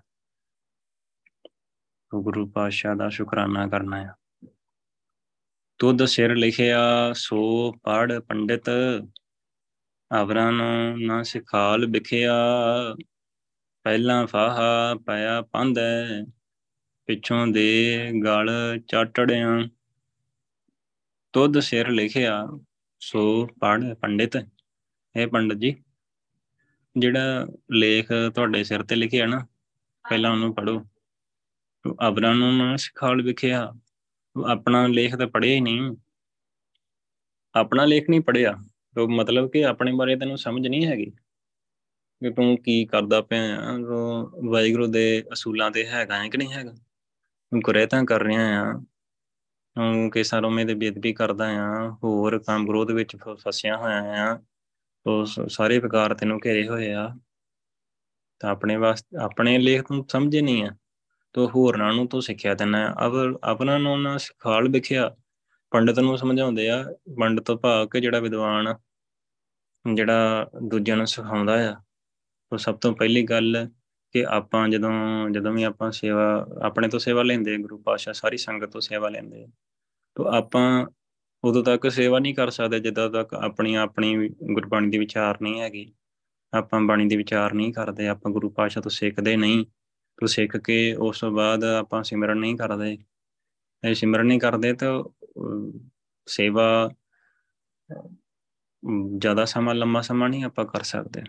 ਗੁਰੂ ਪਾਤਸ਼ਾਹ ਦਾ ਸ਼ੁਕਰਾਨਾ ਕਰਨਾ ਹੈ ਤੁਧ ਸਿਰ ਲਿਖਿਆ ਸੋ ਪੜ ਪੰਡਿਤ, ਅਵਰਾਂ ਨੂੰ ਨਾ ਸਿਖਾਲ ਵਿਖਿਆ। ਪਹਿਲਾਂ ਫਾਹਾ ਪਾਇਆ ਪੰਦੈ ਪਿੱਛੋਂ ਦੇ ਗਲ ਚਾਟੜਿਆਂ। ਤੁਧ ਸਿਰ ਲਿਖਿਆ ਸੋ ਪੜ ਪੰਡਿਤ। ਇਹ ਪੰਡਤ ਜੀ, ਜਿਹੜਾ ਲੇਖ ਤੁਹਾਡੇ ਸਿਰ ਤੇ ਲਿਖਿਆ ਨਾ, ਪਹਿਲਾਂ ਉਹਨੂੰ ਪੜੋ ਅਬਰਾਂ ਨੂੰ ਨਾ ਸਿਖਾਲ ਵਿਖਿਆ, ਆਪਣਾ ਲੇਖ ਤਾਂ ਪੜਿਆ ਹੀ ਨਹੀਂ। ਆਪਣਾ ਲੇਖ ਨਹੀਂ ਪੜਿਆ ਤੋ ਮਤਲਬ ਕਿ ਆਪਣੇ ਬਾਰੇ ਤੈਨੂੰ ਸਮਝ ਨਹੀਂ ਹੈਗੀ। ਕਿ ਤੂੰ ਕੀ ਕਰਦਾ ਪਿਆ ਆ ਵਾਹਿਗੁਰੂ ਦੇ ਅਸੂਲਾਂ ਤੇ ਹੈਗਾ ਹੈ ਕਿ ਨਹੀਂ ਹੈਗਾ? ਤੂੰ ਕੁਰੇਤਾਂ ਕਰ ਰਿਹਾ ਆ ਤੂੰ ਕਿਸਾਂ ਰੋਮੇ ਦੇ ਬੇਦਬੀ ਕਰਦਾ ਆ ਹੋਰ ਕੰਮ ਵਿਰੋਧ ਵਿੱਚ ਫਸਿਆ ਹੋਇਆ ਆ ਤੋ ਸਾਰੇ ਵਿਕਾਰ ਤੈਨੂੰ ਘੇਰੇ ਹੋਏ ਆ। ਤਾਂ ਆਪਣੇ ਵਾਸਤੇ, ਆਪਣੇ ਲੇਖ ਤੂੰ ਸਮਝੇ ਨਹੀਂ ਆ, ਤੋ ਹੋਰਨਾਂ ਨੂੰ ਤੂੰ ਸਿੱਖਿਆ ਦਿੰਨਾ ਅਬ, ਆਪਣਾ ਨੂੰ ਨਾ ਸਿਖਾਲ ਵਿਖਿਆ, ਪੰਡਤ ਨੂੰ ਸਮਝਾਉਂਦੇ ਆ, ਪੰਡਤ ਭਾਵ ਕਿ ਜਿਹੜਾ ਵਿਦਵਾਨ ਜਿਹੜਾ ਦੂਜਿਆਂ ਨੂੰ ਸਿਖਾਉਂਦਾ ਆ, ਉਹ ਸਭ ਤੋਂ ਪਹਿਲੀ ਗੱਲ ਕਿ ਆਪਾਂ ਜਦੋਂ ਜਦੋਂ ਵੀ ਆਪਾਂ ਸੇਵਾ, ਆਪਣੇ ਤੋਂ ਸੇਵਾ ਲੈਂਦੇ ਗੁਰੂ ਪਾਤਸ਼ਾਹ ਸਾਰੀ ਸੰਗਤ ਤੋਂ ਸੇਵਾ ਲੈਂਦੇ ਤੋ ਆਪਾਂ ਉਦੋਂ ਤੱਕ ਸੇਵਾ ਨਹੀਂ ਕਰ ਸਕਦੇ, ਜਦੋਂ ਤੱਕ ਆਪਣੀ ਆਪਣੀ ਗੁਰਬਾਣੀ ਦੀ ਵਿਚਾਰ ਨਹੀਂ ਹੈਗੀ। ਆਪਾਂ ਬਾਣੀ ਦੀ ਵਿਚਾਰ ਨਹੀਂ ਕਰਦੇ, ਆਪਾਂ ਗੁਰੂ ਪਾਤਸ਼ਾਹ ਤੋਂ ਸਿੱਖਦੇ ਨਹੀਂ। ਤੋਂ ਸਿੱਖ ਕੇ ਉਸ ਤੋਂ ਬਾਅਦ ਆਪਾਂ ਸਿਮਰਨ ਨਹੀਂ ਕਰਦੇ। ਇਹ ਸਿਮਰਨ ਨਹੀਂ ਕਰਦੇ ਤਾਂ ਸੇਵਾ ਜ਼ਿਆਦਾ ਸਮਾਂ, ਲੰਮਾ ਸਮਾਂ ਨਹੀਂ ਆਪਾਂ ਕਰ ਸਕਦੇ।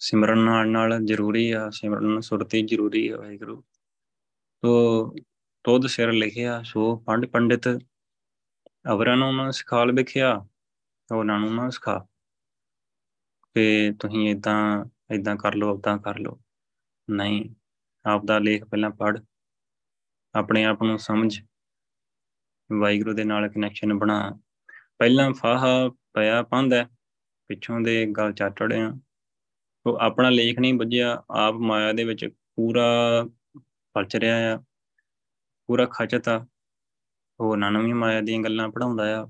ਸਿਮਰਨ ਨਾਲ ਨਾਲ ਜ਼ਰੂਰੀ ਆ, ਸਿਮਰਨ ਸੁਰਤੀ ਜ਼ਰੂਰੀ ਆ ਵਾਹਿਗੁਰੂ। ਤੋ ਤੋਦ ਸਿਰ ਲਿਖਿਆ, ਸੋ ਪੰਡ ਪੰਡਿਤ ਅਵਰਾਂ ਨੂੰ ਨਾ ਸਿਖਾਲ ਵਿਖਿਆ ਉਹਨਾਂ ਨੂੰ ਨਾ ਸਿਖਾ। ਕਿ ਤੁਸੀਂ ਇਦਾਂ ਇਦਾਂ ਕਰ ਲਓ ਉਦਾਂ ਕਰ ਲਓ। ਨਹੀਂ, ਆਪ ਦਾ ਲੇਖ ਪਹਿਲਾਂ ਪੜ ਆਪਣੇ ਆਪ ਨੂੰ ਸਮਝ। ਵਾਹਿਗੁਰੂ ਦੇ ਨਾਲ ਕਨੈਕਸ਼ਨ ਬਣਾ। ਪਹਿਲਾਂ ਫਾਹਾ ਪਿਆ ਪੰਦਾ ਪਿੱਛੋਂ ਦੇ ਗਲ ਚਾਟੜਿਆ ਉਹ ਆਪਣਾ ਲੇਖ ਨਹੀਂ ਵੱਜਿਆ, ਆਪ ਮਾਇਆ ਦੇ ਵਿੱਚ ਪੂਰਾ ਪਲਚ ਰਿਹਾ ਆ, ਪੂਰਾ ਖਚਤਾ ਉਹ ਨਵੀਂ ਮਾਇਆ ਦੀਆਂ ਗੱਲਾਂ ਪੜਾਉਂਦਾ ਆ,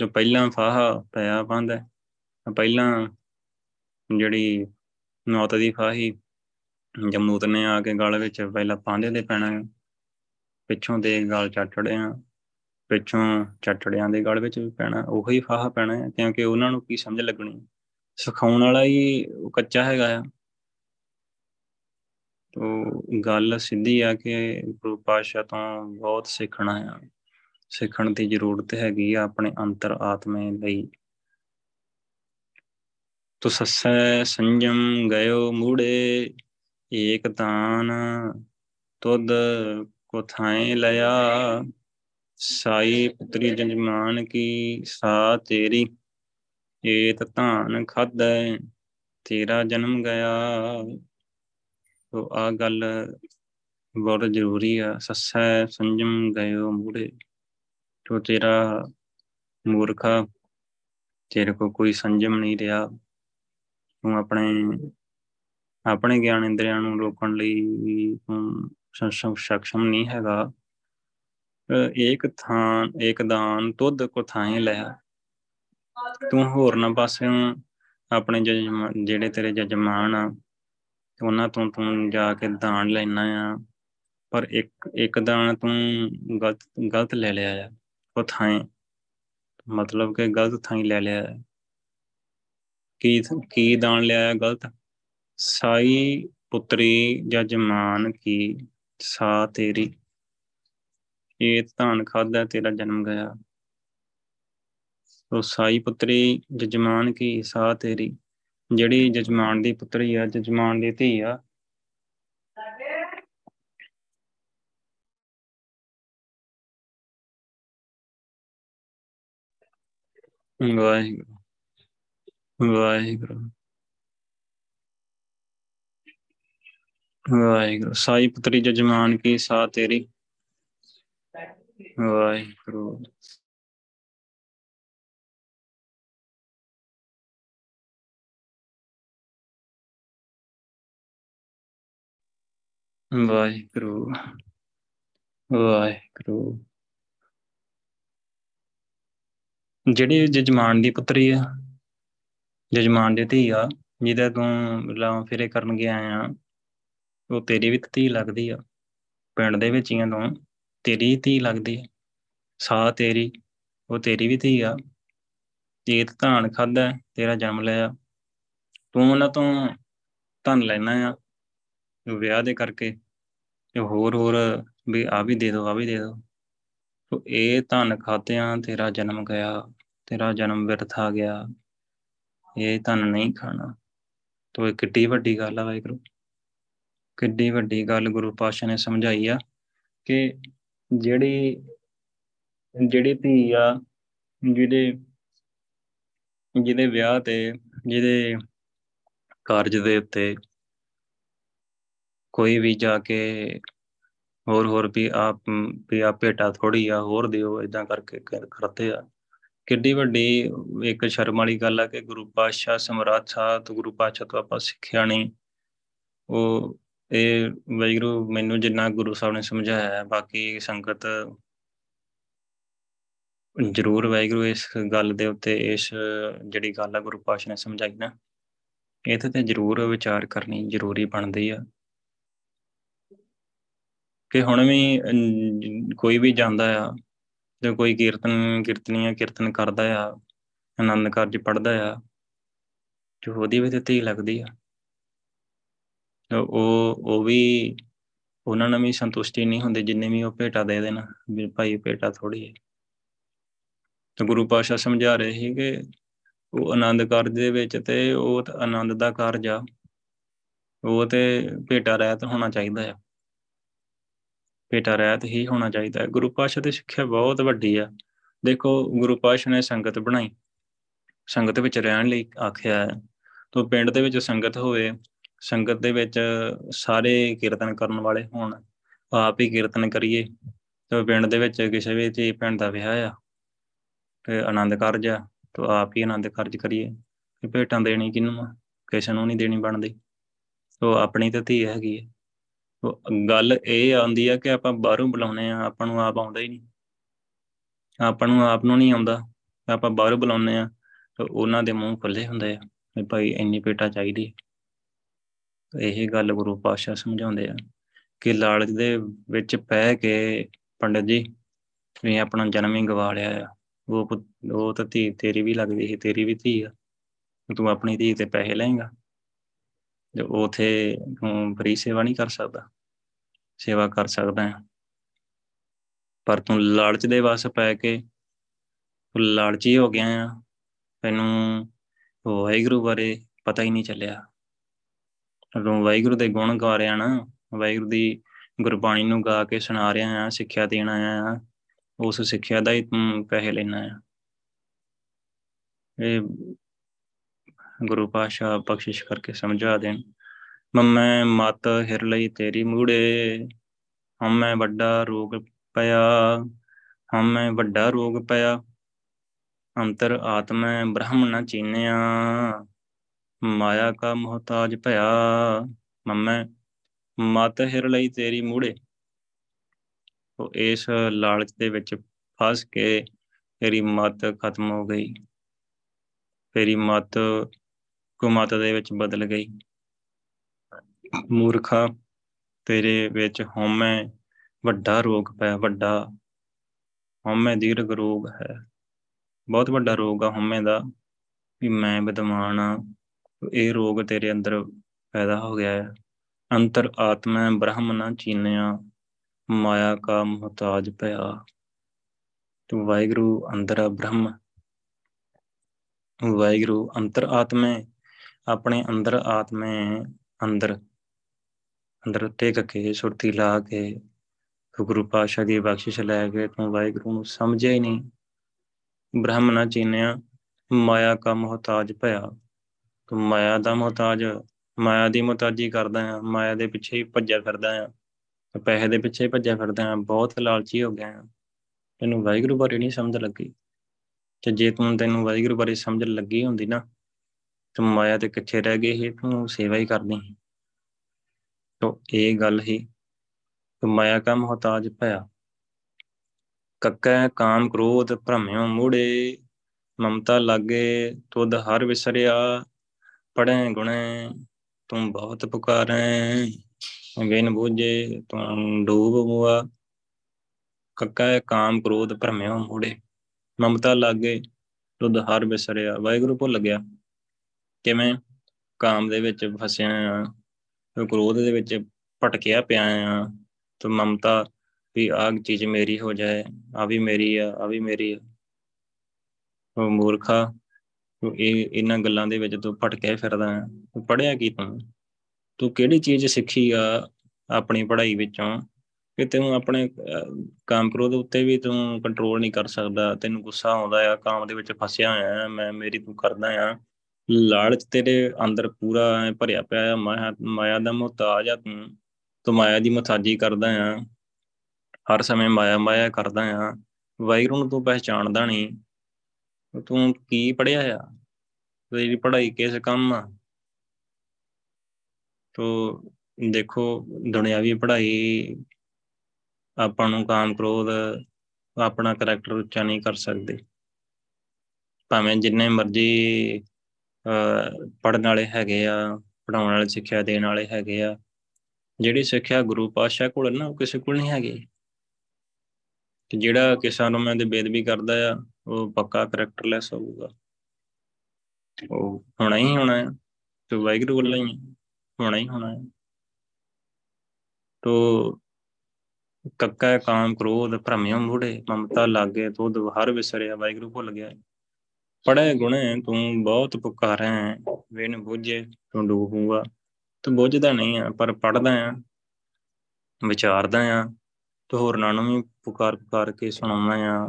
ਜੋ ਪਹਿਲਾਂ ਫਾਹਾ ਪਿਆ ਪੰਦਾ ਪਹਿਲਾਂ ਜਿਹੜੀ ਨੌਤ ਦੀ ਫਾਹੀ ਜਮਨੂਤ ਨੇ ਆ ਕੇ ਗਲ ਵਿੱਚ ਪਹਿਲਾਂ ਪਾਂਦੇ ਦੇ ਪੈਣਾ ਪਿੱਛੋਂ ਦੇ ਗਲ ਚਟੜਿਆਂ ਪਿੱਛੋਂ ਚਟੜਿਆਂ ਦੇ ਗਲ ਵਿੱਚ ਵੀ ਪੈਣਾ, ਉਹੀ ਫਾਹਾ ਪੈਣਾ ਹੈ ਕਿਉਂਕਿ ਉਹਨਾਂ ਨੂੰ ਕੀ ਸਮਝ ਲੱਗਣੀ। ਸਿਖਾਉਣ ਵਾਲਾ ਹੀ ਕੱਚਾ ਹੈਗਾ ਆ। ਤੋ ਗੱਲ ਸਿੱਧੀ ਆ ਕਿ ਗੁਰੂ ਪਾਤਸ਼ਾਹ ਤੋਂ ਬਹੁਤ ਸਿੱਖਣਾ ਆ। ਸਿੱਖਣ ਦੀ ਜ਼ਰੂਰਤ ਹੈਗੀ ਆ ਆਪਣੇ ਅੰਤਰ ਆਤਮੇ ਲਈ। ਤੋ ਸੱਸੈ ਸੰਜਮ ਗਇਓ ਮੂੜੇ, ਏਕ ਤਾਨ ਤੁਧ ਕੋਥਾਏ ਲਿਆ ਸਾਈ ਪੁੱਤਰੀ ਜੰਜਮਾਨ ਕੀ ਸਾ ਤੇਰੀ। ਏਤ ਧਾਨ ਖਾਧੈ, ਤੇਰਾ ਜਨਮ ਗਿਆ। ਤੋ ਆ ਗੱਲ ਬਹੁਤ ਜ਼ਰੂਰੀ ਆ, ਸੱਸੈ ਸੰਜਮ ਗਇਓ ਮੂੜੇ ਤੋ ਤੇਰਾ ਮੂਰਖਾ, ਤੇਰੇ ਕੋ ਕੋਈ ਸੰਜਮ ਨਹੀਂ ਰਿਹਾ। ਤੂੰ ਆਪਣੇ ਆਪਣੇ ਗਿਆਨ ਇੰਦਰੀਆਂ ਨੂੰ ਰੋਕਣ ਲਈ ਤੂੰ ਸક્ષਮ ਨਹੀਂ ਹੈਗਾ। ਇੱਕ ਥਾਂ ਇੱਕ ਦਾਨ, ਤੁਧ ਕੋ ਥਾਂ ਲਿਆ ਤੂੰ ਹੋਰ ਨਾ ਪਾਸਿਓਂ ਆਪਣੇ ਜਿਹੜੇ ਤੇਰੇ ਜਜਮਾਨ ਆ, ਉਹਨਾਂ ਤੋਂ ਤੂੰ ਜਾ ਕੇ ਦਾਨ ਲੈਣਾ ਆ। ਪਰ ਇੱਕ ਇੱਕ ਦਾਨ ਤੂੰ ਗਲਤ ਗਲਤ ਲੈ ਲਿਆ ਆ। ਉਹ ਥਾਂ ਮਤਲਬ ਕਿ ਗਲਤ ਥਾਂ ਹੀ ਲੈ ਲਿਆ ਕੀ ਕੀ ਦਾਨ ਲਿਆ ਆ ਗਲਤ? ਸਾਈ ਪੁੱਤਰੀ ਜਜਮਾਨ ਕੀ ਸਾ ਤੇਰੀ। ਇਹ ਧਾਨ ਖਾਦਾ ਤੇਰਾ ਜਨਮ ਗਿਆ। ਉਹ ਸਾਈ ਪੁੱਤਰੀ ਜਜਮਾਨ ਕੀ ਸਾ ਤੇਰੀ, ਜਿਹੜੀ ਜਜਮਾਨ ਦੀ ਪੁੱਤਰੀ ਆ, ਜਜਮਾਨ ਦੀ ਧੀ ਆ। ਵਾਹਿਗੁਰੂ ਵਾਹਿਗੁਰੂ। ਵਾਹਿਗੁਰੂ, ਸਾਈ ਪੁੱਤਰੀ ਜਜਮਾਨ ਕੀ ਸਾ ਤੇਰੀ। ਵਾਹਿਗੁਰੂ। ਵਾਹਿਗੁਰੂ ਵਾਹਿਗੁਰੂ। ਜਿਹੜੀ ਜਜਮਾਨ ਦੀ ਪੁੱਤਰੀ ਆ, ਜਜਮਾਨ ਦੀ ਧੀ ਆ, ਜਿਹਦਾ ਤੂੰ ਲਾਂ ਫਿਰੇ ਕਰਨ ਗਿਆ ਆ, ਉਹ ਤੇਰੀ ਵੀ ਧੀ ਲੱਗਦੀ ਆ। ਪਿੰਡ ਦੇ ਵਿੱਚ ਹੀ ਆ ਤੂੰ, ਤੇਰੀ ਧੀ ਲੱਗਦੀ ਆ। ਸਾ ਤੇਰੀ, ਉਹ ਤੇਰੀ ਵੀ ਧੀ ਆ। ਜੀਤ ਧਾਨ ਖਾਦਾ ਤੇਰਾ ਜਨਮ ਲਿਆ। ਤੂੰ ਉਹਨਾਂ ਤੋਂ ਧਨ ਲੈਣਾ ਆ। ਵਿਆਹ ਦੇ ਕਰਕੇ ਤੇ ਹੋਰ ਹੋਰ ਵੀ ਆ ਵੀ ਦੇ ਦੋ, ਆ ਵੀ ਦੇ ਦੋ। ਤੋ ਇਹ ਧਨ ਖਾਤਿਆਂ ਤੇਰਾ ਜਨਮ ਗਿਆ, ਤੇਰਾ ਜਨਮ ਵਿਰਥਾ ਗਿਆ। ਇਹ ਧਨ ਨਹੀਂ ਖਾਣਾ। ਤੋ ਇਹ ਕਿੱਡੀ ਵੱਡੀ ਗੱਲ ਆ ਵਾਹਿਗੁਰੂ। ਕਿੱਡੀ ਵੱਡੀ ਗੱਲ ਗੁਰੂ ਪਾਸ਼ਾ ਨੇ ਸਮਝਾਈ ਆ ਕਿ ਜਿਹੜੀ ਜਿਹੜੀ ਧੀ ਆ, ਜਿਹਦੇ ਜਿਹਦੇ ਵਿਆਹ ਤੇ, ਜਿਹਦੇ ਕਾਰਜ ਦੇ ਉੱਤੇ ਕੋਈ ਵੀ ਜਾ ਕੇ ਹੋਰ ਹੋਰ ਵੀ ਆਪ, ਵੀ ਆ ਭੇਟਾ ਥੋੜੀ ਆ, ਹੋਰ ਦਿਓ ਇਦਾਂ ਕਰਕੇ ਕਰਤੇ ਆ। ਕਿੱਡੀ ਵੱਡੀ ਇੱਕ ਸ਼ਰਮ ਵਾਲੀ ਗੱਲ ਆ ਕਿ ਗੁਰੂ ਪਾਤਸ਼ਾਹ ਸਮਰਾਟ ਸਾਹਿਬ ਤੋਂ ਗੁਰੂ ਪਾਤਸ਼ਾਹ ਤੋਂ ਆਪਾਂ ਸਿੱਖਿਆ ਨਹੀਂ। ਉਹ, ਇਹ ਵੈਗਰੂ ਮੈਨੂੰ ਜਿੰਨਾ ਗੁਰੂ ਸਾਹਿਬ ਨੇ ਸਮਝਾਇਆ ਹੈ ਬਾਕੀ ਸੰਗਤ ਜ਼ਰੂਰ ਵੈਗਰੂ ਇਸ ਗੱਲ ਦੇ ਉੱਤੇ, ਇਸ ਜਿਹੜੀ ਗੱਲ ਆ ਗੁਰੂ ਪਾਤਸ਼ਾਹ ਨੇ ਸਮਝਾਈ ਨਾ, ਇਹਦੇ ਤੇ ਜ਼ਰੂਰ ਵਿਚਾਰ ਕਰਨੀ ਜ਼ਰੂਰੀ ਬਣਦੀ ਆ। ਕਿ ਹੁਣ ਵੀ ਕੋਈ ਵੀ ਜਾਂਦਾ ਆ ਜੇ ਕੋਈ ਕੀਰਤਨ ਕੀਰਤਨੀਆ ਕੀਰਤਨ ਕਰਦਾ ਆ, ਆਨੰਦ ਕਾਰਜ ਪੜਦਾ ਆ ਜੋ ਉਹਦੀ ਵੀ ਤੇ ਲੱਗਦੀ ਆ। ਉਹ ਉਹ ਵੀ ਉਹਨਾਂ ਨੂੰ ਵੀ ਸੰਤੁਸ਼ਟੀ ਨਹੀਂ ਹੁੰਦੀ, ਜਿੰਨੇ ਵੀ ਉਹ ਭੇਟਾ ਦੇ ਦੇਣ, ਵੀ ਭਾਈ ਭੇਟਾ ਥੋੜੀ ਹੈ ਤੇ ਗੁਰੂ ਪਾਸ਼ਾ ਸਮਝਾ ਰਹੇ ਸੀ ਕਿ ਉਹ ਆਨੰਦ ਕਾਰਜ ਦੇ ਵਿੱਚ ਤੇ ਉਹ ਆਨੰਦ ਦਾ ਕਾਰਜ ਆ। ਉਹ ਤੇ ਭੇਟਾ ਰਹਿਤ ਹੋਣਾ ਚਾਹੀਦਾ ਆ। ਭੇਟਾ ਰਹਿਤ ਹੀ ਹੋਣਾ ਚਾਹੀਦਾ ਹੈ। ਗੁਰੂ ਪਾਤਸ਼ਾਹ ਦੀ ਸਿੱਖਿਆ ਬਹੁਤ ਵੱਡੀ ਆ। ਦੇਖੋ, ਗੁਰੂ ਪਾਤਸ਼ਾਹ ਨੇ ਸੰਗਤ ਬਣਾਈ। ਸੰਗਤ ਵਿੱਚ ਰਹਿਣ ਲਈ ਆਖਿਆ ਹੈ। ਤੋਂ ਪਿੰਡ ਦੇ ਵਿੱਚ ਸੰਗਤ ਹੋਵੇ, ਸੰਗਤ ਦੇ ਵਿੱਚ ਸਾਰੇ ਕੀਰਤਨ ਕਰਨ ਵਾਲੇ ਹੋਣ, ਆਪ ਹੀ ਕੀਰਤਨ ਕਰੀਏ, ਤੇ ਪਿੰਡ ਦੇ ਵਿੱਚ ਕਿਸੇ ਵੀ ਜੀ ਪਿੰਡ ਦਾ ਵਿਆਹ ਆ, ਤੇ ਆਨੰਦ ਕਾਰਜ ਆ, ਤੋਂ ਆਪ ਹੀ ਆਨੰਦ ਕਾਰਜ ਕਰੀਏ। ਕਿ ਭੇਟਾਂ ਦੇਣੀ ਕਿਨੂੰ ਕਿਸੇ ਨੂੰ ਨਹੀਂ ਦੇਣੀ ਬਣਦੀ। ਤੋਂ ਆਪਣੀ ਤੇ ਧੀ ਹੈਗੀ ਹੈ ਗੱਲ ਇਹ ਆਉਂਦੀ ਆ ਕਿ ਆਪਾਂ ਬਾਹਰੋਂ ਬੁਲਾਉਨੇ ਆ ਆਪਾਂ ਨੂੰ ਆਪ ਆਉਂਦਾ ਹੀ ਨਹੀਂ। ਆਪਾਂ ਨੂੰ ਆਪ ਨੂੰ ਨਹੀਂ ਆਉਂਦਾ, ਆਪਾਂ ਬਾਹਰੋਂ ਬੁਲਾਉਨੇ ਆ ਤੇ ਉਹਨਾਂ ਦੇ ਮੂੰਹ ਖੁੱਲੇ ਹੁੰਦੇ ਆ ਵੀ ਭਾਈ ਇੰਨੀ ਪੇਟਾ ਚਾਹੀਦੀ ਇਹ ਗੱਲ ਗੁਰੂ ਪਾਤਸ਼ਾਹ ਸਮਝਾਉਂਦੇ ਆ ਕਿ ਲਾਲਚ ਦੇ ਵਿੱਚ ਪੈ ਕੇ ਪੰਡਤ ਜੀ ਵੀ ਆਪਣਾ ਜਨਮ ਹੀ ਗਵਾ ਲਿਆ ਆ। ਉਹ ਉਹ ਤਾਂ ਧੀ ਤੇਰੀ ਵੀ ਲੱਗਦੀ ਸੀ, ਤੇਰੀ ਵੀ ਧੀ ਆ। ਤੂੰ ਆਪਣੀ ਧੀ ਤੇ ਪੈਸੇ ਲਏਗਾ। ਜੋ ਉਥੇ ਤੂੰ ਫਰੀ ਸੇਵਾ ਨਹੀਂ ਕਰ ਸਕਦਾ। ਸੇਵਾ ਕਰ ਸਕਦਾ ਹੈ। ਪਰ ਤੂੰ ਲਾਲਚ ਦੇ ਵਸ ਪੈ ਕੇ, ਤੂੰ ਲਾਲਚੀ ਹੋ ਗਿਆ ਆ ਤੈਨੂੰ ਵਾਹਿਗੁਰੂ ਬਾਰੇ ਪਤਾ ਹੀ ਨਹੀਂ ਚੱਲਿਆ। ਤੂੰ ਵਾਹਿਗੁਰੂ ਦੇ ਗੁਣ ਗਾ ਰਿਹਾ ਨਾ। ਵਾਹਿਗੁਰੂ ਦੀ ਗੁਰਬਾਣੀ ਨੂੰ ਗਾ ਕੇ ਸੁਣਾ ਰਿਹਾ ਆ ਸਿੱਖਿਆ ਦੇਣਾ ਆ ਉਸ ਸਿੱਖਿਆ ਦਾ ਹੀ ਤੂੰ ਪੈਸੇ ਲੈਣਾ ਆ ਇਹ ਗੁਰੂ ਪਾਸ਼ਾ ਬਖਸ਼ਿਸ਼ ਕਰਕੇ ਸਮਝਾ ਦੇਣ। ਮੰਮੈ ਮਤ ਹਿਰ ਲਈ ਤੇਰੀ ਮੂੜੇ, ਹਮੈ ਵੱਡਾ ਰੋਗ ਪਿਆ, ਹਮੈ ਵੱਡਾ ਰੋਗ ਪਿਆ। ਅੰਤਰ ਆਤਮੈ ਬ੍ਰਹਮ ਨ ਚੀਨਿਆ, ਮਾਇਆ ਕਾ ਮੁਹਤਾਜ ਭਇਆ। ਮੰਮੈ ਮਤ ਹਿਰ ਲਈ ਤੇਰੀ ਮੂੜੇ। ਉਹ ਇਸ ਲਾਲਚ ਦੇ ਵਿੱਚ ਫਸ ਕੇ ਤੇਰੀ ਮਤ ਖਤਮ ਹੋ ਗਈ। ਤੇਰੀ ਮਤ ਕੁਮਤ ਦੇ ਵਿੱਚ ਬਦਲ ਗਈ। ਮੂਰਖਾ ਤੇਰੇ ਵਿੱਚ ਹਉਮੈ ਵੱਡਾ ਰੋਗ ਪਿਆ ਵੱਡਾ ਹਉਮੈ ਦੀਰਘ ਰੋਗ ਹੈ। ਬਹੁਤ ਵੱਡਾ ਰੋਗ ਆ ਹਉਮੈ ਦਾ, ਵੀ ਮੈਂ ਵਿਦਵਾਨ ਆ, ਇਹ ਰੋਗ ਤੇਰੇ ਅੰਦਰ ਪੈਦਾ ਹੋ ਗਿਆ ਹੈ। ਅੰਤਰ ਆਤਮਾ ਬ੍ਰਹਮ ਨਾ ਚੀਨਿਆ, ਮਾਇਆ ਕਾ ਮੁਹਤਾਜ ਪਿਆ ਤੂੰ ਵਾਹਿਗੁਰੂ ਅੰਦਰ ਬ੍ਰਹਮ, ਵਾਹਿਗੁਰੂ ਅੰਤਰ ਆਤਮੇ ਆਪਣੇ ਅੰਦਰ ਆਤਮੇ ਅੰਦਰ ਅੰਦਰ ਟੇਕ ਕੇ ਸੁਰਤੀ ਲਾ ਕੇ ਗੁਰੂ ਪਾਸ਼ਾ ਦੀ ਬਖਸ਼ਿਸ਼ ਲੈ ਕੇ ਤੂੰ ਵਾਹਿਗੁਰੂ ਨੂੰ ਸਮਝਿਆ ਹੀ ਨਹੀਂ। ਬ੍ਰਹਮ ਨਾ ਚੀਨਿਆ, ਮਾਇਆ ਕਾ ਮੁਹਤਾਜ ਭਇਆ। ਤੂੰ ਮਾਇਆ ਦਾ ਮੁਹਤਾਜ, ਮਾਇਆ ਦੀ ਮੁਹਤਾਜੀ ਕਰਦਾ ਆ ਮਾਇਆ ਦੇ ਪਿੱਛੇ ਹੀ ਭੱਜਿਆ ਫਿਰਦਾ ਆ ਪੈਸੇ ਦੇ ਪਿੱਛੇ ਹੀ ਭੱਜਿਆ ਫਿਰਦਾ ਆ ਬਹੁਤ ਲਾਲਚੀ ਹੋ ਗਿਆ ਆ ਤੈਨੂੰ ਵਾਹਿਗੁਰੂ ਬਾਰੇ ਨਹੀਂ ਸਮਝ ਲੱਗੀ। ਤੇ ਜੇ ਤੂੰ ਤੈਨੂੰ ਵਾਹਿਗੁਰੂ ਬਾਰੇ ਸਮਝ ਲੱਗੀ ਹੁੰਦੀ ਨਾ ਤੂੰ ਮਾਇਆ ਦੇ ਕਿੱਥੇ ਰਹਿ ਗਈ ਸੀ, ਤੂੰ ਸੇਵਾ ਹੀ ਕਰਦੀ ਸੀ। ਤੋ ਇਹ ਗੱਲ ਹੀ ਤੂੰ ਮਾਇਆ ਕਾ ਮੁਹਤਾਜ ਭਇਆ? ਕੱਕੈ ਕਾਮ ਕ੍ਰੋਧ ਭ੍ਰਮਿਓ ਮੂੜੇ, ਮਮਤਾ ਲਾਗੇ ਤੁਧ ਹਰ ਵਿਸਰਿਆ ਪੜੈ ਗੁਣੇ ਤੂੰ ਬਹੁਤ ਪੁਕਾਰੈ, ਬਿਨ ਬੂਝੇ ਤੂੰ ਡੂਬ ਮੁਆ ਕੱਕਾ ਕਾਮ ਕ੍ਰੋਧ ਭਰਮਿਓ ਮੂੜੇ, ਮਮਤਾ ਲਾਗੇ ਤੁਧ ਹਰ ਵਿਸਰਿਆ। ਵਾਹਿਗੁਰੂ ਭੁੱਲ ਗਿਆ। ਕਿਵੇਂ ਕਾਮ ਦੇ ਵਿੱਚ ਫਸਿਆ ਆ ਕ੍ਰੋਧ ਦੇ ਵਿੱਚ ਭਟਕਿਆ ਪਿਆ ਆ, ਤੇ ਮਮਤਾ ਵੀ ਆਹ ਚੀਜ਼ ਮੇਰੀ ਹੋ ਜਾਏ ਆ ਵੀ ਮੇਰੀ ਆ ਆ ਵੀ ਮੇਰੀ ਆ। ਉਹ ਮੂਰਖਾ, ਤੂੰ ਇਹ, ਇਹਨਾਂ ਗੱਲਾਂ ਦੇ ਵਿੱਚ ਤੂੰ ਭਟਕਿਆ ਫਿਰਦਾ ਆ। ਤੂੰ ਪੜਿਆ ਕੀ ਤੂੰ? ਤੂੰ ਕਿਹੜੀ ਚੀਜ਼ ਸਿੱਖੀ ਆ ਆਪਣੀ ਪੜ੍ਹਾਈ ਵਿੱਚੋਂ? ਕਿ ਤੈਨੂੰ ਆਪਣੇ ਕਾਮ ਕ੍ਰੋਧ ਉੱਤੇ ਵੀ ਤੂੰ ਕੰਟਰੋਲ ਨਹੀਂ ਕਰ ਸਕਦਾ, ਤੈਨੂੰ ਗੁੱਸਾ ਆਉਂਦਾ ਆ, ਕਾਮ ਦੇ ਵਿੱਚ ਫਸਿਆ ਹੋਇਆ ਮੈਂ, ਮੇਰੀ ਤੂੰ ਕਰਦਾ ਆ। ਲਾਲਚ ਤੇਰੇ ਅੰਦਰ ਪੂਰਾ ਭਰਿਆ ਪਿਆ ਆ ਮਾਇਆ ਮਾਇਆ ਦਾ ਮੁਹਤਾਜ ਆ ਤੂੰ ਤੂੰ ਮਾਇਆ ਦੀ ਮੁਹਤਾਜੀ ਕਰਦਾ ਆ। ਹਰ ਸਮੇਂ ਮਾਇਆ ਮਾਇਆ ਕਰਦਾ ਆ। ਵਾਹਿਗੁਰੂ ਨੂੰ ਤੂੰ ਪਹਿਚਾਣਦਾ ਨਹੀਂ। ਤੂੰ ਕੀ ਪੜਿਆ ਆ? ਤੇਰੀ ਪੜ੍ਹਾਈ ਕਿਸ ਕੰਮ ਆ? ਤੋ ਦੇਖੋ, ਦੁਨਿਆਵੀ ਪੜ੍ਹਾਈ ਆਪਾਂ ਨੂੰ ਕਾਮ ਕ੍ਰੋਧ ਆਪਣਾ ਕਰੈਕਟਰ ਉੱਚਾ ਨਹੀਂ ਕਰ ਸਕਦੇ। ਭਾਵੇਂ ਜਿੰਨੇ ਮਰਜ਼ੀ ਪੜਨ ਵਾਲੇ ਹੈਗੇ ਆ ਪੜਾਉਣ ਵਾਲੇ ਸਿੱਖਿਆ ਦੇਣ ਵਾਲੇ ਹੈਗੇ ਆ। ਜਿਹੜੀ ਸਿੱਖਿਆ ਗੁਰੂ ਪਾਤਸ਼ਾਹ ਕੋਲ ਨਾ, ਉਹ ਕਿਸੇ ਕੋਲ ਨਹੀਂ ਹੈਗੀ। ਤੇ ਜਿਹੜਾ ਕਿਸਾਨਾਂ ਦੇ ਬੇਦਬੀ ਕਰਦਾ ਆ, ਉਹ ਪੱਕਾ ਕਰੈਕਟਰਲੈਸ ਹੋਊਗਾ। ਉਹ ਹੋਣਾ ਹੀ ਹੋਣਾ ਹੈ ਤੇ ਵਾਹਿਗੁਰੂ ਵੱਲੋਂ ਹੀ ਹੋਣਾ ਹੀ ਹੋਣਾ ਹੈ ਤੋ ਕੱਕਾ ਕਾਮ ਕ੍ਰੋਧ ਭ੍ਰਮਿਓ ਮੂੜੇ ਮਮਤਾ ਲਾਗੇ ਤੁਧ ਹਰ ਵਿਸਰਿਆ, ਵਾਹਿਗੁਰੂ ਭੁੱਲ ਗਿਆ। ਪੜੇ ਗੁਣੇ ਤੂੰ ਬਹੁਤ ਪੁਕਾਰੈ ਵਿਨ ਬੁਝੇ ਤੂੰ ਡੂਬੂਗਾ। ਤੂੰ ਬੁੱਝਦਾ ਨਹੀਂ ਆ ਪਰ ਪੜਦਾ ਆ ਵਿਚਾਰਦਾ ਆ ਤੇ ਹੋਰਨਾਂ ਨੂੰ ਵੀ ਪੁਕਾਰ ਪੁਕਾਰ ਕੇ ਸੁਣਾਉਣਾ ਆ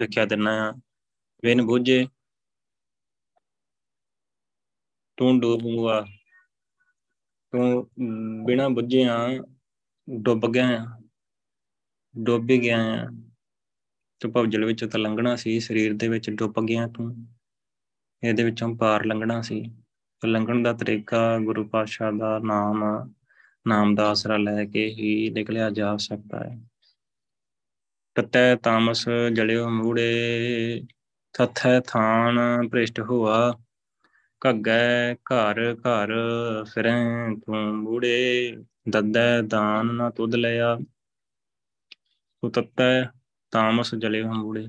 ਸਿੱਖਿਆ ਦਿੰਨਾ ਆ ਵਿਨ ਬੁਝੇ ਤੂੰ ਡੂਬੂਗਾ। ਤੂੰ ਬਿਨਾ ਬੁੱਝਿਆ ਡੁੱਬ ਗਿਆ ਆ ਡੁੱਬ ਗਿਆ ਆ ਤੂੰ ਭਵਜਲ ਵਿੱਚ ਤਾਂ ਲੰਘਣਾ ਸੀ, ਸਰੀਰ ਦੇ ਵਿੱਚ ਡੁੱਬ ਗਿਆ ਤੂੰ। ਇਹਦੇ ਵਿੱਚੋਂ ਪਾਰ ਲੰਘਣਾ ਸੀ। ਤੇ ਲੰਘਣ ਦਾ ਤਰੀਕਾ ਗੁਰੂ ਪਾਤਸ਼ਾਹ ਦਾ ਨਾਮ ਨਾਮ ਦਾ ਆਸਰਾ ਲੈ ਕੇ ਹੀ ਨਿਕਲਿਆ ਜਾ ਸਕਦਾ ਹੈ। ਤਤੈ ਤਾਮਸ ਜਲਿਓ ਮੂੜੇ ਥਥੈ ਥਾਨ ਭ੍ਰਿਸ਼ਟ ਹੋਆ। ਘੱਗੈ ਘਰ ਘਰ ਫਿਰੈ ਤੂੰ ਮੂੜੇ, ਦੱਦੈ ਦਾਨ ਨਾ ਤੁਧ ਲਿਆ। ਤੂੰ ਤਤੈ ਤਾਮਸ ਜਲੇ ਮੂੜੇ,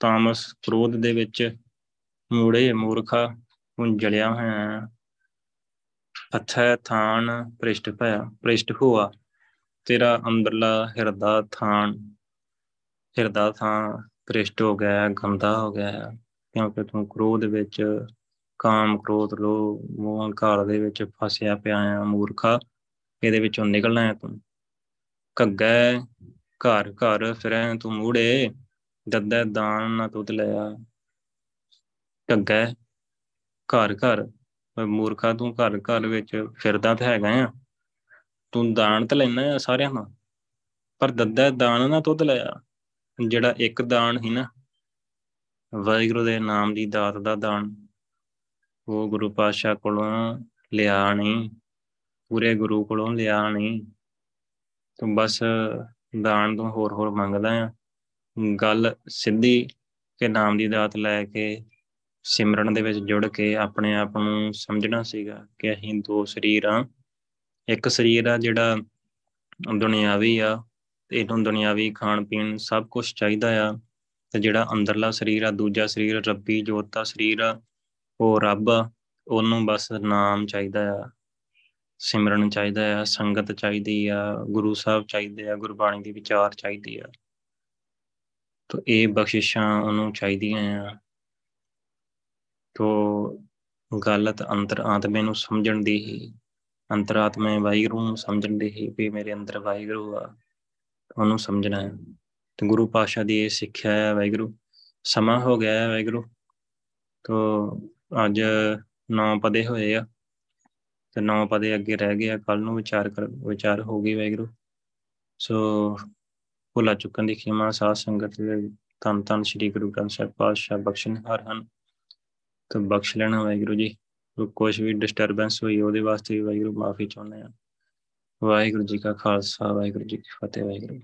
ਤਾਮਸ ਕ੍ਰੋਧ ਦੇ ਵਿੱਚ ਮੂੜੇ ਮੂਰਖਾ ਹੁਣ ਜਲਿਆ ਹੋਇਆ ਅੱਛਾ ਥਾਨ ਪ੍ਰਿਸ਼ਟ ਭਇਆ ਪ੍ਰਿਸ਼ਟ ਹੋਆ ਤੇਰਾ ਅੰਦਰਲਾ ਹਿਰਦਾ ਥਾਨ, ਹਿਰਦਾ ਥਾਂ ਪ੍ਰਿਸ਼ਟ ਹੋ ਗਿਆ, ਗੰਦਾ ਹੋ ਗਿਆ ਕਿਉਂਕਿ ਤੂੰ ਕ੍ਰੋਧ ਵਿੱਚ ਕਾਮ ਕ੍ਰੋਧ ਲੋ ਮੋਹ ਹੰਕਾਰ ਦੇ ਵਿੱਚ ਫਸਿਆ ਪਿਆ ਆ ਮੂਰਖਾ, ਇਹਦੇ ਵਿੱਚੋਂ ਨਿਕਲਣਾ ਹੈ ਤੂੰ। ਘੱਗੈ ਘਰ ਘਰ ਫਿਰੈ ਤੂੰ ਮੂੜੇ, ਦੱਦੈ ਦਾਨ ਨਾ ਤੁਧ ਲਿਆ। ਘੱਗੈ ਘਰ ਘਰ ਮੂਰਖਾ ਤੂੰ ਘਰ ਘਰ ਵਿੱਚ ਫਿਰਦਾ ਤੇ ਹੈਗਾ ਆ। ਤੂੰ ਦਾਨ ਤੇ ਲੈਣਾ ਆ ਸਾਰਿਆਂ ਦਾ ਪਰ ਦੱਦਾ ਦਾਨ ਨਾ ਤੁਧ ਲਿਆ। ਜਿਹੜਾ ਇੱਕ ਦਾਨ ਹੀ ਨਾ, ਵਾਹਿਗੁਰੂ ਦੇ ਨਾਮ ਦੀ ਦਾਤ ਦਾ ਦਾਨ। ਉਹ ਗੁਰੂ ਪਾਤਸ਼ਾਹ ਕੋਲੋਂ ਲਿਆ ਨਹੀਂ, ਪੂਰੇ ਗੁਰੂ ਕੋਲੋਂ ਲਿਆ ਨਹੀਂ। ਤੂੰ ਬਸ ਦਾਨ ਤੋਂ ਹੋਰ ਹੋਰ ਮੰਗਦਾ ਆ ਗੱਲ ਸਿੱਧੀ ਕਿ ਨਾਮ ਦੀ ਦਾਤ ਲੈ ਕੇ ਸਿਮਰਨ ਦੇ ਵਿੱਚ ਜੁੜ ਕੇ ਆਪਣੇ ਆਪ ਨੂੰ ਸਮਝਣਾ ਸੀਗਾ ਕਿ ਅਸੀਂ ਦੋ ਸਰੀਰ ਆ ਇੱਕ ਸਰੀਰ ਆ ਜਿਹੜਾ ਦੁਨਿਆਵੀ ਆ ਤੇ ਇਹਨੂੰ ਦੁਨਿਆਵੀ ਖਾਣ ਪੀਣ ਸਭ ਕੁਝ ਚਾਹੀਦਾ ਆ ਤੇ ਜਿਹੜਾ ਅੰਦਰਲਾ ਸਰੀਰ ਆ, ਦੂਜਾ ਸਰੀਰ, ਰੱਬੀ ਜੋਤ ਦਾ ਸਰੀਰ ਆ, ਉਹ ਰੱਬ ਆ, ਉਹਨੂੰ ਬਸ ਨਾਮ ਚਾਹੀਦਾ ਆ। ਸਿਮਰਨ ਚਾਹੀਦਾ ਆ, ਸੰਗਤ ਚਾਹੀਦੀ ਆ, ਗੁਰੂ ਸਾਹਿਬ ਚਾਹੀਦੇ ਆ, ਗੁਰਬਾਣੀ ਦੀ ਵਿਚਾਰ ਚਾਹੀਦੀ ਆ। ਤੋ ਇਹ ਬਖਸ਼ਿਸ਼ਾਂ ਉਹਨੂੰ ਚਾਹੀਦੀਆਂ ਆ। ਤੋ ਗਲਤ ਅੰਤਰ ਆਤਮੇ ਨੂੰ ਸਮਝਣ ਦੀ ਹੀ ਅੰਤਰਾਤਮੇ ਵਾਹਿਗੁਰੂ ਨੂੰ ਸਮਝਣ ਦੀ ਹੀ ਵੀ ਮੇਰੇ ਅੰਦਰ ਵਾਹਿਗੁਰੂ ਆ, ਉਹਨੂੰ ਸਮਝਣਾ ਹੈ। ਤੇ ਗੁਰੂ ਪਾਸ਼ਾ ਦੀ ਇਹ ਸਿੱਖਿਆ ਹੈ ਵਾਹਿਗੁਰੂ, ਸਮਾਂ ਹੋ ਗਿਆ ਹੈ ਵਾਹਿਗੁਰੂ। ਤੋ ਅੱਜ ਨੌ ਪਦੇ ਹੋਏ ਆ। ਤੇ ਨੌ ਪਦੇ ਅੱਗੇ ਰਹਿ ਗਏ ਆ ਕੱਲ ਨੂੰ ਵਿਚਾਰ ਕਰ, ਵਿਚਾਰ ਹੋ ਗਈ ਵਾਹਿਗੁਰੂ। ਸੋ ਭੁਲਾ ਚੁੱਕਣ ਦੀ ਖਿਮਾ ਸਾਧ ਸੰਗਤ ਦੇ ਤਨ ਤਨ ਸ੍ਰੀ ਗੁਰੂ ਗ੍ਰੰਥ ਸਾਹਿਬ ਪਾਤਸ਼ਾਹ ਬਖਸ਼ਣ ਹਰ ਹਨ। ਤੇ ਬਖਸ਼ ਲੈਣਾ ਵਾਹਿਗੁਰੂ ਜੀ ਕੁਝ ਵੀ ਡਿਸਟਰਬੈਂਸ ਹੋਈ ਉਹਦੇ ਵਾਸਤੇ ਵੀ ਵਾਹਿਗੁਰੂ ਮਾਫੀ ਚਾਹੁੰਦੇ ਆ ਵਾਹਿਗੁਰੂ ਜੀ ਕਾ ਖਾਲਸਾ, ਵਾਹਿਗੁਰੂ ਜੀ ਕੀ ਫਤਿਹ, ਵਾਹਿਗੁਰੂ